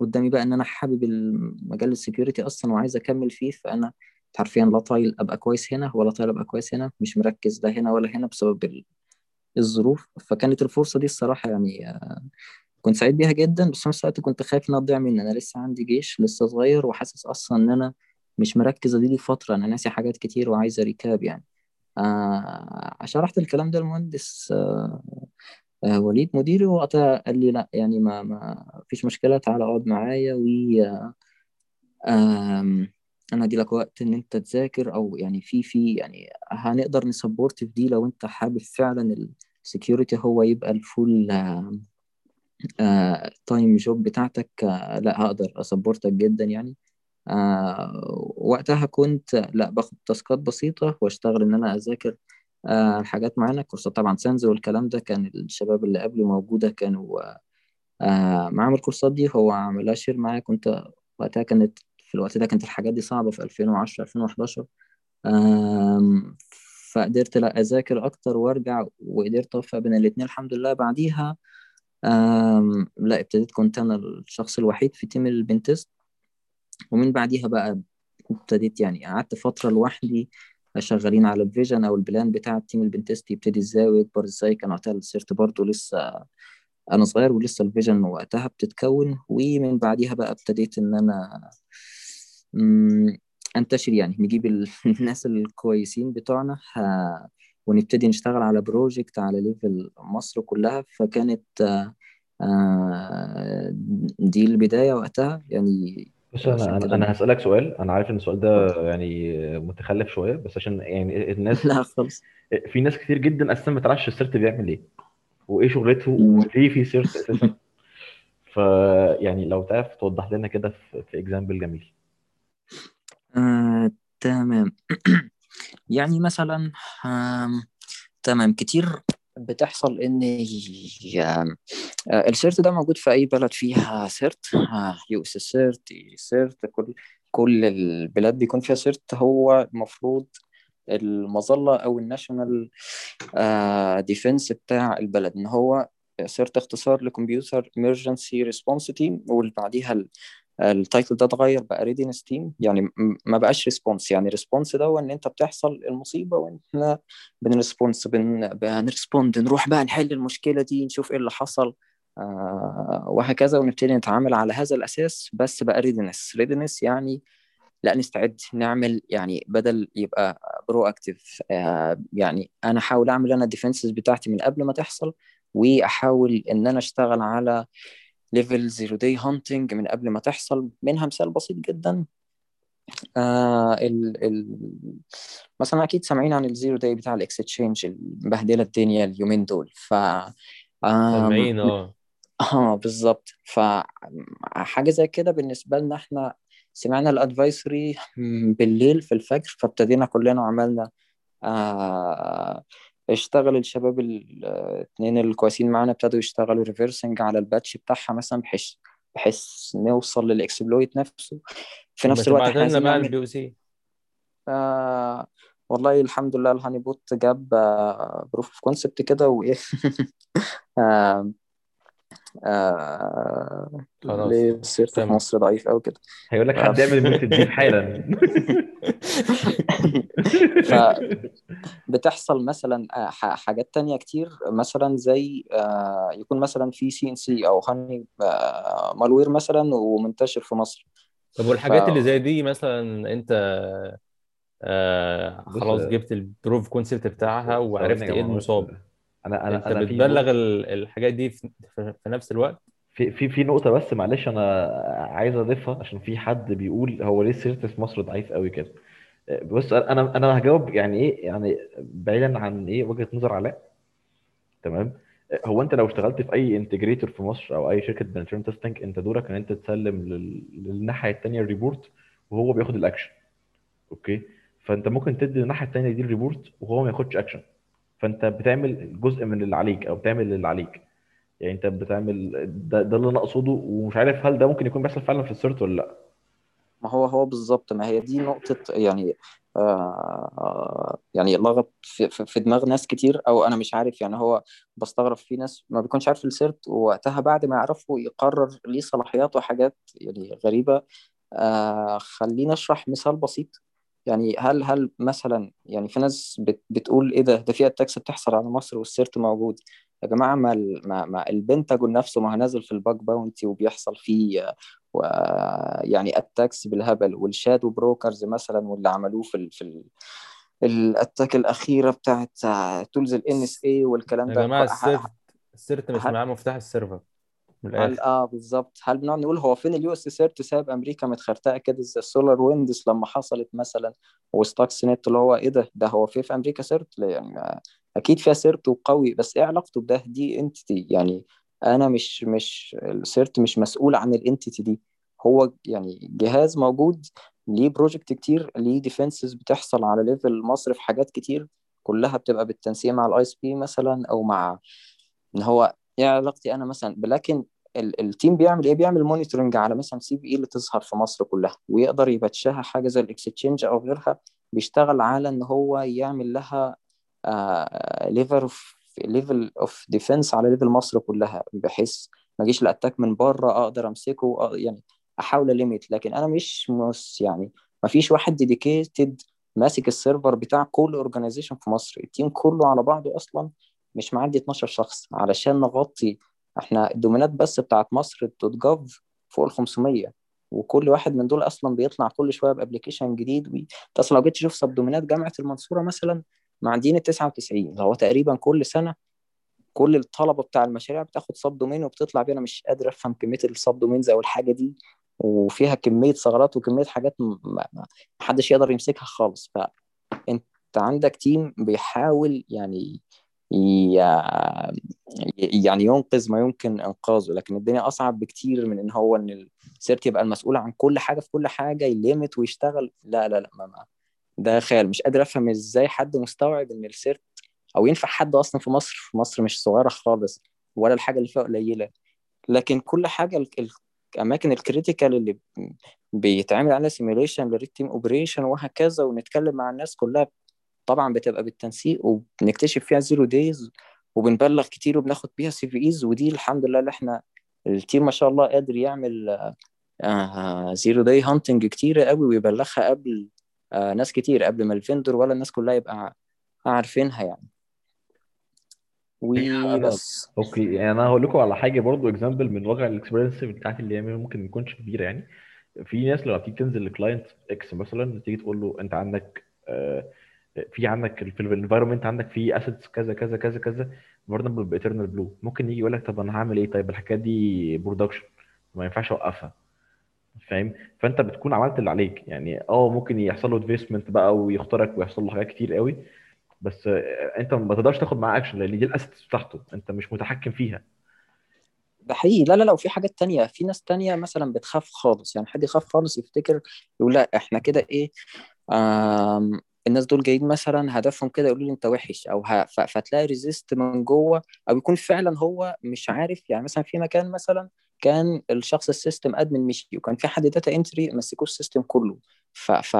قدامي بقى إن أنا حابب المجال ال security أصلا وعايز أكمل فيه. فأنا حرفيا لا طايل أبقى كويس هنا ولا طايل أبقى كويس هنا. مش مركز لا هنا ولا هنا بسبب ال- الظروف. فكانت الفرصة دي الصراحة يعني كنت سعيد بيها جدا بس في نفس الوقت كنت خايف إنها تضيع مني. أنا لسه عندي جيش لسه صغير وحاسس أصلا إن أنا مش مركز. دي فترة أنا ناسي حاجات كتير وعايز ريكاب يعني. آه شرحت الكلام ده للمهندس آه آه، وليد مديري وقتها قال لي لأ يعني ما ما فيش مشكلة تعالى اقعد معايا و آم، أنا ادي لك وقت إن أنت تذاكر أو يعني في في يعني هنقدر ن support في دي لو أنت حابب فعلا ال security هو يبقى ال full time job بتاعتك آه، لا هقدر أ support ك جدا يعني. آه، وقتها كنت لا باخد task ات بسيطة واشتغل إن أنا أذاكر آه، حاجات معينة كورسات طبعا SANS والكلام ده كان الشباب اللي قبلي موجودة كانوا آه، معاهم الكورسات دي هو عملها share معايا. كنت وقتها كانت في الوقت ده كانت الحاجات دي صعبة في 2010 2011 آم، فقدرت لا أذاكر أكتر وأرجع وقدرت أوفق بين الاتنين. الحمد لله بعديها لا ابتديت كنت أنا الشخص الوحيد في team ال pentest. ومن بعديها بقى ابتديت يعني قعدت فترة لوحدي شغالين على ال vision أو ال plan بتاع team ال pentest يبتدي إزاي ويكبر إزاي. كان وقتها ال CERT برضه لسه أنا صغير ولسه ال vision وقتها بتتكون. ومن بعديها بقى ابتديت إن أنا مم، أنتشر يعني نجيب ال- الناس الكويسين بتوعنا. ونبتدي نشتغل على project على level مصر كلها. فكانت آه، آه، دي البداية وقتها. يعني بص أنا أنا أنا هسألك سؤال. أنا عارف إن السؤال ده يعني متخلف شوية بس عشان يعني الناس لا خالص. في ناس كتير جدا أساسا ما تعرفش ال CERT بيعمل إيه وإيه شغلته. وليه في CERT أساسا. فيعني لو تعرف توضح لنا كده في في example جميل. آه، تمام. يعني مثلا تمام كتير بتحصل إن آه، ال CERT ده موجود في أي بلد فيها CERT US CERT CERT كل كل البلاد بيكون فيها CERT هو المفروض المظلة أو ال national defense بتاع البلد إن هو CERT اختصار ل computer emergency response team واللي بعديها ال title ده اتغير بقى readiness team يعني ما بقاش response يعني response ده هو إن أنت بتحصل المصيبة وإحنا بن response بن بن respond نروح بقى نحل المشكلة دي نشوف إيه اللي حصل آه وهكذا ونبتدي نتعامل على هذا الأساس بس بقى readiness readiness يعني لا نستعد نعمل يعني بدل يبقى proactive آه يعني أنا أحاول أعمل أنا ال defenses بتاعتي من قبل ما تحصل وأحاول إن أنا أشتغل على level zero day hunting من قبل ما تحصل منها مثال بسيط جدا. آه ال ال مثلا أكيد سامعين عن ال zero day بتاع الاكستشينج المبهدله الدنيا اليومين دول. ف سامعين آه. آه بالظبط. فحاجه زي كده بالنسبة لنا إحنا سمعنا ال advisory بالليل في الفجر فابتدينا كلنا وعملنا آه اشتغل الشباب الاثنين الكويسين معانا ابتدوا يشتغلوا reversing على ال patch بتاعها مثلا بحيث بحيث نوصل لل exploit نفسه. في نفس الوقت إحنا لنا عايزين بقى ال POC؟ آه والله الحمد لله ال honeypot جاب proof of concept كده وايه آه آه خلاص ليه ال CERT في مصر ضعيف أوي كده. هيقول لك. حد يعمل mute الديب حالا. فبتحصل مثلا آه، ح- حاجات تانية كتير مثلا زي آه، يكون مثلا في سي ان سي أو هاني malware مثلا ومنتشر في مصر. طب ف والحاجات اللي زي دي مثلا أنت آه خلاص جبت ال proof concept بتاعها وعرفت إيه المصاب. أنا أنا أنت بتبلغ الحاجات دي في, نفس الوقت؟ في في في نقطة بس معلش أنا عايز أضيفها عشان في حد بيقول هو ليه ال CERT في مصر ضعيف قوي كده. بص أنا أنا هجاوب يعني إيه يعني بعيدا عن إيه وجهة نظر علاء. تمام؟ هو أنت لو اشتغلت في أي integrator في مصر أو أي شركة penetration testing أنت دورك إن أنت تسلم لل... للناحية الثانية ال report وهو بياخد ال action okay؟ فأنت ممكن تدي الناحيه الثانية دي ال report وهو ما ياخدش اكشن فأنت بتعمل جزء من اللي عليك أو بتعمل اللي عليك. يعني أنت بتعمل ده, ده اللي أنا أقصده ومش عارف هل ده ممكن يكون بيحصل فعلا في ال CERT ولا لأ. ما هو هو بالظبط ما هي دي نقطة يعني آه يعني لغط في, في, دماغ ناس كتير أو أنا مش عارف يعني هو بستغرب في ناس ما بيكونش عارف ال CERT ووقتها بعد ما يعرفوا يقرر ليه صلاحيات وحاجات يعني غريبة. آه خليني أشرح مثال بسيط. يعني هل هل مثلا يعني في ناس بت بتقول إيه ده؟ ده في attacks بتحصل على مصر وال CERT موجود. يا جماعة ما ما, ما البنتاجون نفسه ما هو نازل في ال bug bounty وبيحصل فيه ويعني attacks بالهبل وال Shadow Brokers مثلا واللي عملوه في ال في ال ال attack الأخيرة بتاعت tools ال NSA والكلام يا ده. جماعة ك- ه- ال CERT ال CERT مش معاه مفتاح ال server هل آه بالظبط. هل بنقعد نقول هو فين ال US CERT ساب أمريكا متخرتقة كده زي ال SolarWinds لما حصلت مثلا و Stuxnet اللي هو إيه ده؟ ده هو في في أمريكا CERT؟ يعني أكيد فيها CERT وقوي بس إيه علاقته بده؟ دي entity يعني أنا مش مش ال CERT مش مسؤول عن ال entity دي. هو يعني جهاز موجود ليه project كتير ليه defenses بتحصل على level مصر في حاجات كتير. كلها بتبقى بالتنسيق مع ال ISP مثلا أو مع إن هو إيه علاقتي أنا مثلا. لكن ال- ال team بيعمل إيه؟ بيعمل monitoring على مثلا CVE اللي تظهر في مصر كلها ويقدر ي patch ها حاجة زي الاكستشينج أو غيرها بيشتغل على إن هو يعمل لها level of level of defense على level مصر كلها بحيث ما اجيش ال attack من بره أقدر أمسكه يعني أحاول limit لكن أنا مش مش يعني ما فيش واحد dedicated ماسك ال server بتاع كل organization في مصر. ال team كله على بعضه أصلا مش معدي 12 شخص. علشان نغطي إحنا ال domain ات بس بتاعت مصر dot gov فوق ال 500 وكل واحد من دول أصلا بيطلع كل شوية application جديد. انت أصلا لو جيت تشوف subdomain ات جامعة المنصورة مثلا معديين ال 99 اللي هو تقريبا كل سنة كل الطلبة بتاع المشاريع بتاخد subdomain وبتطلع بيه أنا مش قادر أفهم كمية ال subdomains أو الحاجة دي وفيها كمية ثغرات وكمية حاجات محدش يقدر يمسكها خالص. فانت عندك تيم بيحاول يعني يعني ينقذ ما يمكن إنقاذه لكن الدنيا أصعب بكتير من إن هو إن السيرت يبقى المسؤول عن كل حاجة في كل حاجة يليمت ويشتغل. لا لا لا ما ما ده خيال. مش قادر افهم إزاي حد مستوعب ان السيرت أو ينفع حد أصلا في مصر. في مصر مش صغيرة خالص ولا الحاجة اللي فيها قليلة. لكن كل حاجة ال- ال- الاماكن ال critical اللي بيتعمل عليها simulation لل red team operation وهكذا ونتكلم مع الناس كلها طبعا بتبقى بالتنسيق وبنكتشف فيها zero days وبنبلغ كتير وبناخد بيها CVEs ودي الحمد لله اللي إحنا ال team ما شاء الله قادر يعمل zero day hunting كتير قوي ويبلغها قبل ناس كتير قبل ما ال vendor ولا الناس كلها يبقى عارفينها يعني. وبس okay يعني أنا هقول لكم على حاجة برضو example من واقع ال experience بتاعتي اللي هي ممكن ما تكونش كبيرة يعني. في ناس لما بتيجي تنزل ل client X مثلا تيجي تقول له أنت عندك آه، في عندك في ال environment عندك في assets كذا كذا كذا كذا vulnerable ب EternalBlue ممكن يجي يقول لك طب أنا هعمل إيه؟ طيب الحكاية دي production ما ينفعش أوقفها. فاهم؟ فأنت بتكون عملت اللي عليك. يعني آه ممكن يحصل له defacement بقى ويخترق ويحصل له حاجات كتير قوي بس أنت ما تقدرش تاخد معاه اكشن لأن دي ال assets بتاعته. أنت مش متحكم فيها. ده حقيقي. لا لا لا وفي حاجات تانية. في ناس تانية مثلا بتخاف خالص. يعني حد يخاف خالص يفتكر يقول لأ إحنا كده إيه آم الناس دول جايين مثلا هدفهم كده يقولوا لي أنت وحش أو. فتلاقي resist من جوه أو يكون فعلا هو مش عارف. يعني مثلا في مكان مثلا كان الشخص ال system admin مشي وكان في حد data entry مسكوه ال system كله. ف... ف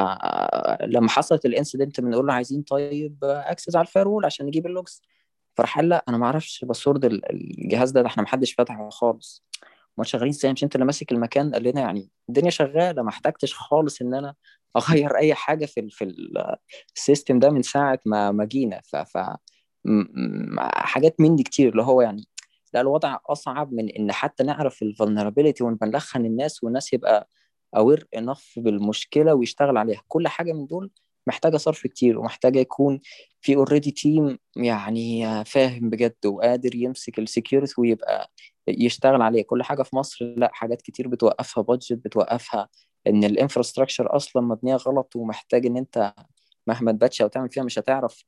لما حصلت ال incident بنقول له عايزين طيب access على ال firewall عشان نجيب ال logs فراح قال لا أنا ما أعرفش password ال- الجهاز ده, ده إحنا ما حدش فتحه خالص. ما شغالين إزاي؟ مش أنت اللي ماسك المكان؟ قال لنا يعني الدنيا شغالة ما احتجتش خالص إن أنا أغير أي حاجة في في ال- ال system ده من ساعة ما ما جينا. ف, ف حاجات من دي كتير اللي هو يعني لا الوضع أصعب من إن حتى نعرف ال vulnerability ونبلغها للناس والناس يبقى aware enough بالمشكلة ويشتغل عليها. كل حاجة من دول محتاجة صرف كتير ومحتاجة يكون في already team يعني فاهم بجد وقادر يمسك ال security ويبقى يشتغل عليه. كل حاجة في مصر لا حاجات كتير بتوقفها budget بتوقفها إن ال infrastructure أصلا مبنية غلط ومحتاج إن أنت مهما ت patch أو تعمل فيها مش هتعرف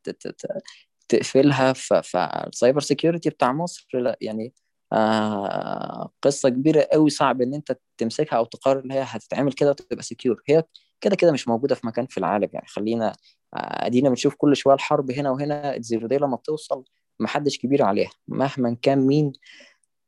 تقفلها فال cyber security بتاع مصر لا يعني آه قصة كبيرة قوي صعب إن أنت تمسكها أو تقرر إن هي هتتعمل كده وتبقى secure هي كده كده مش موجودة في مكان في العالم يعني خلينا آه، أدينا بنشوف كل شوية الحرب هنا وهنا ال zero day لما بتوصل محدش كبير عليها مهما كان مين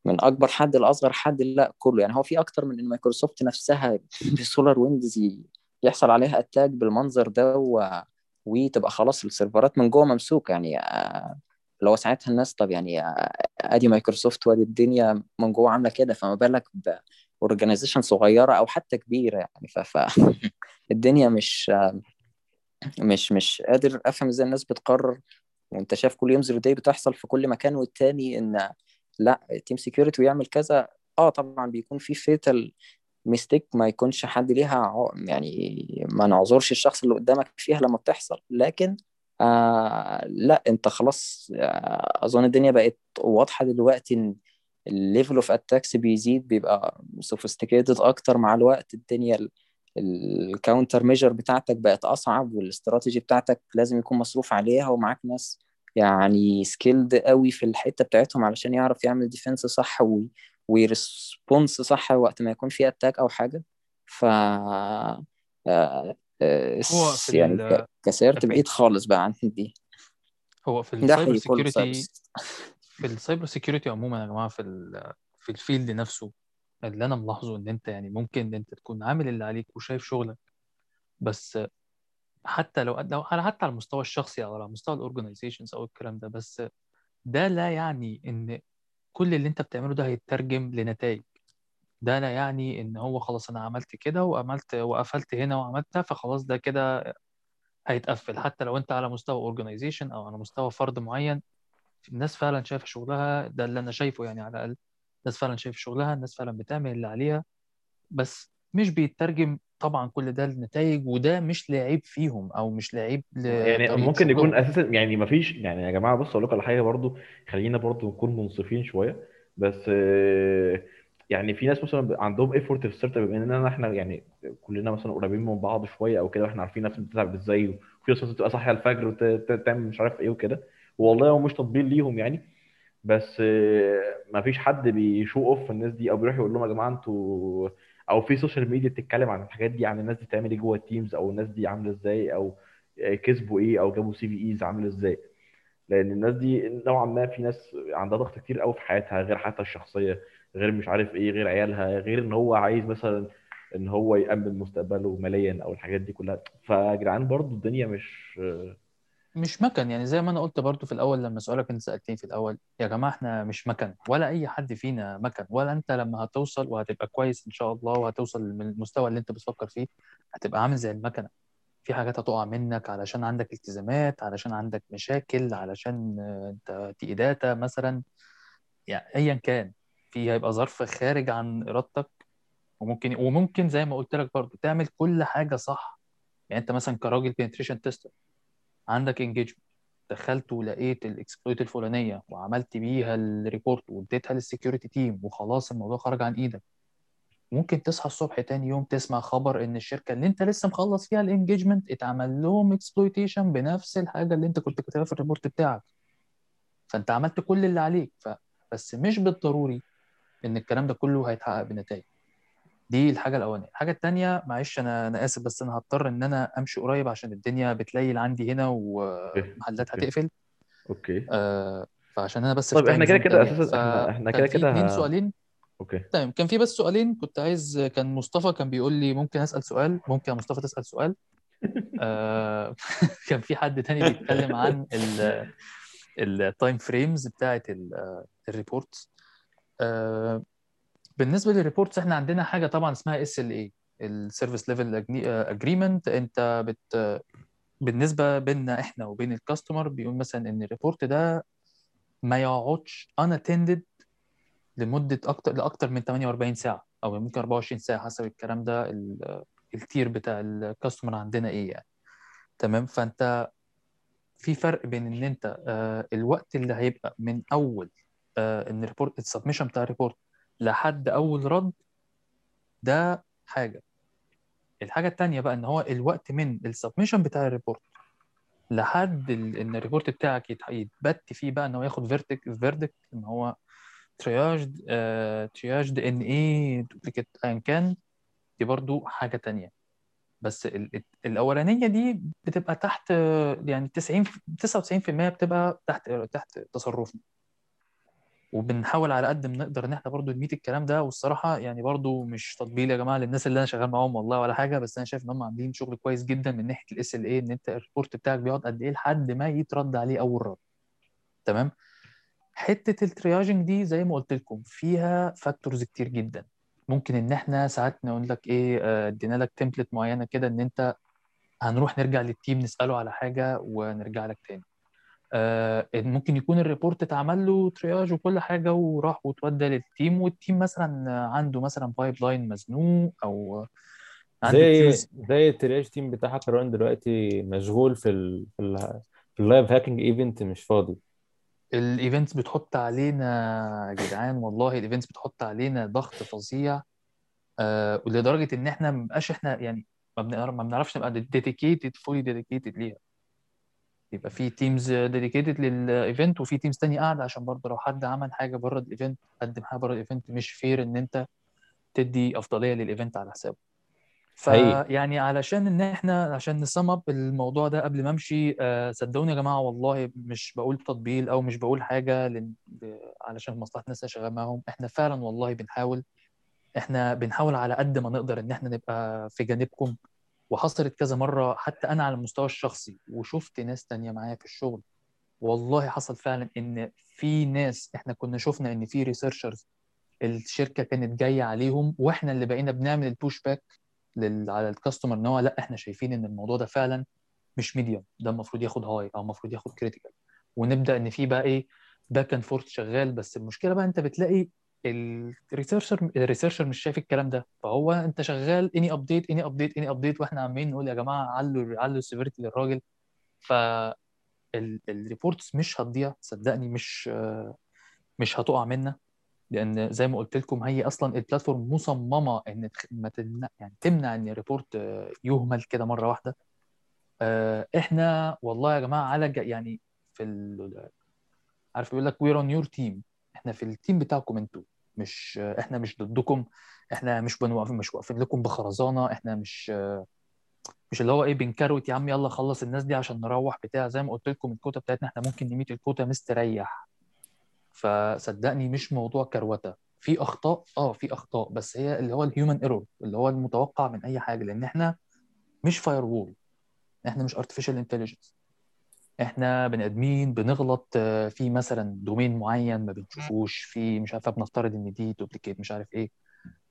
من أكبر حد لأصغر حد لا كله. يعني هو في أكتر من إن مايكروسوفت نفسها ب SolarWinds ي- يحصل عليها attack بالمنظر ده و... وتبقى خلاص ال server ات من جوه ممسوكة يعني آه، هو ساعتها الناس طب يعني آه، ادي مايكروسوفت وادي الدنيا من جوه عاملة كده فما بالك ب organization صغيرة أو حتى كبيرة يعني ف... الدنيا مش مش مش قادر أفهم إزاي الناس بتقرر وأنت شايف كل يوم zero day بتحصل في كل مكان والتاني إن لا team security ويعمل كذا آه طبعا بيكون في fatal mistake ما يكونش حد ليها يعني ما نعذرش الشخص اللي قدامك فيها لما بتحصل. لكن آه لا انت خلاص آه أظن الدنيا بقت واضحة دلوقتي إن ال level of attacks بيزيد بيبقى sophisticated أكتر مع الوقت. الدنيا ال counter measure بتاعتك بقت أصعب والاستراتيجي بتاعتك لازم يكون مصروف عليها ومعاك ناس يعني skilled قوي في الحتة بتاعتهم علشان يعرف يعمل defense صح وي وي response صح وقت ما يكون في attack أو حاجة. ف آه، آه، هو في يعني ال ك- كسرت بعيد خالص بقى عن دي. هو في ال cyber security في ال cyber security عموما يا جماعة في ال في ال field نفسه اللي أنا ملاحظه إن أنت يعني ممكن إن أنت تكون عامل اللي عليك وشايف شغلك بس حتى لو لو على حتى على المستوى الشخصي أو على مستوى ال organizations أو الكلام ده بس ده لا يعني إن كل اللي انت بتعمله ده هيترجم لنتائج. ده لا يعني ان هو خلاص أنا عملت كده وعملت وقفلت هنا وعملت ده فخلاص ده كده هيتقفل. حتى لو انت على مستوى اورجنايزيشن أو على مستوى فرد معين الناس فعلا شايفة شغلها ده اللي أنا شايفه يعني على الأقل. الناس فعلا شايفة شغلها الناس فعلا بتعمل اللي عليها بس مش بيترجم طبعا كل ده لنتائج وده مش لعيب فيهم أو مش لعيب يعني لطريقه ممكن يكون أساسا يعني ما فيش يعني يا جماعة بص أقول لكم على حاجة برضو خلينا برضو نكون منصفين شوية. بس آه، يعني في ناس مثلا عندهم effort في ال startup بما إننا إحنا يعني كلنا مثلا قريبين من بعض شوية أو كده وإحنا عارفين نفس بتتعب إزاي وفي ناس مثلا تبقى صاحية الفجر وتعمل مش عارف إيه وكده. والله هو مش تطبيل ليهم يعني. بس ما فيش حد بي show off الناس دي أو بيروح يقول لهم يا جماعة أنتوا أو في social media بتتكلم عن الحاجات دي عن الناس دي بتعمل إيه جوه ال teams أو الناس دي عاملة إزاي أو كسبوا إيه أو جابوا CVEs عامل إزاي. لأن الناس دي نوعا ما في ناس عندها ضغط كتير قوي في حياتها غير حياتها الشخصية غير مش عارف إيه غير عيالها غير إن هو عايز مثلا إن هو يأمن مستقبله ماليا أو الحاجات دي كلها. فيا جدعان برضو الدنيا مش مش مكن يعني زي ما أنا قلت برضو في الأول لما سؤالك أنت سألتني في الأول يا جماعة إحنا مش مكن ولا أي حد فينا مكن ولا أنت لما هتوصل وهتبقى كويس إن شاء الله وهتوصل للمستوى اللي أنت بتفكر فيه هتبقى عامل زي المكنة. في حاجات هتقع منك علشان عندك التزامات علشان عندك مشاكل علشان أنت تي داتا مثلا يعني ايا كان. في هيبقى ظرف خارج عن إرادتك وممكن وممكن زي ما قلت لك برضو تعمل كل حاجة صح. يعني أنت مثلا كراجل penetration tester عندك engagement دخلت ولقيت ال exploit الفلانية وعملت بيها ال report واديتها لل security team وخلاص الموضوع خرج عن إيدك. ممكن تصحى الصبح تاني يوم تسمع خبر إن الشركة اللي أنت لسه مخلص فيها ال engagement اتعمل لهم exploitation بنفس الحاجة اللي أنت كنت كاتبها في ال report بتاعك. فأنت عملت كل اللي عليك. ف... بس مش بالضروري إن الكلام ده كله هيتحقق بنتائج. دي الحاجة الأولانية. الحاجة الثانية معلش أنا أنا آسف بس أنا هضطر إن أنا أمشي قريب عشان الدنيا بتليل عندي هنا ومحلات هتقفل. okay. آه فعشان أنا بس طيب إحنا كده كده أساسا إحنا إحنا كده كده اتنين. سؤالين. okay. تمام كان في بس سؤالين كنت عايز كان مصطفى كان بيقول لي ممكن أسأل سؤال ممكن يا مصطفى تسأل سؤال. آه كان في حد تاني بيتكلم عن ال time frames بتاعت ال reports آه بالنسبة لل reports إحنا عندنا حاجة طبعا اسمها SLA ال service level agreement. أنت بت بالنسبة بيننا إحنا وبين ال customer بيقول مثلا إن ال report ده ما يقعدش unattended لمدة أكتر لأكتر من 48 ساعة أو ممكن 24 ساعة حسب الكلام ده ال- ال tier بتاع ال customer عندنا إيه يعني. تمام؟ فأنت في فرق بين إن أنت آه، الوقت اللي هيبقى من أول آه، إن ال report ال submission بتاع ال report لحد أول رد ده حاجة. الحاجة التانية بقى إن هو الوقت من ال submission بتاع ال report لحد إن ال report بتاعك يت- يتبت فيه بقى إن هو ياخد verdict verdict إن هو triaged triaged إن إيه duplicate ايا كان. دي برضو حاجة تانية. بس ال- ال- الأولانية دي بتبقى تحت آه، يعني 90 99% بتبقى تحت تحت تصرفنا. وبنحاول على قد ما نقدر إن إحنا برضو ن meet الكلام ده. والصراحة يعني برضو مش تطبيل يا جماعة للناس اللي أنا شغال معاهم والله ولا حاجة بس أنا شايف إن هم عاملين شغل كويس جدا من ناحية ال SLA إن أنت ال report بتاعك بيقعد قد إيه لحد ما يترد عليه أول رد. تمام؟ حتة ال triaging دي زي ما قلت لكم فيها factors كتير جدا. ممكن إن إحنا ساعات نقول لك إيه آه، ادينا لك template معينة كده إن أنت هنروح نرجع لل team نسأله على حاجة ونرجع لك تاني. ممكن يكون ال report اتعمل له triage وكل حاجة وراح وتودى لل team وال team مثلا عنده مثلا pipeline مزنوق أو عنده زي زي ال triage team بتاع هاكر دلوقتي مشغول في ال... في ال... ال live hacking event مش فاضي. ال events بتحط علينا يا جدعان والله ال events بتحط علينا ضغط فظيع آه لدرجه إن إحنا مبقاش إحنا يعني ما بنعرفش نبقى dedicated fully dedicated ليها. يبقى في teams dedicated لل event وفي teams تانية قاعدة عشان برضه لو حد عمل حاجة بره ال event قدم حاجة بره ال event مش fair إن أنت تدي أفضلية لل event على حسابه. فيعني علشان إن إحنا عشان نسم اب الموضوع ده قبل ما أمشي آه، صدقوني يا جماعة والله مش بقول تطبيل أو مش بقول حاجة. ب- علشان مصلحة الناس اللي شغال معاهم. إحنا فعلا والله بنحاول إحنا بنحاول على قد ما نقدر إن إحنا نبقى في جانبكم. وحصلت كذا مرة حتى أنا على المستوى الشخصي وشفت ناس تانية معايا في الشغل والله حصل فعلا إن في ناس إحنا كنا شفنا إن في researchers الشركة كانت جاية عليهم وإحنا اللي بقينا بنعمل ال push back لل... على ال customer إن هو لأ إحنا شايفين إن الموضوع ده فعلا مش medium ده المفروض ياخد high أو المفروض ياخد critical ونبدأ إن في بقى إيه back and forth شغال. بس المشكلة بقى أنت بتلاقي ال researcher ال researcher مش شايف الكلام ده فهو أنت شغال any update any update any update وإحنا عمالين نقول يا جماعة علوا علوا ال severity للراجل. ف ال reports مش هتضيع صدقني مش مش هتقع منا لأن زي ما قلت لكم هي أصلا ال platform مصممة إن ما تمنع يعني تمنع إن ال report يهمل كده مرة واحدة. آه، إحنا والله يا جماعة على يعني في. عارف يقول لك we're on your team إحنا في ال team بتاعكم أنتوا. مش إحنا مش ضدكم إحنا مش بنوقف مش واقفين لكم بخرزانة إحنا مش مش اللي هو إيه بنكروت يا عم يلا خلص الناس دي عشان نروح بتاع زي ما قلت لكم الكوتا بتاعتنا إحنا ممكن نميت الكوتا مستريح. فصدقني مش موضوع كروتة. في أخطاء آه في أخطاء بس هي اللي هو ال human error اللي هو المتوقع من أي حاجة لأن إحنا مش firewall إحنا مش artificial intelligence إحنا بني آدمين بنغلط آه، في مثلا domain معين ما بنشوفوش في مش عارف بنفترض إن دي duplicate مش عارف إيه.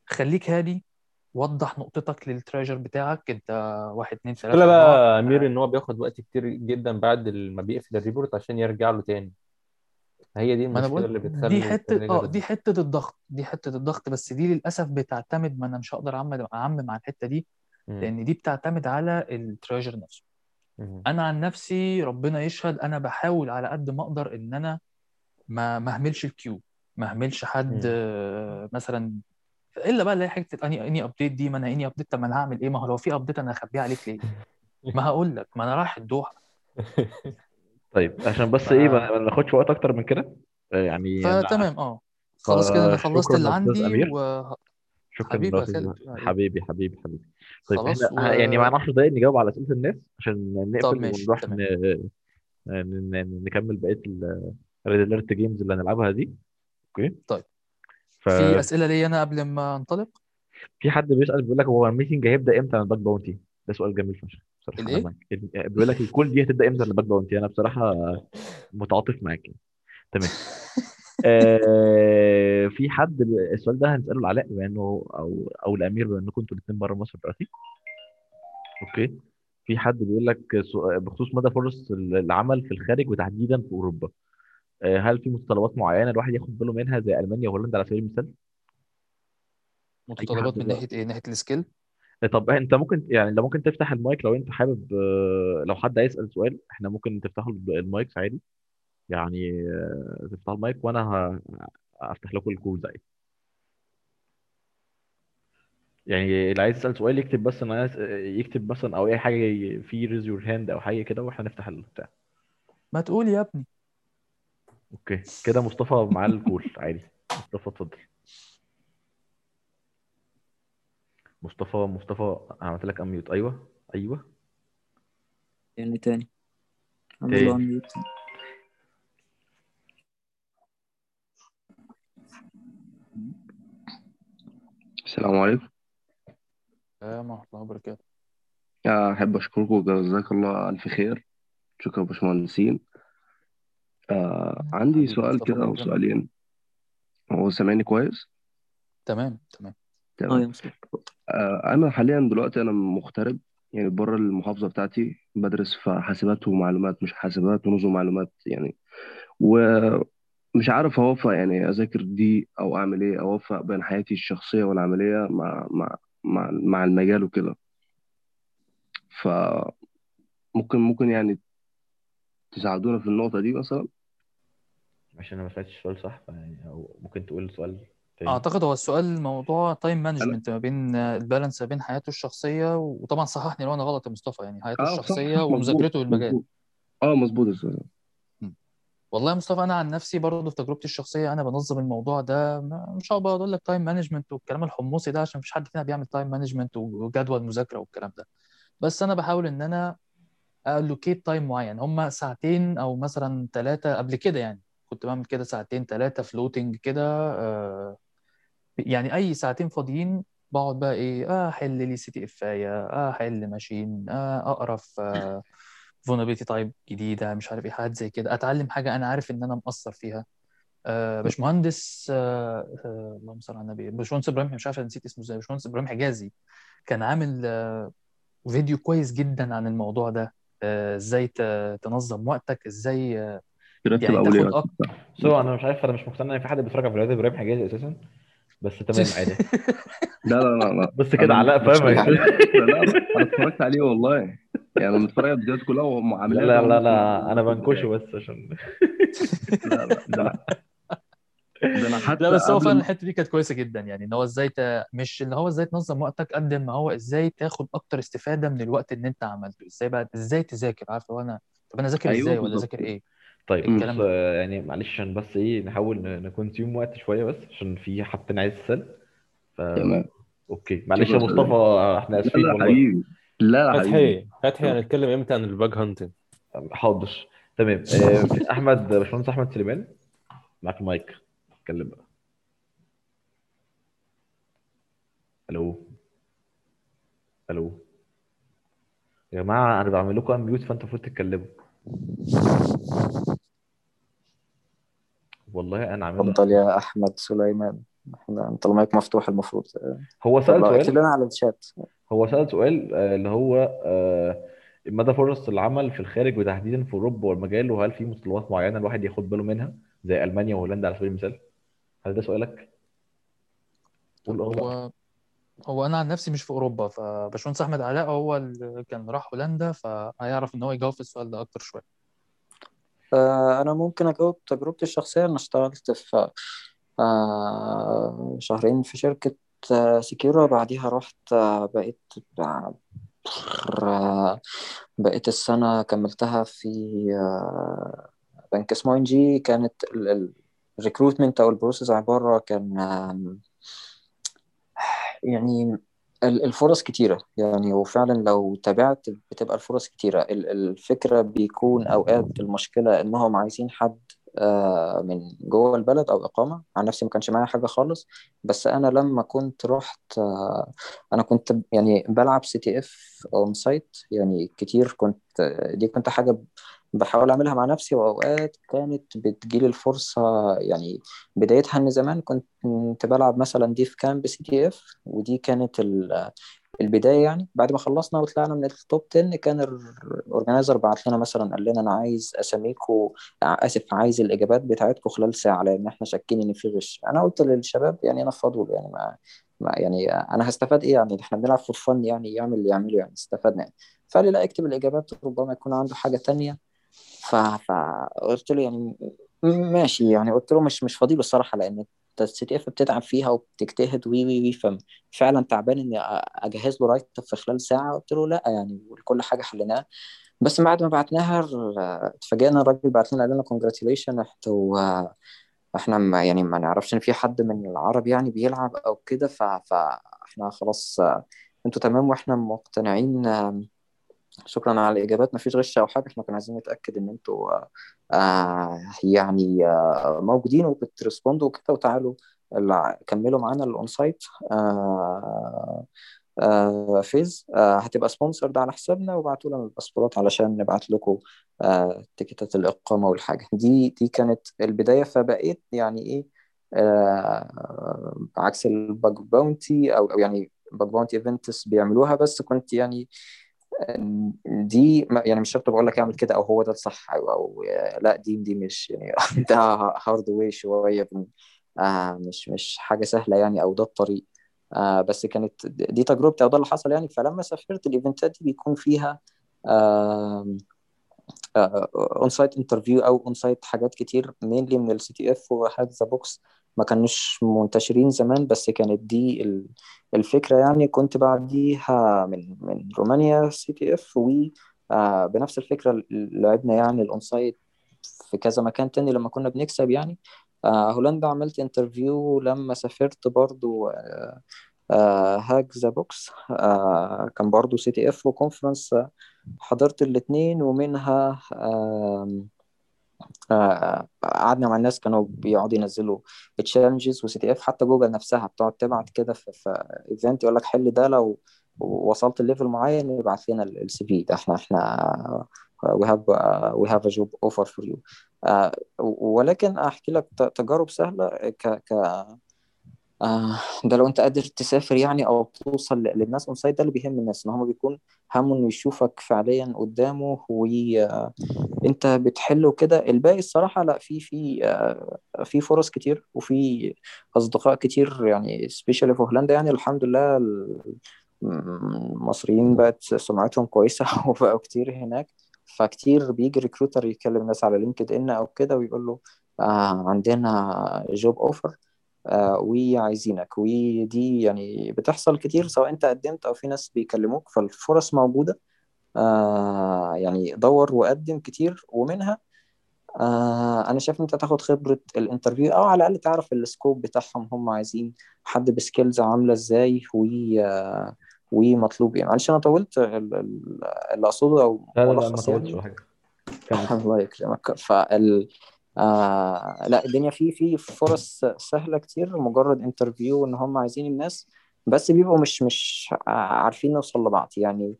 خليك هادي وضح نقطتك لل triager بتاعك. أنت واحد اتنين تلاتة بقى أربعة. يا أمير إن هو بياخد وقت كتير جدا بعد ما بيقفل ال report عشان يرجع له تاني. هي دي المشكلة بقول اللي دي بتخلي حتة آه دي حتة الضغط دي حتة الضغط. بس دي للأسف بتعتمد ما أنا مش هقدر أعمم على الحتة دي لأن دي بتعتمد على ال triager نفسه. أنا عن نفسي ربنا يشهد أنا بحاول على قد ما أقدر إن أنا ما ما أهملش ال queue ما أهملش حد آه، مثلا إلا بقى اللي هي حتة any any update دي ما أنا any update طب ما أنا هعمل إيه؟ ما هو لو في update أنا هخبيها عليك ليه؟ ما هقول لك ما أنا رايح الدوحة. طيب عشان بس. إيه ما ناخدش وقت أكتر من كده؟ يعني فتمام آه. خلاص كده أنا خلصت اللي عندي و شكرا حبيبي إيه حبيبي حبيبي حبيبي. طيب خلاص إحنا و يعني معانا 10 دقايق نجاوب على أسئلة الناس عشان نقفل ونروح ن... ن... نكمل بقية ال red games اللي هنلعبها دي. okay؟ طيب. ففي في أسئلة ليا أنا قبل ما انطلق؟ حد بيسأل بيقول لك هو ال meeting هيبدأ إمتى على ال bug bounty ده سؤال جميل فشخ بصراحة. الإيه؟ بيقول لك ال call دي هتبدأ إمتى على ال bug bounty أنا بصراحة متعاطف معاك يعني. تمام. آه في حد السؤال ده هنسأله لعلاء بما إنه أو أو الأمير بما إنكم أنتوا الاثنين بره مصر دلوقتي. okay. في حد بيقول لك بخصوص مدى فرص العمل في الخارج وتحديدا في أوروبا. آه، هل في متطلبات معينة الواحد ياخد باله منها زي ألمانيا وهولندا على سبيل المثال؟ متطلبات حد من بقى. ناحية إيه؟ ناحية ال skill طب أنت ممكن يعني لو ممكن تفتح المايك لو أنت حابب آه، لو حد عايز يسأل سؤال إحنا ممكن تفتحوا المايك عادي. يعني آه، تفتحوا المايك وأنا هفتح لكم ال calls عادي يعني اللي عايز يسأل سؤال يكتب بس أنا عايز يكتب مثلا أو أي حاجة في raise your hand أو حاجة كده وإحنا نفتح البتاع ما تقول يا ابني. Okay. كده مصطفى معاه ال call عادي. مصطفى اتفضل. مصطفى مصطفى عملت لك unmute أيوه. أيوه. يعني تاني. عمل له تاني unmute. السلام عليكم. السلام ورحمة الله وبركاته. أحب أشكركم وجزاك الله ألف خير. شكرا يا باشمهندسين. آه عندي حبيبي سؤال مصطفى كده أو سؤالين. هو سامعني كويس؟ تمام تمام. آه تمام يا مصطفى. آه أنا حاليا دلوقتي أنا مغترب يعني بره المحافظة بتاعتي بدرس في حاسبات ومعلومات مش حاسبات ونظم معلومات يعني. ومش عارف أوفق يعني أذاكر دي أو أعمل إيه أوفق بين حياتي الشخصية والعملية مع مع مع, مع المجال وكده. فممكن ممكن يعني تساعدونا في النقطة دي مثلا؟ عشان أنا ما سمعتش السؤال صح يعني أو ممكن تقول السؤال تاني. أعتقد هو السؤال موضوع time management ما بين ال balance ما بين حياته الشخصية وطبعا صححني لو أنا غلط يا مصطفى يعني حياته آه صح الشخصية صح مظبوط ومذاكرته للمجال مظبوط آه مظبوط. والله يا مصطفى أنا عن نفسي برضه في تجربتي الشخصية أنا بنظم الموضوع ده مش هقعد أقول لك time management والكلام الحمصي ده عشان مفيش حد فينا بيعمل time management وجدول مذاكرة والكلام ده. بس أنا بحاول إن أنا allocate time معين هم ساعتين أو مثلا ثلاثة قبل كده يعني كنت بعمل كده ساعتين ثلاثة floating كده آه، يعني أي ساعتين فاضيين بقعد بقى إيه آه، أحل لي CTF آه أحل machine آه، أقرأ في vulnerability type جديدة مش عارف إيه حاجات زي كده. أتعلم حاجة أنا عارف إن أنا مقصر فيها. آه، باشمهندس آه، آه، اللهم صل على النبي. باشمهندس إبراهيم مش عارف أنا نسيت اسمه إزاي. باشمهندس إبراهيم حجازي كان عامل آه، فيديو كويس جدا عن الموضوع ده. آه، إزاي ت- تنظم وقتك إزاي آه، ترتب يعني تاخد أولوياتك أكتر سو أنا مش عارف أنا مش مقتنع إن في حد بيتفرج على فيديوهات إبراهيم حجازي أساسا بس تمام عادي. لا لا لا لا. بص كده علاء فاهم؟ لا لا أنا اتفرجت عليه والله. يعني أنا متفرج على الفيديوهات كلها وهم لا عاملها لا لا ما لا أنا بنكشه بس عشان لا لا ده أنا حتى لا بس هو قبل فعلا الحتة دي كانت كويسة جدا يعني إن هو إزاي ت... مش اللي هو إزاي تنظم وقتك قد ما هو إزاي تاخد أكتر استفادة من الوقت اللي أنت عملته. إزاي بقى إزاي تذاكر عارف هو أنا طب أنا أذاكر أيوه إزاي ولا بالظبط. أذاكر إيه؟ طيب. الكلام بص ده. آه، يعني معلش عشان بس إيه نحاول ن consume وقت شوية بس عشان في حاجتين عايز تسال ف تمام. Okay معلش يا مصطفى صديقي إحنا لا اسفين لا والله. حبيبي. لا لا حبيبي فتحي فتحي هنتكلم إمتى عن ال bug hunting؟ حاضر. تمام. آه، في أحمد باشمهندس أحمد سليمان. معاك المايك. اتكلم بقى. ألو؟ ألو؟ يا جماعة أنا بعمل لكم ميوت فانتوا المفروض تتكلموا. والله أنا عامل اتفضل يا أحمد سليمان. إحنا أنت المايك مفتوح المفروض. هو طب سأل لو اكتب سؤال لنا على الشات. هو سأل سؤال آه، اللي هو آه، مدى فرص العمل في الخارج وتحديدا في أوروبا والمجال وهل في متطلبات معينة الواحد ياخد باله منها زي ألمانيا وهولندا على سبيل المثال؟ هل ده سؤالك؟ قول آه بقى هو هو أنا عن نفسي مش في أوروبا فباشمهندس أحمد علاء هو اللي كان راح هولندا فهيعرف إن هو يجاوب في السؤال ده أكتر شوية. آه، أنا ممكن أجاوب تجربتي الشخصية أنا اشتغلت في آه، شهرين في شركة سكيورا بعديها رحت آه، بقيت آه، بقيت السنة كملتها في آه، بنك اسمه إن جي كانت ال recruitment أو ال process عبارة كان يعني ال- الفرص كتيرة. يعني وفعلا لو تابعت بتبقى الفرص كتيرة. ال- الفكرة بيكون أوقات المشكلة إنهم عايزين حد من جوه البلد أو إقامة. عن نفسي ما كانش معايا حاجة خالص. بس أنا لما كنت رحت آه، أنا كنت يعني بلعب CTF on-site يعني كتير كنت دي كنت حاجة بحاول أعملها مع نفسي. وأوقات كانت بتجيلي الفرصة يعني بدايتها إن زمان كنت بلعب مثلا دي في camp CTF ودي كانت ال- البداية يعني بعد ما خلصنا وطلعنا من ال top 10 كان ال organizer بعت لنا مثلا قال لنا أنا عايز أساميكو آسف عايز الإجابات بتاعتكم خلال ساعة لأن إحنا شاكين إن في غش. أنا قلت للشباب يعني أنا فاضول يعني ما ما يعني أنا هستفاد إيه يعني؟ إحنا بنلعب for fun يعني يعمل اللي يعمله يعني استفدنا يعني. فقال لي لا اكتب الإجابات ربما يكون عنده حاجة تانية. فقلت له يعني ماشي يعني قلت له مش مش فاضي الصراحة لأن ال CTF بتتعب فيها وبتجتهد وي وي وي ففعلا تعبان إني أجهز له write-up في خلال ساعة قلت له لأ يعني كل حاجة حليناها بس بعد ما بعتناها اتفاجئنا الراجل بعت لنا قال لنا congratulation إحنا ما يعني ما نعرفش إن في حد من العرب يعني بيلعب أو كده. فاحنا خلاص أنتوا تمام وإحنا مقتنعين شكرا على الإجابات. مفيش غش أو حاجة إحنا كنا عايزين نتأكد إن أنتوا آه آه، يعني آه موجودين وبت respond وا وكده. وتعالوا كملوا معانا ال on-site آه آه phase آه هتبقى sponsored على حسابنا. وابعتوا لنا الباسبورات علشان نبعت لكم آه ticket ات الإقامة والحاجة. دي دي كانت البداية. فبقيت يعني إيه آه عكس ال bug bounty أو يعني bug bounty events بيعملوها. بس كنت يعني دي يعني مش شرط بقول لك اعمل كده أو هو ده الصح أو, أو لا دي دي مش يعني ده hard way شوية آه مش مش حاجة سهلة يعني أو ده الطريق. آه بس كانت دي تجربتي أو ده اللي حصل يعني. فلما سافرت ال event ات دي بيكون فيها on-site interview أو on-site حاجات كتير mainly من ال CTF و Hack The Box ما كانوش منتشرين زمان بس كانت دي ال- الفكرة يعني. كنت بعديها من من رومانيا CTF و آه، بنفس الفكرة لعبنا يعني ال on-site في كذا مكان تاني لما كنا بنكسب يعني. آه، هولندا عملت interview لما سافرت برضو Hack The Box. كان برضو CTF و conference حضرت الاتنين ومنها آم، قعدنا مع الناس كانوا بيقعدوا ينزلوا challenges و CTF حتى جوجل نفسها بتقعد تبعت كده في في event يقول لك حل ده لو وصلت level معين يبعت لنا ال CV ده. إحنا إحنا uh, we have a job offer for you. آه، ولكن أحكي لك تجارب سهلة ك ك آه، ده لو انت قادر تسافر يعني أو توصل للناس on-site ده اللي بيهم الناس ان هم بيكون همه انه يشوفك فعليا قدامه وانت بتحل وكده الباقي الصراحة لا في في آه، في فرص كتير وفي أصدقاء كتير يعني specially في هولندا يعني الحمد لله ال- المصريين بقت سمعتهم كويسة وبقوا كتير هناك. فكتير بيجي recruiter يكلم ناس على LinkedIn أو كده ويقول له آه عندنا job offer آه وعايزينك. ودي يعني بتحصل كتير سواء انت قدمت أو في ناس بيكلموك فالفرص موجودة. آه يعني دور وقدم كتير ومنها آه أنا شايف إن أنت تاخد خبرة ال interview أو على الأقل تعرف ال scope بتاعهم هم عايزين حد ب skills عاملة إزاي و آه ومطلوب إيه. معلش أنا طولت ال- ال- اللي أقصده أو لا لا لا ما ملخص طولتش يعني؟ كمل. الله يكرمك. فال آه لا الدنيا في في فرص سهلة كتير مجرد interview إن هم عايزين الناس بس بيبقوا مش مش عارفين نوصل لبعض. يعني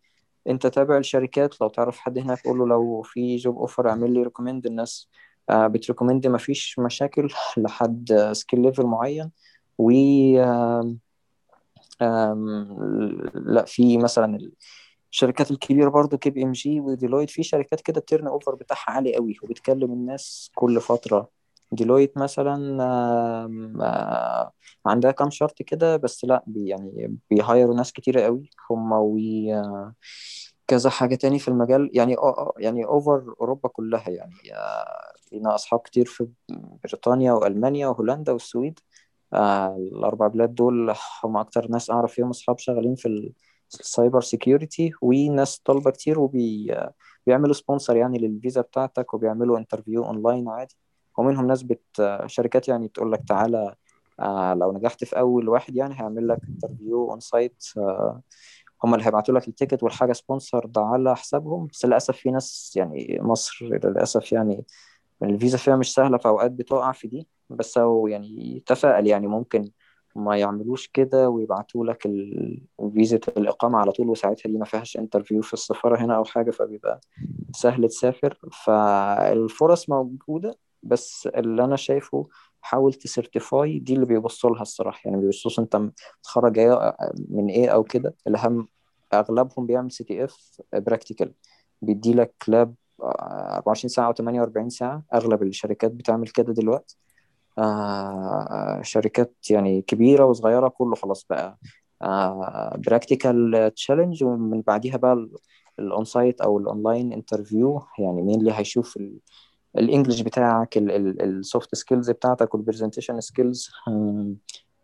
أنت تابع الشركات لو تعرف حد هناك قول له لو في job offer اعمل لي recommend الناس. بت recommend ما فيش مشاكل لحد skill level معين. و لا في مثلا الشركات الكبيرة برضو KPMG و Deloitte في شركات كده ال turnover بتاعها عالي قوي وبتكلم الناس كل فترة. Deloitte مثلا آه، عندها كام شرط كده بس لا بي يعني بي hire وا ناس كتيرة قوي. هم وي آه، كذا حاجة تاني في المجال. يعني آه آه، يعني over أوروبا كلها يعني آه، لينا أصحاب كتير في بريطانيا وألمانيا وهولندا والسويد. آه، الأربع بلاد دول هم أكتر ناس أعرف فيهم أصحاب شغالين في ال cyber security وناس طالبة كتير وبي بيعملوا sponsor يعني للفيزا بتاعتك وبيعملوا interview online عادي. ومنهم ناس بت شركات يعني تقول لك تعالى آه لو نجحت في أول واحد يعني هيعمل لك interview on-site هم اللي هيبعتوا لك ال ticket والحاجة sponsor ده على حسابهم. بس للأسف في ناس يعني مصر للأسف يعني الفيزا فيها مش سهلة في أوقات بتقع في دي. بس هو يعني تفائل يعني ممكن ما يعملوش كده ويبعتوا لك ال- فيزا الإقامة على طول وساعتها دي ما فيهاش interview في السفارة هنا أو حاجة فبيبقى سهل تسافر. فالفرص موجودة بس اللي أنا شايفه حاول ت certify دي اللي بيبصوا لها الصراحة. يعني بيبصوا أنت متخرج إيه من إيه أو كده. الأهم أغلبهم بيعمل CTF practical بيدي لك lab 24 ساعة أو 48 ساعة أغلب الشركات بتعمل كده دلوقتي. شركات يعني كبيرة وصغيرة كله خلاص بقى. practical challenge ومن بعديها بقى ال on-site أو ال online interview يعني مين اللي هيشوف ال English بتاعك ال soft skills بتاعتك وال presentation skills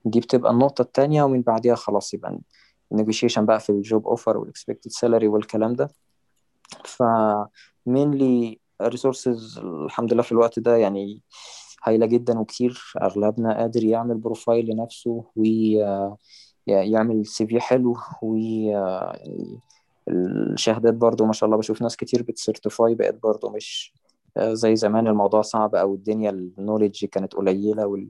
دي بتبقى النقطة التانية ومن بعديها خلاص يبقى النيجوشيشن بقى في ال job offer وال expected salary والكلام ده. ف mainly resources الحمد لله في الوقت ده يعني هايلة جدا وكتير أغلبنا قادر يعمل profile لنفسه ويعمل CV حلو و يعني الشهادات برضو ما شاء الله بشوف ناس كتير بت certify بقت برضو مش زي زمان الموضوع صعب أو الدنيا ال knowledge كانت قليلة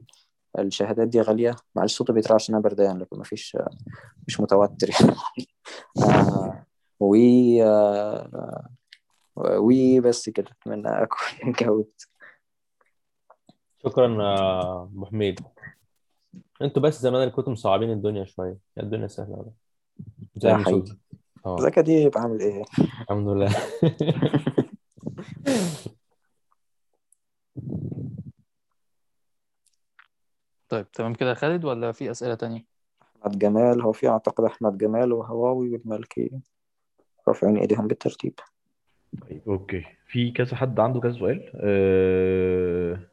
والشهادات دي غالية. معلش صوتي بيترعش عشان أنا بردان لكن ما فيش مش متوتر يعني. آه و آه وبس كده. أتمنى أكون جاوبت. شكرا يا أبو حميد. أنتوا بس زمان اللي كنتوا مصعبين الدنيا شوية. الدنيا سهلة والله زي حقيقي آه. زكا دي بعمل إيه؟ الحمد لله. طيب تمام كده يا خالد ولا في أسئلة تانية؟ أحمد جمال هو في أعتقد أحمد جمال وهواوي والمالكي رافعين إيديهم بالترتيب. طيب okay. في كذا حد عنده كذا سؤال؟ أه...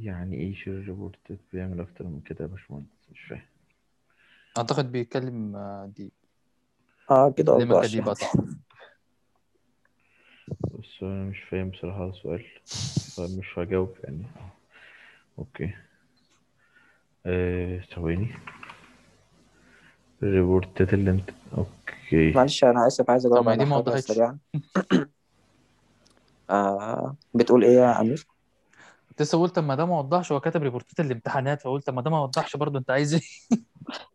يعني إيه share report بيعمل أكتر من كده يا باشمهندس؟ مش فاهم. اعتقد بيتكلم آه، دي آه كده بيكلمك دي بقى صح. بس أنا مش فاهم بصراحة السؤال فمش هجاوب يعني. okay. أه... ثواني. ال reportات اللي انت okay. معلش أنا آسف عايز طب أجاوب ما دي ما وضحتش. سريعا آه بتقول إيه يا أمير؟ كنت لسه قلت اما ده ما وضحش هو كاتب reportات الامتحانات فقلت اما ده ما وضحش برضه انت عايز إيه؟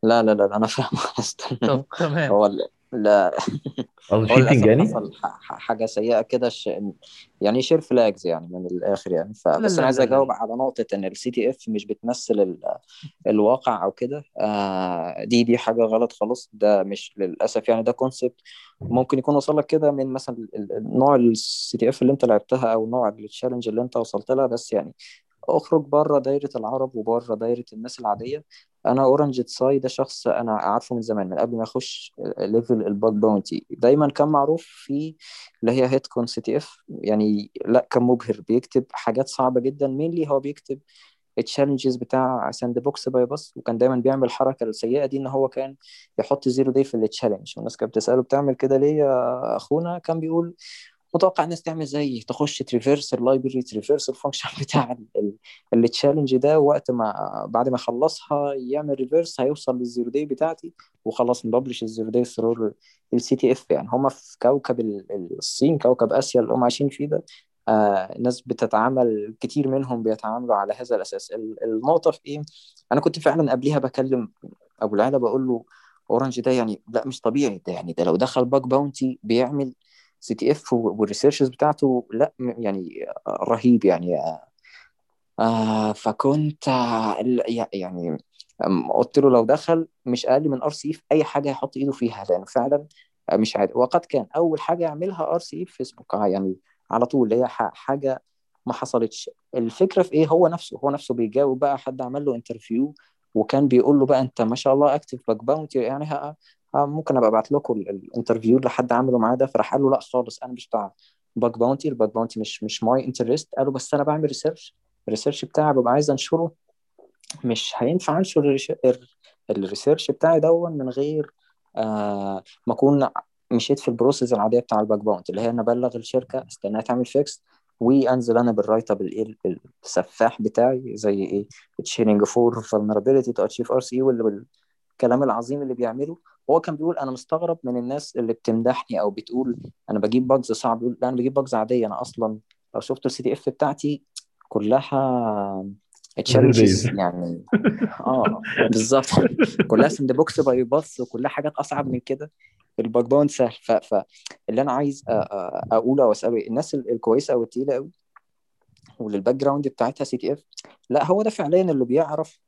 لا لا لا أنا فاهم طب تمام. هو لا. قصدي هو cheating للأسف يعني حصل ح- ح- حاجة سيئة كده ش... يعني share flags يعني من الآخر يعني. لا فبس لا أنا عايز لا لا. أجاوب لا على نقطة إن ال CTF مش بتمثل ال... الواقع أو كده. آه دي دي حاجة غلط خالص. ده مش للأسف يعني. ده concept ممكن يكون وصل لك كده من مثلا نوع ال CTF اللي أنت لعبتها أو نوع ال challenge اللي أنت وصلت لها. بس يعني اخرج بره دايرة العرب وبره دايرة الناس العادية. أنا أورنج تساي ده شخص أنا عارفه من زمان من قبل ما اخش level ال bug bounty دايما كان معروف في اللي هي HITCON CTF يعني لا كان مبهر. بيكتب حاجات صعبة جدا mainly هو بيكتب ال challenges بتاع sandbox bypass وكان دايما بيعمل الحركة السيئة دي إن هو كان يحط zero day في ال challenge والناس كانت بتسأله بتعمل كده ليه يا أخونا؟ كان بيقول متوقع الناس تعمل زي تخش تريفيرس اللايبرري تريفيرس الفانكشن بتاع ال challenge ده وقت ما بعد ما يخلصها يعمل reverse هيوصل لل zero day بتاعتي وخلاص ن publish ال zero day through ال CTF يعني. هم في كوكب ال- الصين كوكب آسيا اللي هم عايشين فيه ده آه الناس بتتعامل كتير منهم بيتعاملوا على هذا الأساس. ال- النقطه في إيه؟ أنا كنت فعلا قبليها بكلم أبو العلا بقول له أورنج ده يعني لا مش طبيعي ده يعني ده لو دخل bug bounty بيعمل CTF وال researches بتاعته لا يعني رهيب يعني آه فكنت آه ال- يعني قلت له لو دخل مش أقل من RCE في أي حاجة يحط إيده فيها لأن فعلا آه، مش عادي. وقد كان أول حاجة يعملها RCE في فيسبوك آه، يعني على طول اللي هي حاجة ما حصلتش. الفكرة في إيه؟ هو نفسه هو نفسه بيجاوب بقى حد عمل له interview وكان بيقول له بقى أنت ما شاء الله active bug bounty يعني ممكن أبقى أبعت لكم ال- الinterview اللي حد عمله معاه ده. فراح قال له لأ خالص أنا مش بتاع bug bounty ال bug bounty مش مش my interest قالوا بس أنا بعمل research ال research بتاعي ببقى عايز أنشره. مش هينفع أنشر ال research بتاعي دون من غير آه ما أكون مشيت في ال process العادية بتاع ال bug bounty اللي هي أنا ابلغ الشركة استناها تعمل fix وأنزل أنا بال write-up السفاح بتاعي زي إيه؟ chaining four vulnerability to achieve RCE والكلام العظيم اللي بيعمله. هو كان بيقول أنا مستغرب من الناس اللي بتمدحني أو بتقول أنا بجيب bugs صعب يقول لا أنا بجيب bugs عادية أنا أصلا لو شفت ال CTF بتاعتي كلها challenges يعني آه بالظبط كلها sandbox bypass وكلها حاجات أصعب من كده ال bug bounty سهل. فاللي أنا عايز أقوله أو أسأله؟ الناس ال- الكويسة أو التقيلة قوي واللي ال background بتاعتها CTF لا هو ده فعليا اللي بيعرف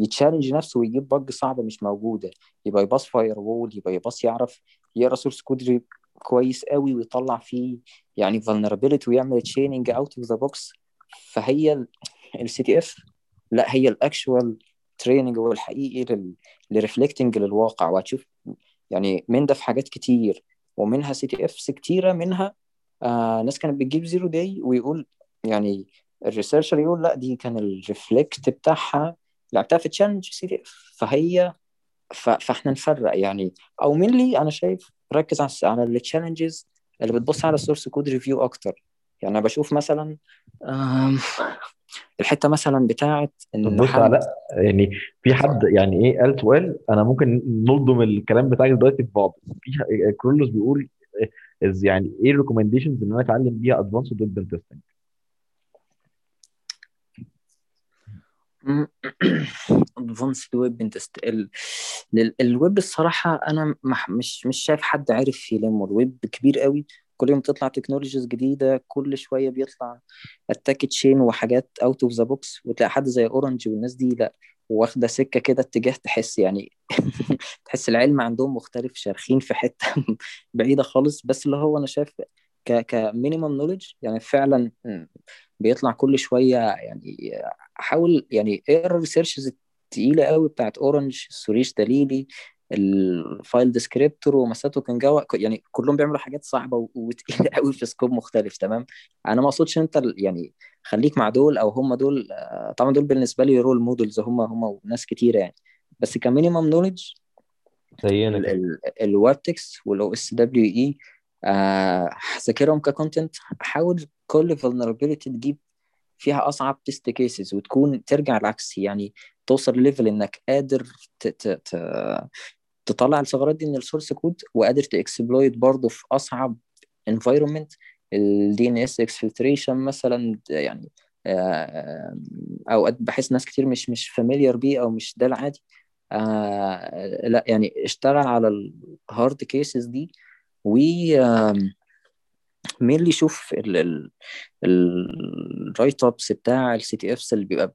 ي challenge نفسه ويجيب bug صعبة مش موجودة. يبقى ي bypass firewall يبقى ي bypass يعرف يقرأ source code كويس قوي ويطلع فيه يعني vulnerability ويعمل chaining out of the box فهي ال CTF لا هي ال actual training هو الحقيقي لل... ل reflecting للواقع. وهتشوف يعني من ده في حاجات كتير ومنها CTFs كتيرة منها آه ناس كانت بتجيب zero day ويقول يعني ال researcher يقول لا دي كان ال reflect بتاعها لعبتها في challenge CTF فهي. فاحنا نفرق يعني. أو mainly أنا شايف ركز على على ال challenges اللي بتبص على ال source code review أكتر. يعني أنا بشوف مثلا الحتة مثلا بتاعت إن بص حد على يعني في حد يعني إيه قال سؤال أنا ممكن نلضم الكلام بتاعك دلوقتي في بعض. في كرولوس بيقول يعني إيه ال recommendations إن أنا أتعلم بيها advanced web testing advanced web ال web الصراحه أنا مح- مش مش شايف حد عارف يلمه الويب كبير قوي كل يوم تطلع technologies جديده كل شوية بيطلع attack chain وحاجات out of the box وتلاقي حد زي أورنج والناس دي لا واخده سكه كده اتجاه تحس يعني تحس العلم عندهم مختلف شارخين في حتة بعيده خالص بس اللي هو أنا شايف ك ك minimum knowledge يعني فعلا بيطلع كل شوية يعني احاول يعني اقرا ال researches التقيلة قوي بتاعت اورنج سوريش دليلي ال file descriptor ومساتو كان جوا يعني كلهم بيعملوا حاجات صعبة وتقيلة قوي في scope مختلف تمام؟ أنا ما أقصدش أنت يعني خليك مع دول أو هم دول طبعا دول بالنسبة لي role models هم هم وناس كتيرة يعني. بس ك minimum knowledge زينا الويب تكست وال OSWE ذاكرهم ك content حاول كل vulnerability تجيب فيها أصعب test cases وتكون ترجع العكس يعني توصل level إنك قادر ت... ت... ت... تطلع الثغرات دي من ال source code وقادر ت exploit برضه في أصعب environment. ال DNS exfiltration مثلا يعني آه، أوقات بحس ناس كتير مش مش familiar بيه أو مش ده العادي. آه لا يعني اشتغل على ال hard cases دي و مين اللي يشوف ال write-ups بتاع ال CTFs اللي بيبقى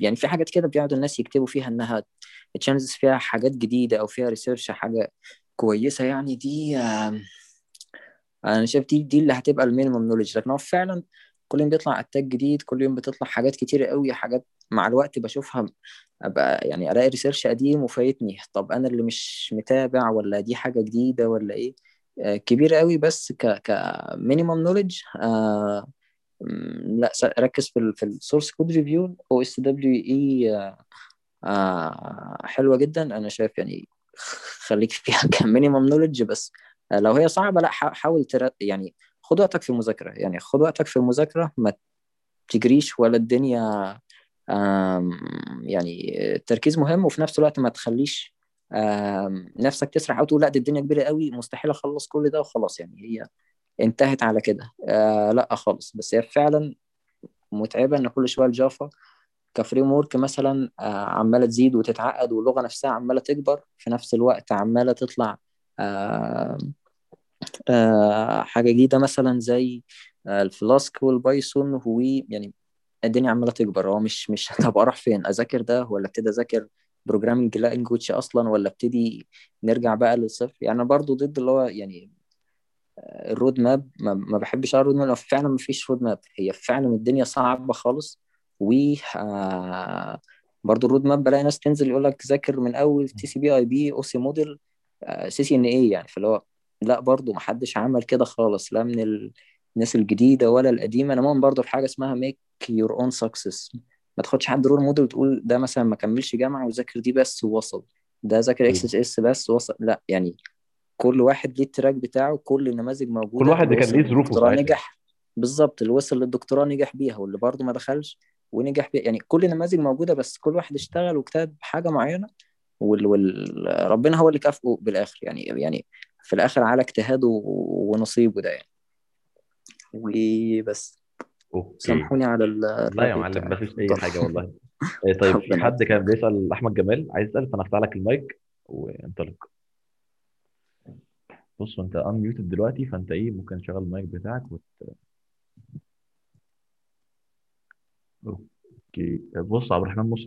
يعني في حاجات كده بيقعدوا الناس يكتبوا فيها إنها challenges فيها حاجات جديدة أو فيها research حاجة كويسة يعني دي أنا شايف دي دي اللي هتبقى ال minimum knowledge لكن هو فعلا كل يوم بيطلع attack جديد كل يوم بتطلع حاجات كتيرة قوي حاجات مع الوقت بشوفها أبقى يعني ألاقي research قديم وفايتني. طب أنا اللي مش متابع ولا دي حاجة جديدة ولا إيه؟ كبير قوي بس ك ك knowledge آه م، لا ركز في في ال source code review OSWE حلوة جدا أنا شايف يعني خليك فيها كمينيمم نولج بس آه، لو هي صعبة لا حا- حاول. يعني خد وقتك في المذاكرة يعني خد وقتك في المذاكرة ما تجريش ولا الدنيا يعني التركيز مهم وفي نفس الوقت ما تخليش نفسك تسرح أو تقول لا دي الدنيا كبيرة قوي مستحيل أخلص كل ده وخلاص. يعني هي انتهت على كده. آه لا خالص. بس هي فعلا متعبة إن كل شوية الجافا ك framework مثلا آه عمالة تزيد وتتعقد واللغة نفسها عمالة تكبر. في نفس الوقت عمالة تطلع آه حاجة جديدة مثلا زي ال Flask وال Python هو يعني الدنيا عمالة تكبر. هو مش مش طب أروح فين؟ أذاكر ده ولا ابتدي أذاكر؟ programming language أصلا ولا ابتدي نرجع بقى للصفر؟ يعني أنا برضو ضد اللي هو يعني ال road map ما, بحبش أقرأ ال road map لو فعلا ما فيش road map هي فعلا الدنيا صعبة خالص و آه، برضو ال road map بلاقي ناس تنزل يقول لك ذاكر من أول تي سي بي اي بي OSI model CCNA يعني. فاللي هو لا برضو ما حدش عمل كده خالص لا من ال- الناس الجديدة ولا القديمة. أنا مؤمن برضو في حاجة اسمها make your own success ما تاخدش حد role model وتقول ده مثلا ما كملش جامعة وذاكر دي بس ووصل. ده ذاكر XSS بس وصل لا يعني كل واحد ليه ال track بتاعه كل النماذج موجودة كل واحد كان ليه ظروفه نجح. بالظبط اللي وصل للدكتوراه نجح بيها واللي برضه ما دخلش ونجح بيها. يعني كل النماذج موجودة بس كل واحد اشتغل واجتهد بحاجة معينة وال... وال... ربنا هو اللي كافئه بالآخر. يعني يعني في الآخر على اجتهاده ونصيبه ده يعني. وبس. سامحوني على ال- لا يا معلم بتاعي. مفيش أي. حاجة والله. إيه طيب في حد كان بيسأل أحمد جمال عايز يسأل فانا هفتح لك المايك وانطلق بص انت unmuted دلوقتي فأنت إيه ممكن تشغل المايك بتاعك وت... okay. بص عبد الرحمن مصر.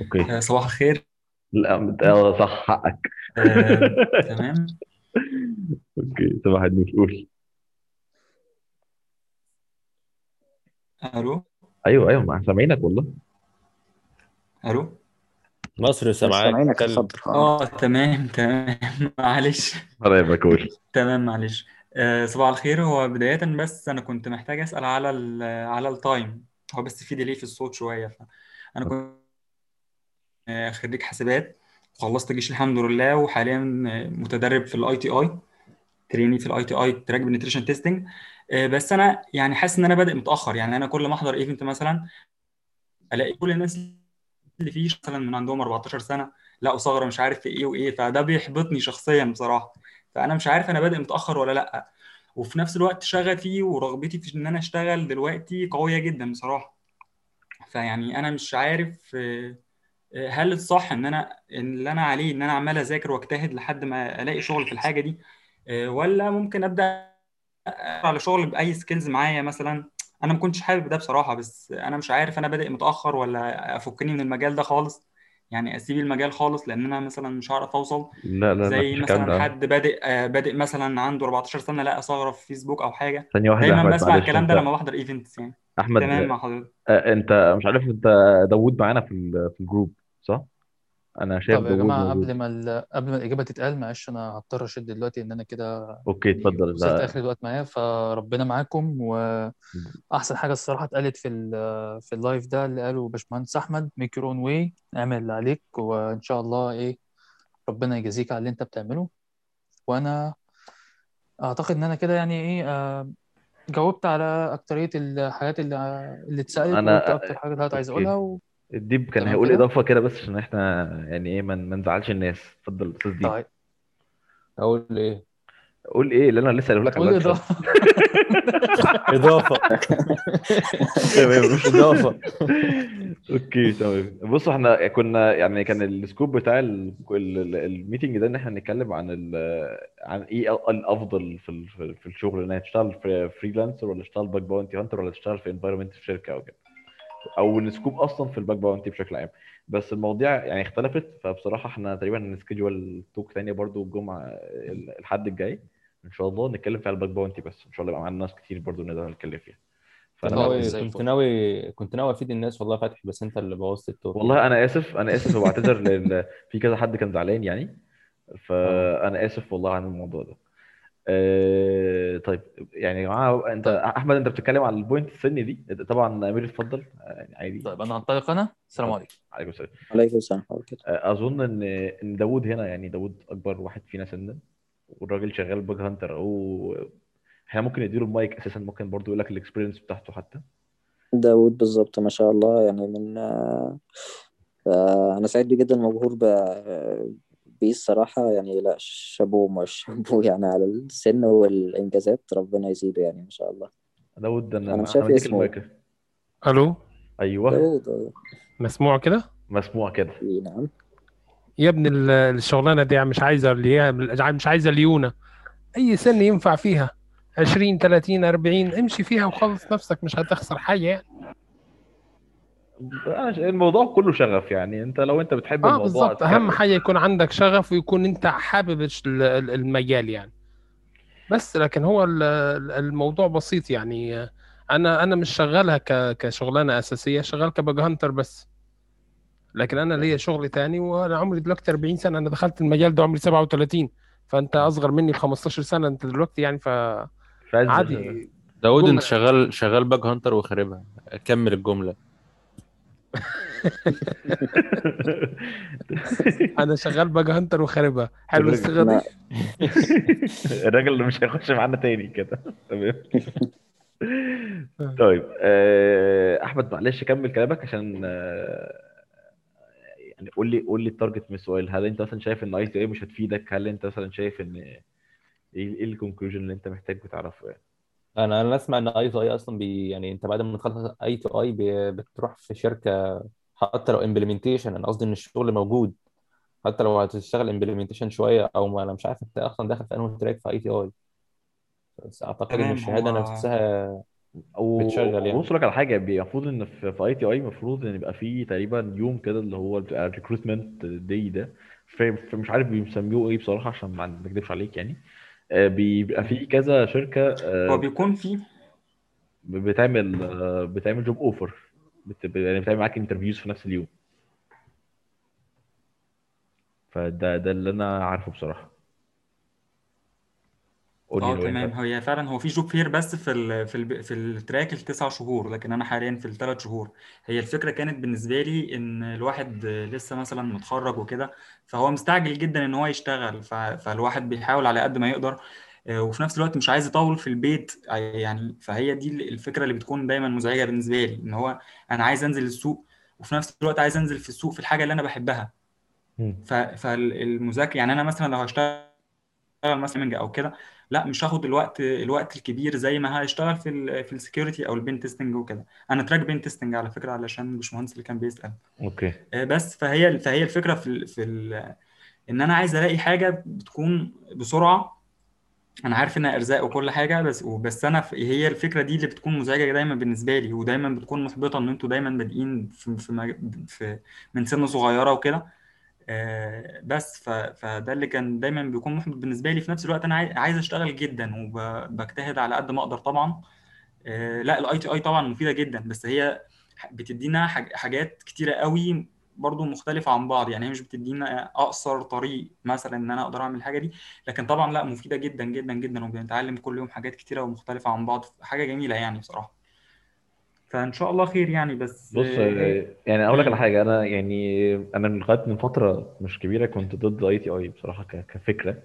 okay. آه، صباح الخير. لا صح حقك. آه، تمام. okay صباح النور قول. ألو؟ أيوه أيوه ما سامعينك والله. ألو؟ مصر سامعاك. سامعينك اتكلم اتفضل آه. آه تمام تمام. معلش. قرايبك قول تمام معلش. آه، صباح الخير. هو بداية بس أنا كنت محتاج أسأل على ال على ال time هو بس في delay في الصوت شوية فأنا كنت آه، خريج حاسبات. وخلصت الجيش الحمد لله وحاليا آه، متدرب في ال ITI trainee في ال ITI track penetration testing بس أنا يعني حاسس إن أنا بادئ متأخر. يعني أنا كل ما أحضر event مثلا ألاقي كل الناس اللي فيه مثلا من عندهم 14 سنة لا ثغره مش عارف في إيه وإيه فده بيحبطني شخصيا بصراحة. فأنا مش عارف أنا بادئ متأخر ولا لأ. وفي نفس الوقت شغفي ورغبتي في إن أنا أشتغل دلوقتي قوية جدا بصراحة. فيعني أنا مش عارف آه، آه، هل الصح إن أنا إن اللي أنا عليه إن أنا عمال أذاكر وأجتهد لحد ما ألاقي شغل في الحاجة دي آه، ولا ممكن أبدأ على شغل بأي skills معايا مثلا؟ أنا ما كنتش حابب ده بصراحة بس أنا مش عارف أنا بادئ متأخر ولا أفكني من المجال ده خالص يعني أسيب المجال خالص لأن أنا مثلا مش هعرف أوصل. لا لا لا زي الكلام مثلا حد بادئ آه، بادئ مثلا عنده 14 سنة لا ثغره في فيسبوك أو حاجة. ثانية واحدة دايما أحمد بسمع معلش الكلام ده أنت لما بحضر events يعني. أحمد تمام مع حضرتك. آه، أنت مش عارف أنت داوود معانا في ال- في ال group صح؟ أنا شايف طب يا جماعة موجود. قبل ما ال... قبل ما الإجابة تتقال معلش أنا هضطر أشد دلوقتي إن أنا كده okay يعني اتفضل. وصلت لا آخر الوقت معايا فربنا معاكم. وأحسن حاجة الصراحة اتقالت في ال... في ال live ده اللي قاله باشمهندس أحمد make your own way اعمل اللي عليك وإن شاء الله إيه ربنا يجازيك على اللي أنت بتعمله. وأنا أعتقد إن أنا كده يعني إيه آه، جاوبت على أكترية الحاجات اللي اللي اتسألت وقلت أنا أكتر حاجة كنت عايز أقولها okay و... الديب كان تمام هيقول كده؟ إضافة كده بس عشان إحنا يعني إيه ما ما نزعلش الناس. اتفضل أستاذ ديب. طيب. أقول إيه؟ قول إيه؟ اللي أنا لسه قايله لك على إضافة. إضافة. تمام. إضافة. okay تمام. بصوا إحنا كنا يعني كان ال scope بتاع ال- ال- ال- ال meeting ده إن إحنا نتكلم عن ال عن إيه الافضل في ال- في في الشغل ان تشتغل freelancer ولا تشتغل bug bounty hunter ولا تشتغل في environment في شركه أو كده. أو ال scope أصلا في ال bug bounty بشكل عام. بس المواضيع يعني اختلفت فبصراحة إحنا تقريبا هن schedule talk تانية برضو الجمعة ال- الحد الجاي. إن شاء الله نتكلم فيها ال bug bounty بس. إن شاء الله يبقى معانا ناس كتير برضو نقدر نتكلم فيها. فأنا ناوي كنت ناوي كنت ناوي أفيد الناس والله فتحي بس أنت اللي بوظت ال talk والله أنا آسف أنا آسف وبعتذر لأن في كذا حد كان زعلان يعني. آه. فأنا آسف والله عن الموضوع ده. أه طيب يعني يا جماعة أنت طيب. أحمد أنت بتتكلم على ال point السن دي؟ طبعا أمير اتفضل. يعني عادي. طيب أنا هنطلق أنا؟ السلام عليكم. عليكم السلام. عليكم السلام. آه، أظن إن إن داوود هنا يعني داوود أكبر واحد فينا سنا والراجل شغال bug hunter. أو إحنا ممكن نديله المايك أساسا ممكن برضو يقول لك ال experience بتاعته حتى. داود بالظبط ما شاء الله. يعني من آه، آه، أنا سعيد جدا مبهور ب- بيه الصراحة يعني لا شابوه مش شابوه يعني على السن والإنجازات ربنا يزيده يعني ما شاء الله. داود أنا أنا مش أنا شايف إسمه المايك ألو؟ أيوه. داود آه، مسموع كده؟ مسموع كده. إيه، نعم. يا ابن ال- الشغلانة دي مش عايزة اللي هي مش عايزة ليونه أي سن ينفع فيها؟ 20 30 40 امشي فيها وخلص نفسك مش هتخسر حاجة يعني. أنا الموضوع كله شغف يعني. انت لو انت بتحب آه الموضوع بالظبط. أهم حاجة يكون عندك شغف ويكون انت حابب الش- ال- ال- المجال يعني. بس لكن هو ال- ال- الموضوع بسيط يعني. آه، أنا أنا مش شغالها ك- كشغلانة أساسية شغال كباج هانتر بس. لكن أنا ليا شغل تاني وأنا عمري دلوقتي 40 سنة. أنا دخلت المجال ده عمري 37 فأنت أصغر مني ب 15 سنة أنت دلوقتي يعني. فعايز فعادي. داود أنت شغال شغال bug hunter وخاربها. كمل الجملة. أنا شغال bug hunter وخاربها. حلو الصيغه دي الراجل اللي مش هيخش معانا تاني كده. تمام. طيب آه، أحمد معلش كمل كلامك عشان آه، يعني قول لي قول لي ال target من السؤال. هل أنت مثلا شايف إن ITI مش هتفيدك؟ هل أنت مثلا شايف إن إيه إيه ال conclusion اللي أنت محتاج تعرفه يعني؟ أنا أنا أسمع إن ITI أصلا بي يعني أنت بعد ما تخلص ITI بتروح في شركة حتى لو implementation أنا قصدي إن الشغل موجود. حتى لو هتشتغل implementation شوية أو ما أنا مش عارف أنت أصلا داخل في أنهي track في ITI بس أعتقد إن تمام الشهادة هو نفسها بتشغل يعني. بص لك على حاجة المفروض إن في ITI المفروض إن يبقى في تقريبا يوم كده اللي هو بتاع ال recruitment day ده مش عارف بيسموه إيه بصراحة عشان ما اكذبش عليك يعني. آه، بيبقى في كذا شركة هو آه، بيكون في بتعمل آه، بتعمل job offer يعني بتعمل معاك interviews في نفس اليوم. فده ده اللي أنا عارفه لي آه تمام أنت. هي فعلا هو في job fair بس في ال في ال في ال track التسع شهور لكن أنا حاليا في الثلاث شهور. هي الفكرة كانت بالنسبة لي إن الواحد لسه مثلا متخرج وكده فهو مستعجل جدا إن هو يشتغل ف- فالواحد بيحاول على قد ما يقدر آه، وفي نفس الوقت مش عايز يطول في البيت آه، يعني فهي دي الفكرة اللي بتكون دايما مزعجة بالنسبة لي إن هو أنا عايز أنزل السوق وفي نفس الوقت عايز أنزل في السوق في الحاجة اللي أنا بحبها. مم. ف- فالمذاكره يعني أنا مثلا لو هشتغل مثلا أو كده لا مش هاخد الوقت الوقت الكبير زي ما هشتغل في ال في ال security أو ال pen testing وكده. أنا track pen testing على فكرة علشان الباشمهندس اللي كان بيسأل. أوكي. آه، بس فهي فهي الفكرة في ال في ال إن أنا عايز ألاقي حاجة بتكون بسرعة. أنا عارف إنها إرزاق وكل حاجة بس بس أنا هي الفكرة دي اللي بتكون مزعجة دايما بالنسبة لي ودايما بتكون محبطة إن أنتوا دايما بادئين في في, في من سن صغيرة وكده. بس ف- فده اللي كان دايما بيكون محبط بالنسبة لي. في نفس الوقت أنا عاي- عايز أشتغل جدا وبجتهد على قد ما أقدر طبعا. آه، لا ال ITI طبعا مفيدة جدا بس هي بتدينا حاج- حاجات كتيرة قوي برضو مختلفة عن بعض. يعني هي مش بتدينا أقصر طريق مثلا إن أنا أقدر أعمل الحاجة دي لكن طبعا لا مفيدة جدا جدا جدا وبنتعلم كل يوم حاجات كتيرة ومختلفة عن بعض. حاجة جميلة يعني بصراحة. فإن شاء الله خير يعني بس بص آه، يعني أقول لك على. حاجة. أنا يعني أنا من لغاية من فترة مش كبيرة كنت ضد ITI بصراحة كفكرة.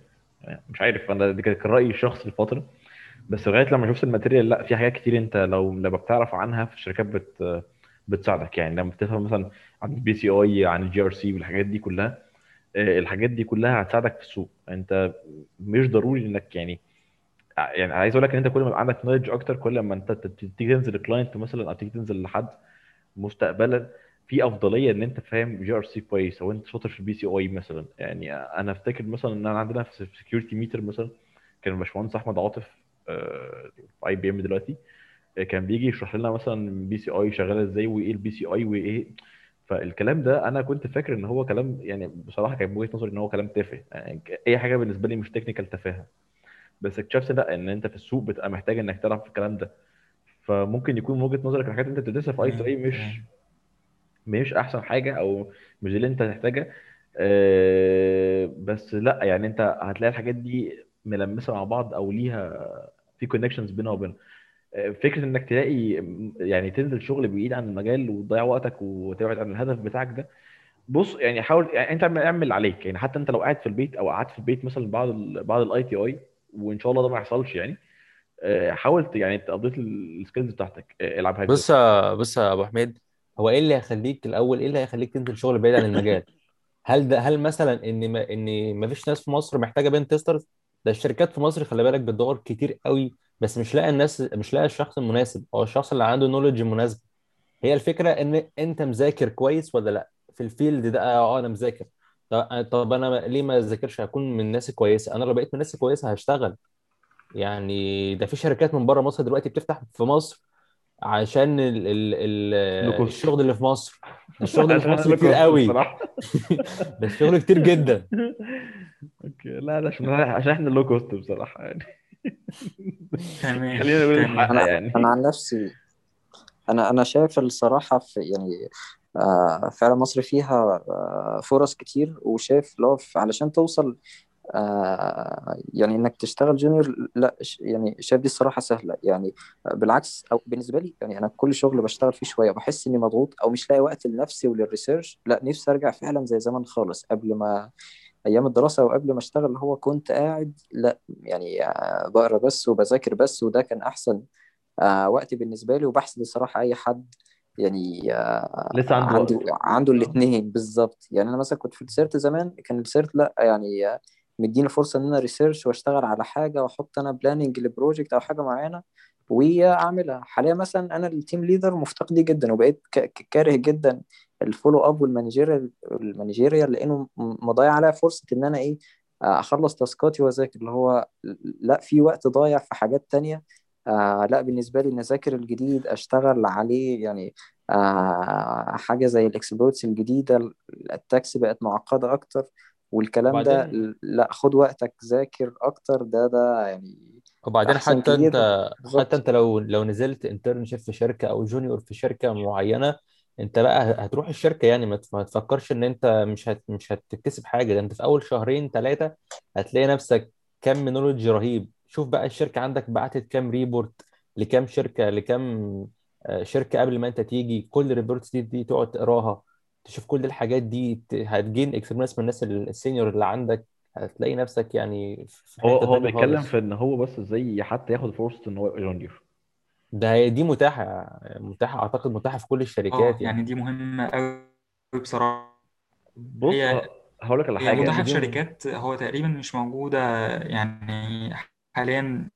يعني مش عارف أنا دي كان رأيي الشخصي لفترة. بس لغاية لما شفت ال material لأ في حاجات كتير أنت لو لما بتعرف عنها في الشركات بت بتساعدك. يعني لما بتفهم مثلا عن ال PCI عن ال GRC والحاجات دي كلها آه، الحاجات دي كلها هتساعدك في السوق. أنت مش ضروري إنك يعني يعني عايز أقول لك ان انت كل ما يبقى عندك knowledge أكتر كل ما انت تيجي تنزل ل client مثلا أو تيجي تنزل لحد مستقبلا في أفضلية إن أنت فاهم GRC كويس أو أنت شاطر في ال PCI مثلا. يعني أنا أفتكر مثلا إن أنا عندنا في Security Meter مثلا كان الباشمهندس أحمد عاطف آه، في IBM دلوقتي آه، كان بيجي يشرح لنا مثلا PCI شغالة إزاي وإيه ال PCI وإيه فالكلام ده أنا كنت فاكر إن هو كلام يعني بصراحة كان وجهة نظري إن هو كلام تافه. يعني أي حاجة بالنسبة لي مش technical تفاهة. بس اكتشفت لا إن أنت في السوق بتبقى محتاج إنك تعرف الكلام ده. فممكن يكون من وجهة نظرك الحاجات اللي أنت بتدرسها في ITI مش مش أحسن حاجة أو مش اللي أنت تحتاجها آه، بس لا يعني أنت هتلاقي الحاجات دي ملمسة مع بعض أو ليها في connections بينها وبينها. آه، فكرة إنك تلاقي يعني تنزل شغل بعيد عن المجال وتضيع وقتك وتبعد عن الهدف بتاعك ده. بص يعني حاول يعني أنت اعمل عليك. يعني حتى أنت لو قاعد في البيت أو قعدت في البيت مثلا بعد ال بعد ال ITI وإن شاء الله ده ما يحصلش يعني. آه، حاول يعني ت update ال skills بتاعتك. آه، العب هاكر بص يا بص يا أبو حميد هو إيه اللي هيخليك الأول؟ إيه اللي هيخليك تنزل شغل بعيد عن المجال؟ هل ده هل مثلا إن ما إن ما فيش ناس في مصر محتاجة pen testers ده الشركات في مصر خلي بالك بتدور كتير قوي بس مش لاقي الناس مش لاقي الشخص المناسب أو الشخص اللي عنده knowledge مناسبه هي الفكرة إن أنت مذاكر كويس ولا لأ؟ في ال field ده آه أنا مذاكر. طب طب أنا ليه ما أذاكرش؟ هكون من الناس الكويسة. أنا لو بقيت من الناس الكويسة هشتغل. يعني ده في شركات من بره مصر دلوقتي بتفتح في مصر عشان ال ال ال الشغل اللي في مصر. الشغل اللي في مصر كتير قوي. ده الشغل كتير جدا. okay. لا لا عشان عشان إحنا low cost بصراحة يعني. تمام خلينا نقول الحق يعني. أنا عن نفسي أنا أنا شايف الصراحة في يعني فعلا مصر فيها آه، فرص كتير وشايف لو علشان توصل آه، يعني إنك تشتغل junior لأ يعني شايف دي الصراحة سهلة. يعني بالعكس أو بالنسبة لي يعني أنا كل شغل بشتغل فيه شوية بحس إني مضغوط أو مش لاقي وقت لنفسي ولل research لأ نفسي أرجع فعلا زي زمان خالص. قبل ما أيام الدراسة وقبل ما أشتغل اللي هو كنت قاعد لأ يعني آه، بقرأ بس وبذاكر بس وده كان أحسن آه وقتي بالنسبة لي وبحسد الصراحة أي حد يعني آه لسه عنده عنده وقت. عنده آه. الاتنين بالظبط. يعني أنا مثلا كنت في ال CERT زمان كان ال CERT لأ يعني آه، مديني فرصة إن أنا research وأشتغل على حاجة وأحط أنا planning ل project أو حاجة معينة وأعملها. حاليا مثلا أنا ال team leader مفتقدي جدا وبقيت كاره جدا ال follow up وال managerial ال managerial لأنه م- مضيع عليا فرصة إن أنا إيه آه، أخلص تاسكاتي وأذاكر. اللي هو لأ في وقت ضايع في حاجات تانية. آه لا بالنسبة لي إن أذاكر الجديد أشتغل عليه يعني آه حاجة زي ال exploits الجديدة ال attacks بقت معقدة أكتر والكلام ده وبعدين؟ لا خد وقتك ذاكر أكتر ده ده يعني وبعدين أحسن حتى أنت كتير حتى بالظبط. أنت لو لو نزلت internship في شركة أو junior في شركة معينة أنت بقى هتروح الشركة يعني ما تف- ما تفكرش إن أنت مش هت مش هتكتسب حاجة ده أنت في أول شهرين ثلاثة هتلاقي نفسك كم knowledge رهيب. شوف بقى الشركة عندك بعتت كام report لكام شركة لكام آه، شركة قبل ما انت تيجي. كل report دي, دي تقعد تقراها تشوف كل الحاجات دي هت gain experience من الناس ال- ال senior اللي عندك. هتلاقي نفسك يعني في هو هو بيتكلم في إن هو بس إزاي حتى ياخد فرصة إن هو يبقى junior ده هي دي متاحة متاحة أعتقد متاحة في كل الشركات يعني. يعني دي مهمة قوي بصراحة. بص هقول لك على حاجة بجد متاحة في. شركات هو تقريبا مش موجودة يعني حاليا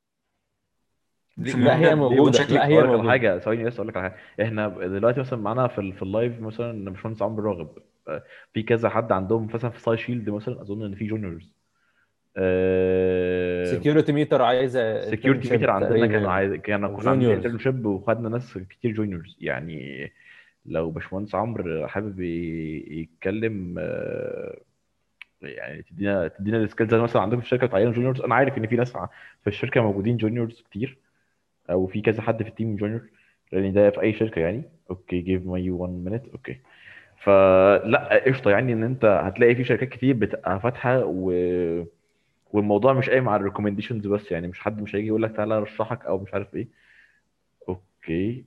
في لا هي موجودة بشكل لا هي موجودة. حاجة ثواني بس أقول لك على حاجة. إحنا دلوقتي مثلا معانا في ال- في ال live مثلا باشمهندس عمرو راغب آه، في كذا حد عندهم مثلا في CyShield مثلا أظن إن في juniors. سكيورتي ميتر عايزة Security Meter عندنا تقريبا. عايز أو كنا عاملين internship وخدنا ناس كتير juniors يعني لو باشمهندس عمرو حابب يتكلم آه، يعني تدينا تدينا ال skills مثلا عندكم في الشركة بتعينوا juniors أنا عارف إن في ناس في الشركة موجودين juniors كتير أو في كذا حد في ال team junior لأن ده في أي شركة يعني. okay give me 1 minute okay. فلا قشطة. يعني إن أنت هتلاقي في شركات كتير بتبقى فاتحة و... والموضوع مش قايم على ال recommendations بس. يعني مش حد مش هيجي يقول لك تعالى أرشحك أو مش عارف إيه. okay.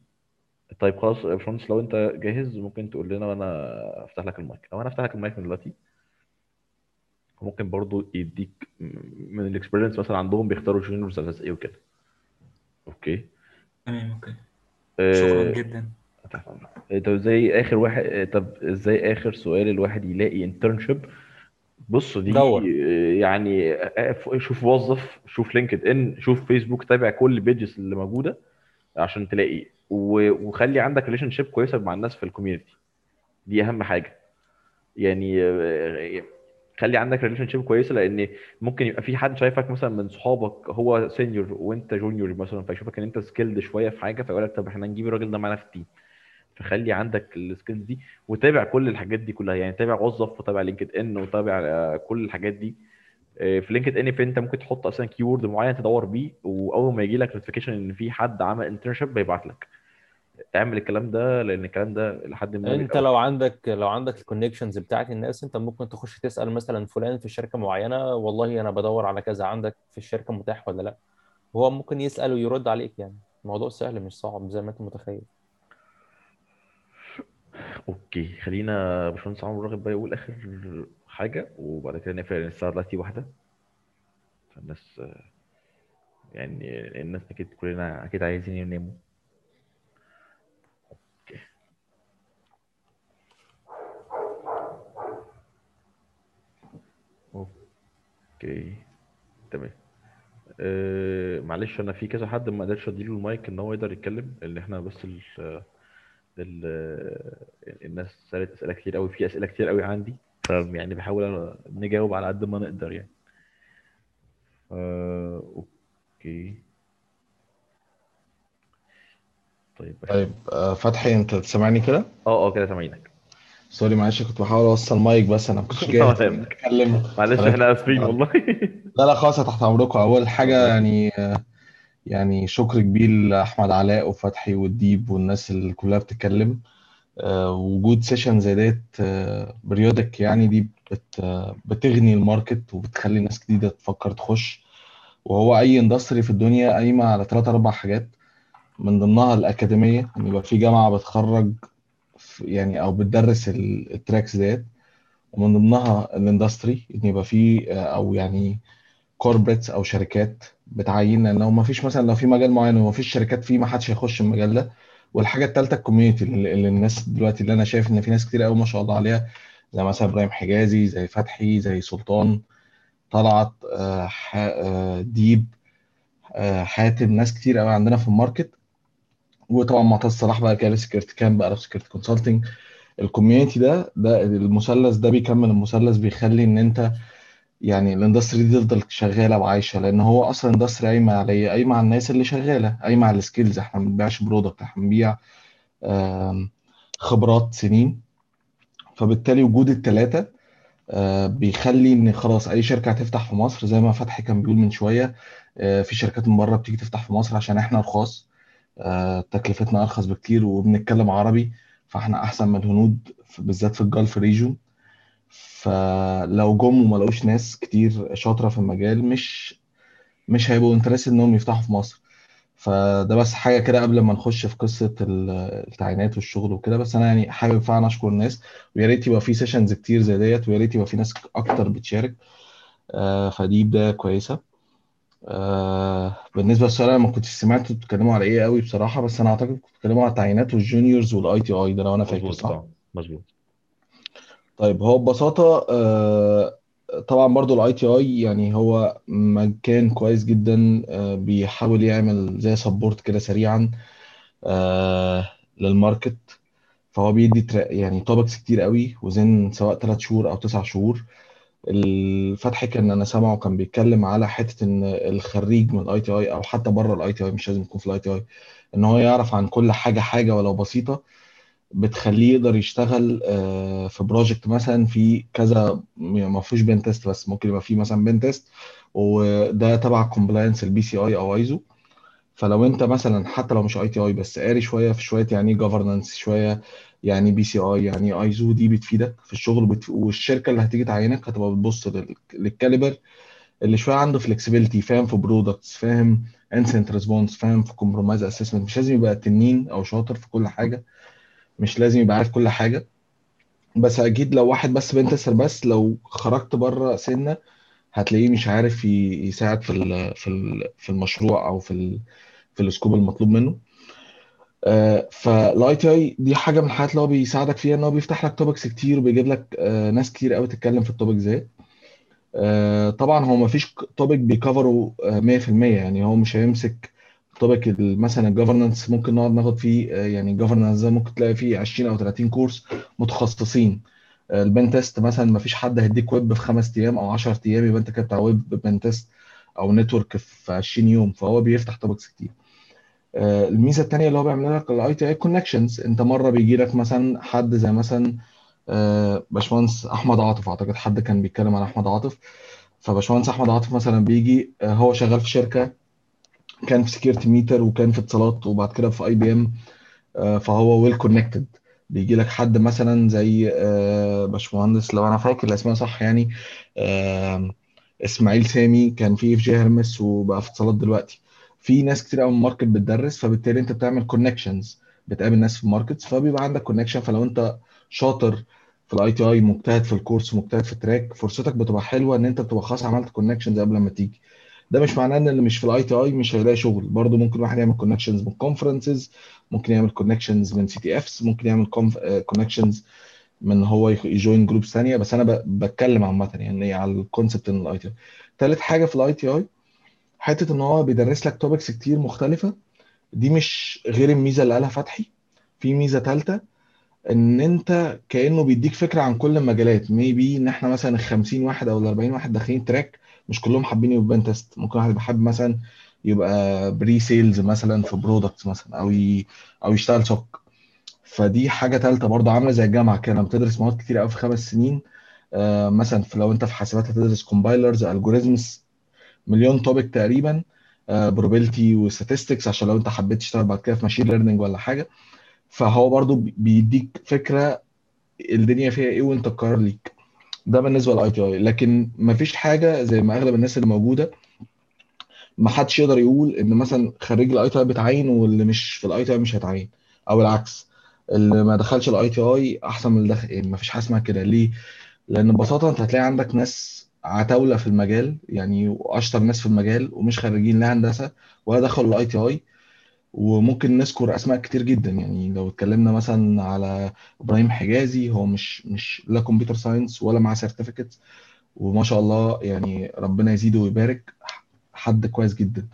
طيب خلاص يا لو أنت جاهز ممكن تقول لنا وأنا أفتح لك المايك. لو أنا أفتح لك المايك من دلوقتي. ممكن برضو يديك من ال experience مثلا عندهم بيختاروا juniors على أساس إيه وكده. okay؟ تمام okay. شكرا آه، جدا. تحت أمرك. آه، طب إزاي آخر واحد آه، طب إزاي آخر سؤال الواحد يلاقي internship بص دي دور. يعني شوف وظف شوف LinkedIn شوف فيسبوك تابع كل ال pages اللي موجودة عشان تلاقي. وخلي عندك relationship كويسة مع الناس في ال community دي أهم حاجة. يعني خلي عندك relationship كويسة لأن ممكن يبقى في حد شايفك مثلا من صحابك هو senior وأنت junior مثلا فيشوفك إن أنت skilled شوية في حاجة فيقول لك طب إحنا نجيب الراجل ده معانا في ال team فخلي عندك ال skills دي وتابع كل الحاجات دي كلها يعني تابع وظف وتابع LinkedIn وتابع آه، كل الحاجات دي. آه، في LinkedIn في أنت ممكن تحط أصلا keyword معين تدور بيه وأول ما يجي لك notification إن في حد عمل internship هيبعت لك. اعمل الكلام ده لأن الكلام ده لحد ما أنت لو عندك لو عندك ال connections بتاعت الناس أنت ممكن تخش تسأل مثلا فلان في شركة معينة والله أنا بدور على كذا عندك في الشركة متاح ولا لأ؟ هو ممكن يسأل ويرد عليك يعني. الموضوع سهل مش صعب زي ما أنت متخيل. أوكي خلينا باشمهندس عمرو راغب بقى يقول آخر حاجة وبعد كده نقفل لأن الساعة دلوقتي واحدة. فالناس يعني الناس أكيد كلنا أكيد عايزين يناموا. okay تمام. أه معلش أنا في كذا حد ما قدرش أديله المايك إن هو يقدر يتكلم لأن إحنا بس ال ال الناس سألت أسئلة كتير قوي في أسئلة كتير قوي عندي ف يعني بحاول نجاوب على قد ما نقدر يعني. أه okay. طيب طيب آه، فتحي أنت سامعني كده؟ آه آه كده سامعينك. sorry معلش كنت بحاول أوصل مايك بس أنا ما كنتش جاهز أتكلم. معلش إحنا آسفين آه، والله. لا لا خلاص تحت أمركم. أول حاجة يعني آه، يعني شكر كبير لأحمد علاء وفتحي والديب والناس اللي كلها بتتكلم. آه، وجود session زي ديت periodic يعني دي بت آه، بتغني ال market وبتخلي ناس جديدة تفكر تخش. وهو أي industry في الدنيا قايمة على ثلاث أربع حاجات من ضمنها الأكاديمية. إن يبقى في جامعة بتخرج يعني أو بتدرس ال- ال tracks ديت. ومن ضمنها ال industry إن يبقى في آه، أو يعني corporates أو شركات بتعين. لو ما فيش مثلا لو في مجال معين وما فيش شركات فيه ما حدش هيخش المجال ده. والحاجة الثالثه ال community اللي الناس دلوقتي اللي أنا شايف إن في ناس كتير قوي ما شاء الله عليها زي مثلا إبراهيم حجازي زي فتحي زي سلطان طلعت آه، آه، ديب حاتم ناس كتير قوي عندنا في ال market. وطبعا معتز صلاح بقى كده Security Camp بقى في security consulting ال community ده ده المثلث ده بيكمل المثلث بيخلي إن أنت يعني ال industry دي تفضل شغالة وعايشة لأن هو أصلا industry قايمة على إيه؟ قايمة على الناس اللي شغالة قايمة على ال skills إحنا ما بنبيعش product إحنا بنبيع خبرات سنين. فبالتالي وجود الثلاثه بيخلي إن خلاص أي شركة هتفتح في مصر زي ما فتحي كان بيقول من شوية آه، في شركات من بره بتيجي تفتح في مصر عشان إحنا رخاص آه، تكلفتنا أرخص بكتير وبنتكلم عربي فإحنا أحسن من الهنود بالذات في ال Gulf region فلو جم وما لقوش ناس كتير شاطرة في المجال مش مش هيبقوا interested إنهم يفتحوا في مصر. فده بس حاجة كده قبل ما نخش في قصة ال- التعيينات والشغل وكده. بس أنا يعني حابب فعلا أشكر الناس. ويا ريت يبقى في sessions كتير زي ديت ويا ريت يبقى في ناس أكتر بتشارك. آه، فدي بداية كويسة. آه، بالنسبة للسؤال أنا ما كنتش سمعت بتتكلموا على إيه قوي بصراحة بس أنا أعتقد كنتوا بتتكلموا على التعيينات وال juniors وال ITI ده لو أنا فاكر مظبوط صح؟ آه مظبوط. طيب هو ببساطة آه، طبعا برضو ال ITI يعني هو مكان كويس جدا آه، بيحاول يعمل زي سبورت كده سريعا آه، لل market فهو بيدي يعني topics كتير قوي within سواء ثلاث شهور أو تسع شهور. فتحي كان أنا سامعه كان بيتكلم على حتة إن الخريج من ال ITI أو حتى بره ال ITI مش لازم يكون في ال ITI إن هو يعرف عن كل حاجة حاجة ولو بسيطة بتخليه يقدر يشتغل آه، في project مثلا في كذا ما فيهوش pen test بس ممكن يبقى فيه مثلا pen test وده تبع compliance ال PCI أو ايزو فلو أنت مثلا حتى لو مش ITI بس قاري شوية في شوية يعني governance شوية يعني PCI يعني ايزو دي بتفيدك في الشغل. والشركة اللي هتيجي تعينك هتبقى بتبص لل... لل caliber اللي شوية عنده flexibility فاهم في products فاهم incident response فاهم في compromise assessment مش لازم يبقى تنين أو شاطر في كل حاجة مش لازم يبقى عارف كل حاجة بس أكيد لو واحد بس pentester بس لو خرجت بره سنة هتلاقيه مش عارف يساعد في في في المشروع أو في في ال scope المطلوب منه فال ITI دي حاجة من الحاجات اللي هو بيساعدك فيها إن هو بيفتح لك topics كتير وبيجيب لك آه، ناس كتير قوي تتكلم في ال topic زي آه، طبعا هو ما فيش topic بي cover ه آه، 100% يعني هو مش هيمسك topic مثلا ال governance ممكن نقعد ناخد فيه آه، يعني ال governance ده ممكن تلاقي فيه 20 أو 30 كورس متخصصين. آه، ال pen test مثلا ما فيش حد هيديك ويب في خمس أيام أو 10 أيام يبقى أنت كده بتاع web pen test أو network في 20 يوم. فهو بيفتح topics كتير. آه، الميزة التانية اللي هو بيعملها لك ال ITI connections انت مرة بيجي لك مثلا حد زي مثلا آه، باشمهندس أحمد عاطف. أعتقد حد كان بيتكلم عن أحمد عاطف. فباشمهندس أحمد عاطف مثلا بيجي آه، هو شغال في شركة كان في Security Meter وكان في اتصالات وبعد كده في IBM فهو well connected بيجي لك حد مثلا زي آه، باشمهندس لو أنا فاكر الأسماء صح يعني آه، إسماعيل سامي كان في EFG Hermes وبقى في اتصالات دلوقتي. في ناس كتير قوي من ال market بتدرس فبالتالي انت بتعمل connections بتقابل ناس في ال markets فبيبقى عندك connection فلو انت شاطر في ال ITI مجتهد في الكورس مجتهد في ال track فرصتك بتبقى حلوة ان انت بتبقى خلاص عملت connections قبل ما تيجي. ده مش معناه ان اللي مش في ال ITI مش هيلاقي شغل. برضه ممكن واحد يعمل connections من conferences ممكن يعمل connections من CTFs ممكن يعمل connections من هو ي join groups ثانية بس أنا بتكلم عامة يعني على ال concept إن ال ITI ثالث حاجة في ال ITI حتة إن هو بيدرس لك topics كتير مختلفة دي مش غير الميزة اللي قالها فتحي. في ميزة ثالثه إن أنت كأنه بيديك فكرة عن كل المجالات. maybe إن إحنا مثلا ال 50 واحد أو ال 40 واحد داخلين track مش كلهم حابين يبقى pen test ممكن واحد حابب مثلا يبقى pre-sales مثلا في products مثلا أو ي... أو يشتغل SOC فدي حاجة ثالثه برضه عاملة زي الجامعة كده. لما بتدرس مواد كتير قوي في خمس سنين آه مثلا لو أنت في حاسبات هتدرس compilers algorithms مليون topic تقريبا probability و statistics عشان لو انت حبيت تشتغل بعد كده في machine learning ولا حاجة. فهو برضو بيديك فكرة الدنيا فيها إيه وانت تقرر ليك. ده بالنسبة لل ITI لكن ما فيش حاجة زي ما أغلب الناس اللي موجودة ما حدش يقدر يقول إن مثلا خريج ال ITI بيتعين واللي مش في ال ITI مش هيتعين أو العكس. اللي ما دخلش ال ITI أحسن من اللي دخل يعني ما فيش حاجة اسمها كده. ليه؟ لأن ببساطة أنت هتلاقي عندك ناس عتاولة في المجال يعني أشطر ناس في المجال ومش خريجين لا هندسة ولا دخلوا ال ITI وممكن نذكر أسماء كتير جدا يعني لو اتكلمنا مثلا على إبراهيم حجازي هو مش مش لا computer science ولا معاه certificate وما شاء الله يعني ربنا يزيده ويبارك حد كويس جدا.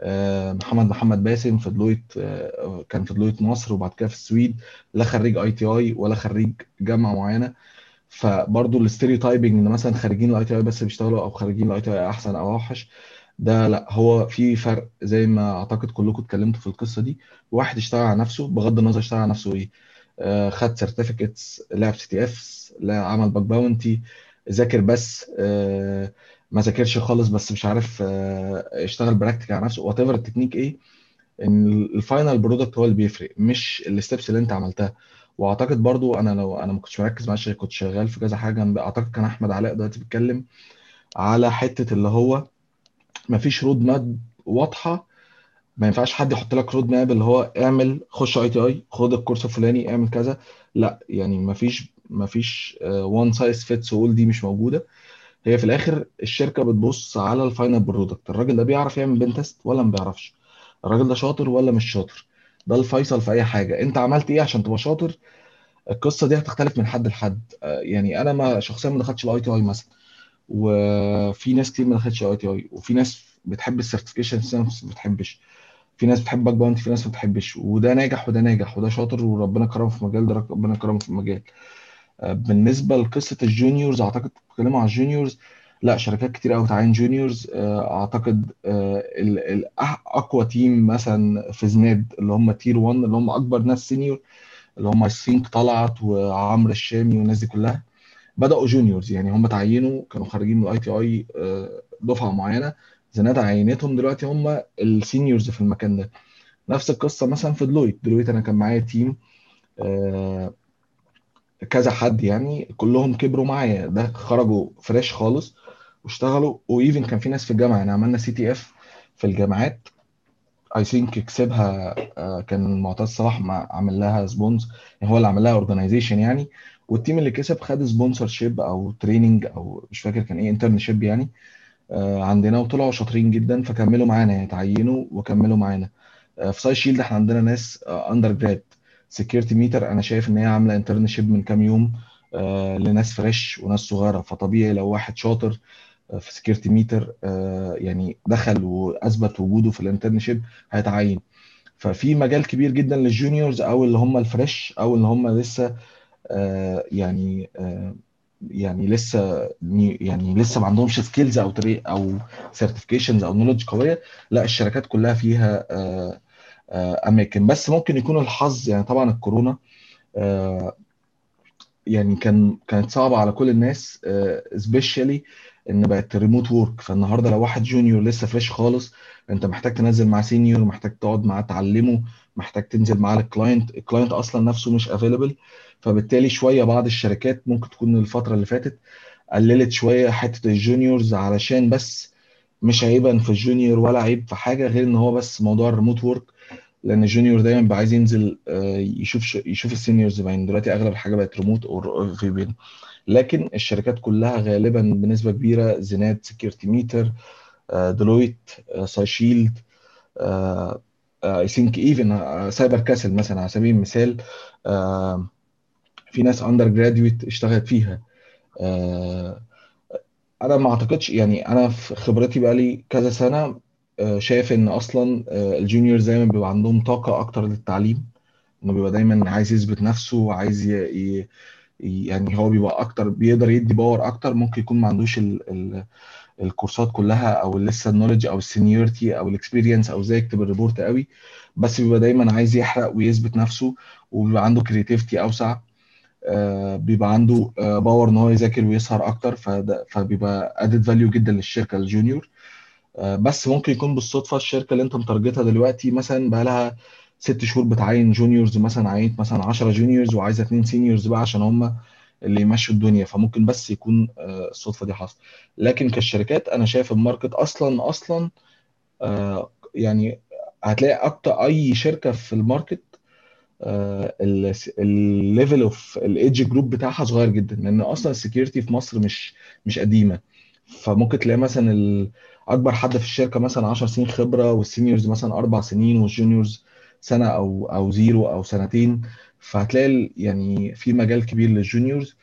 آه، محمد محمد باسم في Deloitte آه، كان في Deloitte مصر وبعد كده في السويد لا خريج ITI ولا خريج جامعة معينة. فبرضه ال stereotyping ان مثلا خريجين ال ITI بس بيشتغلوا أو خريجين ال ITI أحسن أو أوحش ده لأ هو في فرق زي ما أعتقد كلكم اتكلمتوا في القصة دي. واحد اشتغل على نفسه بغض النظر اشتغل على نفسه إيه. آه، خد certificates لعب CTFs عمل bug bounty ذاكر بس آه، ما ذاكرش خالص بس مش عارف آه، اشتغل practice على نفسه. whatever ال technique إيه إن ال final product هو اللي بيفرق مش ال steps اللي أنت عملتها. وأعتقد برضو أنا لو أنا ما كنتش مركز معلش كنت شغال في كذا حاجة أعتقد كان أحمد علاء دلوقتي بيتكلم على حتة اللي هو ما فيش road map واضحة ما ينفعش حد يحط لك road map اللي هو اعمل خش ITI خد الكورس الفلاني اعمل كذا. لا يعني ما فيش ما فيش one size fits all دي مش موجودة. هي في الآخر الشركة بتبص على ال final product الراجل ده بيعرف يعمل pen test ولا ما بيعرفش؟ الراجل ده شاطر ولا مش شاطر؟ ده الفيصل في أي حاجة. أنت عملت إيه عشان تبقى شاطر؟ القصة دي هتختلف من حد لحد. آه، يعني أنا ما شخصيا ما دخلتش ال ITI مثلا وفي ناس كتير ما دخلتش ال ITI وفي ناس بتحب ال certification في ناس ما بتحبش. في ناس بتحب bug bounty في ناس ما بتحبش. وده ناجح وده ناجح وده شاطر وربنا كرمه في مجال ده ربنا كرمه في مجال. آه، بالنسبة لقصة ال juniors أعتقد بتتكلموا على ال juniors لا شركات كتير قوي تعين juniors آه، أعتقد آه، أقوى team مثلا في زيناد اللي هم tier 1 اللي هم أكبر ناس senior اللي هم think طلعت وعمرو الشامي والناس دي كلها بدأوا juniors يعني هم تعينوا كانوا خارجين من ال ITI دفعة معينة. زيناد عينتهم دلوقتي هم ال seniors في المكان ده. نفس القصة مثلا في دلويت. دلويت أنا كان معايا team آه، كذا حد يعني كلهم كبروا معايا. ده خرجوا fresh خالص. واشتغلوا. و even كان في ناس في الجامعة يعني عملنا CTF في الجامعات. I think كسبها آه، كان معتز صلاح عامل لها sponsor يعني هو اللي عمل لها organization يعني. وال team اللي كسب خد sponsorship أو training أو مش فاكر كان إيه internship يعني. آه، عندنا وطلعوا شاطرين جدا فكملوا معانا يعني اتعينوا وكملوا معانا. آه، في ساي شيلد إحنا عندنا ناس undergrad سكيورتي ميتر أنا شايف إن هي عاملة internship من كام يوم لناس fresh وناس صغيرة. فطبيعي لو واحد شاطر في سكيورتي ميتر يعني دخل وأثبت وجوده في ال internship هيتعين. ففي مجال كبير جدا لل juniors أو اللي هم ال fresh أو اللي هم لسه آه، يعني آه، يعني لسه ني- يعني لسه ما عندهمش skills أو تري أو certifications أو knowledge قوية. لا الشركات كلها فيها آه، آه، اماكن بس ممكن يكون الحظ يعني طبعا الكورونا آه، يعني كان كانت صعبة على كل الناس specially إن بقت remote work فالنهاردة لو واحد junior لسه fresh خالص أنت محتاج تنزل مع senior محتاج تقعد معاه تعلمه محتاج تنزل معاه لل client ال client أصلا نفسه مش available فبالتالي شوية بعض الشركات ممكن تكون الفترة اللي فاتت قللت شوية حتة ال juniors علشان بس مش عيب في ال junior ولا عيب في حاجة غير إن هو بس موضوع ال remote work لأن ال junior دايما بيبقى عايز ينزل آه، يشوف يشوف ال seniors باين دلوقتي أغلب الحاجة بقت ريموت أو في بين لكن الشركات كلها غالبا بنسبة كبيرة زيناد سكيورتي ميتر ديلويت ساي شيلد I think even سايبر كاسل مثلا على سبيل المثال في ناس undergraduate اشتغلت فيها. آه، أنا ما أعتقدش يعني أنا في خبرتي بقى لي كذا سنة آه، شايف إن أصلا آه، ال juniors دايما بيبقى عندهم طاقة أكتر للتعليم إنه بيبقى دايما عايز يثبت نفسه عايز ي... ي... يعني هو بيبقى أكتر بيقدر يدي power أكتر ممكن يكون ما عندوش ال... ال... الكورسات كلها أو لسه ال knowledge أو ال seniority أو ال experience أو إزاي يكتب ال report قوي بس بيبقى دايما عايز يحرق ويثبت نفسه وبيبقى عنده creativity أوسع آه، بيبقى عنده power إن هو يذاكر ويسهر أكتر فبيبقى added value جدا للشركة ال junior آه، بس ممكن يكون بالصدفة الشركة اللي أنت مت target ها دلوقتي مثلا بقى لها ست شهور بتعين juniors مثلا عينت مثلا 10 juniors وعايزة اتنين seniors بقى عشان هم اللي يمشوا الدنيا فممكن بس يكون آه، الصدفة دي حصل. لكن كشركات أنا شايف ال market أصلا أصلا آه، يعني هتلاقي أكتر أي شركة في ال market ال level of ال age group بتاعها صغير جدا لأن أصلا ال security في مصر مش مش قديمة. فممكن تلاقي مثلا أكبر حد في الشركة مثلا 10 سنين خبرة وال seniors مثلا أربع سنين وال juniors سنة أو أو zero أو سنتين فهتلاقي يعني في مجال كبير للجونيورز.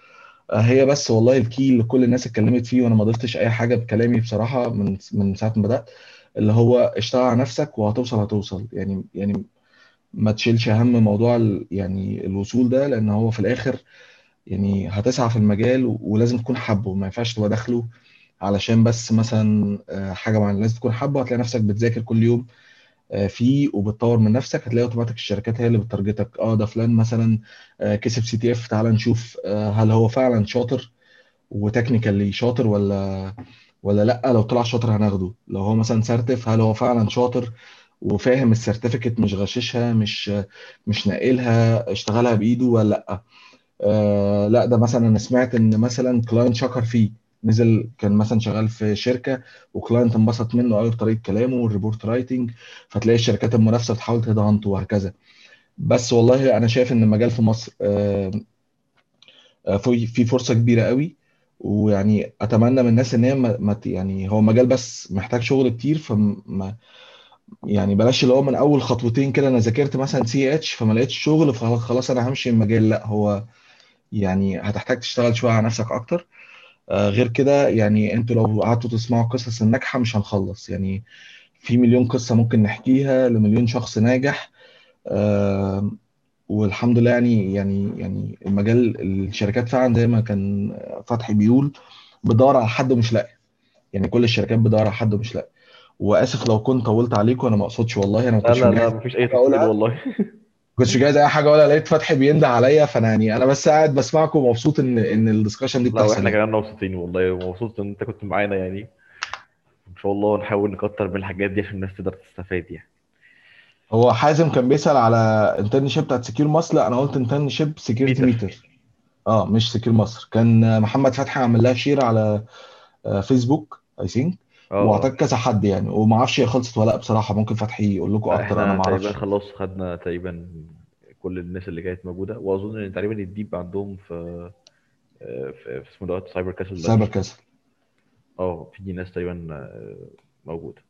آه، هي بس والله الكي اللي كل الناس اتكلمت فيه وأنا ما ضفتش أي حاجة بكلامي بصراحة من من ساعة ما بدأت اللي هو اشتغل على نفسك وهتوصل هتوصل. يعني يعني ما تشيلش هم موضوع يعني الوصول ده لأن هو في الآخر يعني هتسعى في المجال ولازم تكون حابه. ما ينفعش تبقى داخله علشان بس مثلا آه، حاجة معينة. لازم تكون حابه هتلاقي نفسك بتذاكر كل يوم فيه وبتطور من نفسك هتلاقي أوتوماتيك الشركات هي اللي بت target ك. آه ده فلان مثلا آه، كسب CTF تعال نشوف آه، هل هو فعلا شاطر و technically شاطر ولا ولا لأ؟ لو طلع شاطر هناخده. لو هو مثلا certified هل هو فعلا شاطر وفاهم ال certificate مش غششها مش مش ناقلها اشتغلها بإيده ولا لأ؟ آه لأ ده مثلا أنا سمعت إن مثلا client شكر فيه. نزل كان مثلا شغال في شركة و client انبسط منه قوي بطريقه كلامه وال report writing فتلاقي الشركات المنافسة بتحاول تدهنته وهكذا. بس والله أنا شايف إن المجال في مصر آه آه، في فرصة كبيرة قوي. ويعني أتمنى من الناس إن هي ما يعني هو مجال بس محتاج شغل كتير فما يعني بلاش اللي هو من أول خطوتين كده أنا ذاكرت مثلا CEH فما لقيتش شغل فخلاص أنا همشي المجال. لأ هو يعني هتحتاج تشتغل شوية على نفسك أكتر. غير كده يعني أنتوا لو قعدتوا تسمعوا قصص الناجحة مش هنخلص. يعني في مليون قصة ممكن نحكيها لمليون شخص ناجح. آه، والحمد لله يعني يعني يعني المجال الشركات فعلا زي ما كان فتحي بيقول بتدور على حد مش لاقي. يعني كل الشركات بتدور على حد مش لاقي. وآسف لو كنت طولت عليكم أنا ما أقصدش والله أنا ما لا كنتش لا لا مفيش أي أقولها؟ والله. كنتش جاهز أي حاجة اقولها لقيت فتحي بينده عليا فأنا يعني أنا بس قاعد بسمعكم ومبسوط ان إن الدسكشن دي لا بتحصل وإحنا يعني كمان مبسوطين والله ومبسوط إن أنت كنت معانا يعني. إن شاء الله نحاول نكتر من الحاجات دي عشان الناس تقدر تستفاد يعني. هو حازم كان بيسأل على انترنشيب بتاعت سكيور ماس لا أنا قلت انترنشيب سكيورتي ميتر آه مش سكيور مصر. كان محمد فتحي عمل لها شير على فيسبوك اي ثينك آه واعتقد كذا حد يعني وما أعرفش هي خلصت ولا لأ بصراحة ممكن فتحي يقول لكم أكتر أنا إحنا ما تقريبا أعرفش. خلاص خدنا تقريبا كل الناس اللي كانت موجودة وأظن إن تقريبا الديب عندهم في في في اسمه دوت Cyber Castle Cyber بس Castle. آه في ناس تقريبا آه، موجودة.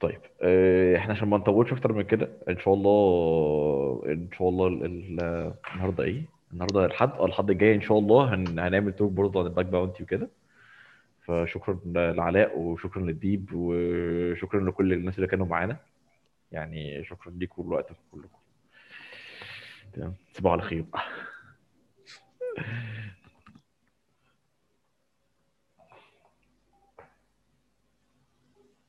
طيب آه، إحنا عشان ما نطولش أكتر من كده إن شاء الله إن شاء الله ال- ال- النهارده إيه؟ النهارده الحد آه الحد الجاي إن شاء الله هن... هنعمل talk برضه عن ال bug bounty وكده. فشكرا لعلاء وشكرا للديب وشكرا لكل الناس اللي كانوا معانا. يعني شكرا ليكم ولوقتكم كلكم. تمام. تصبحوا على خير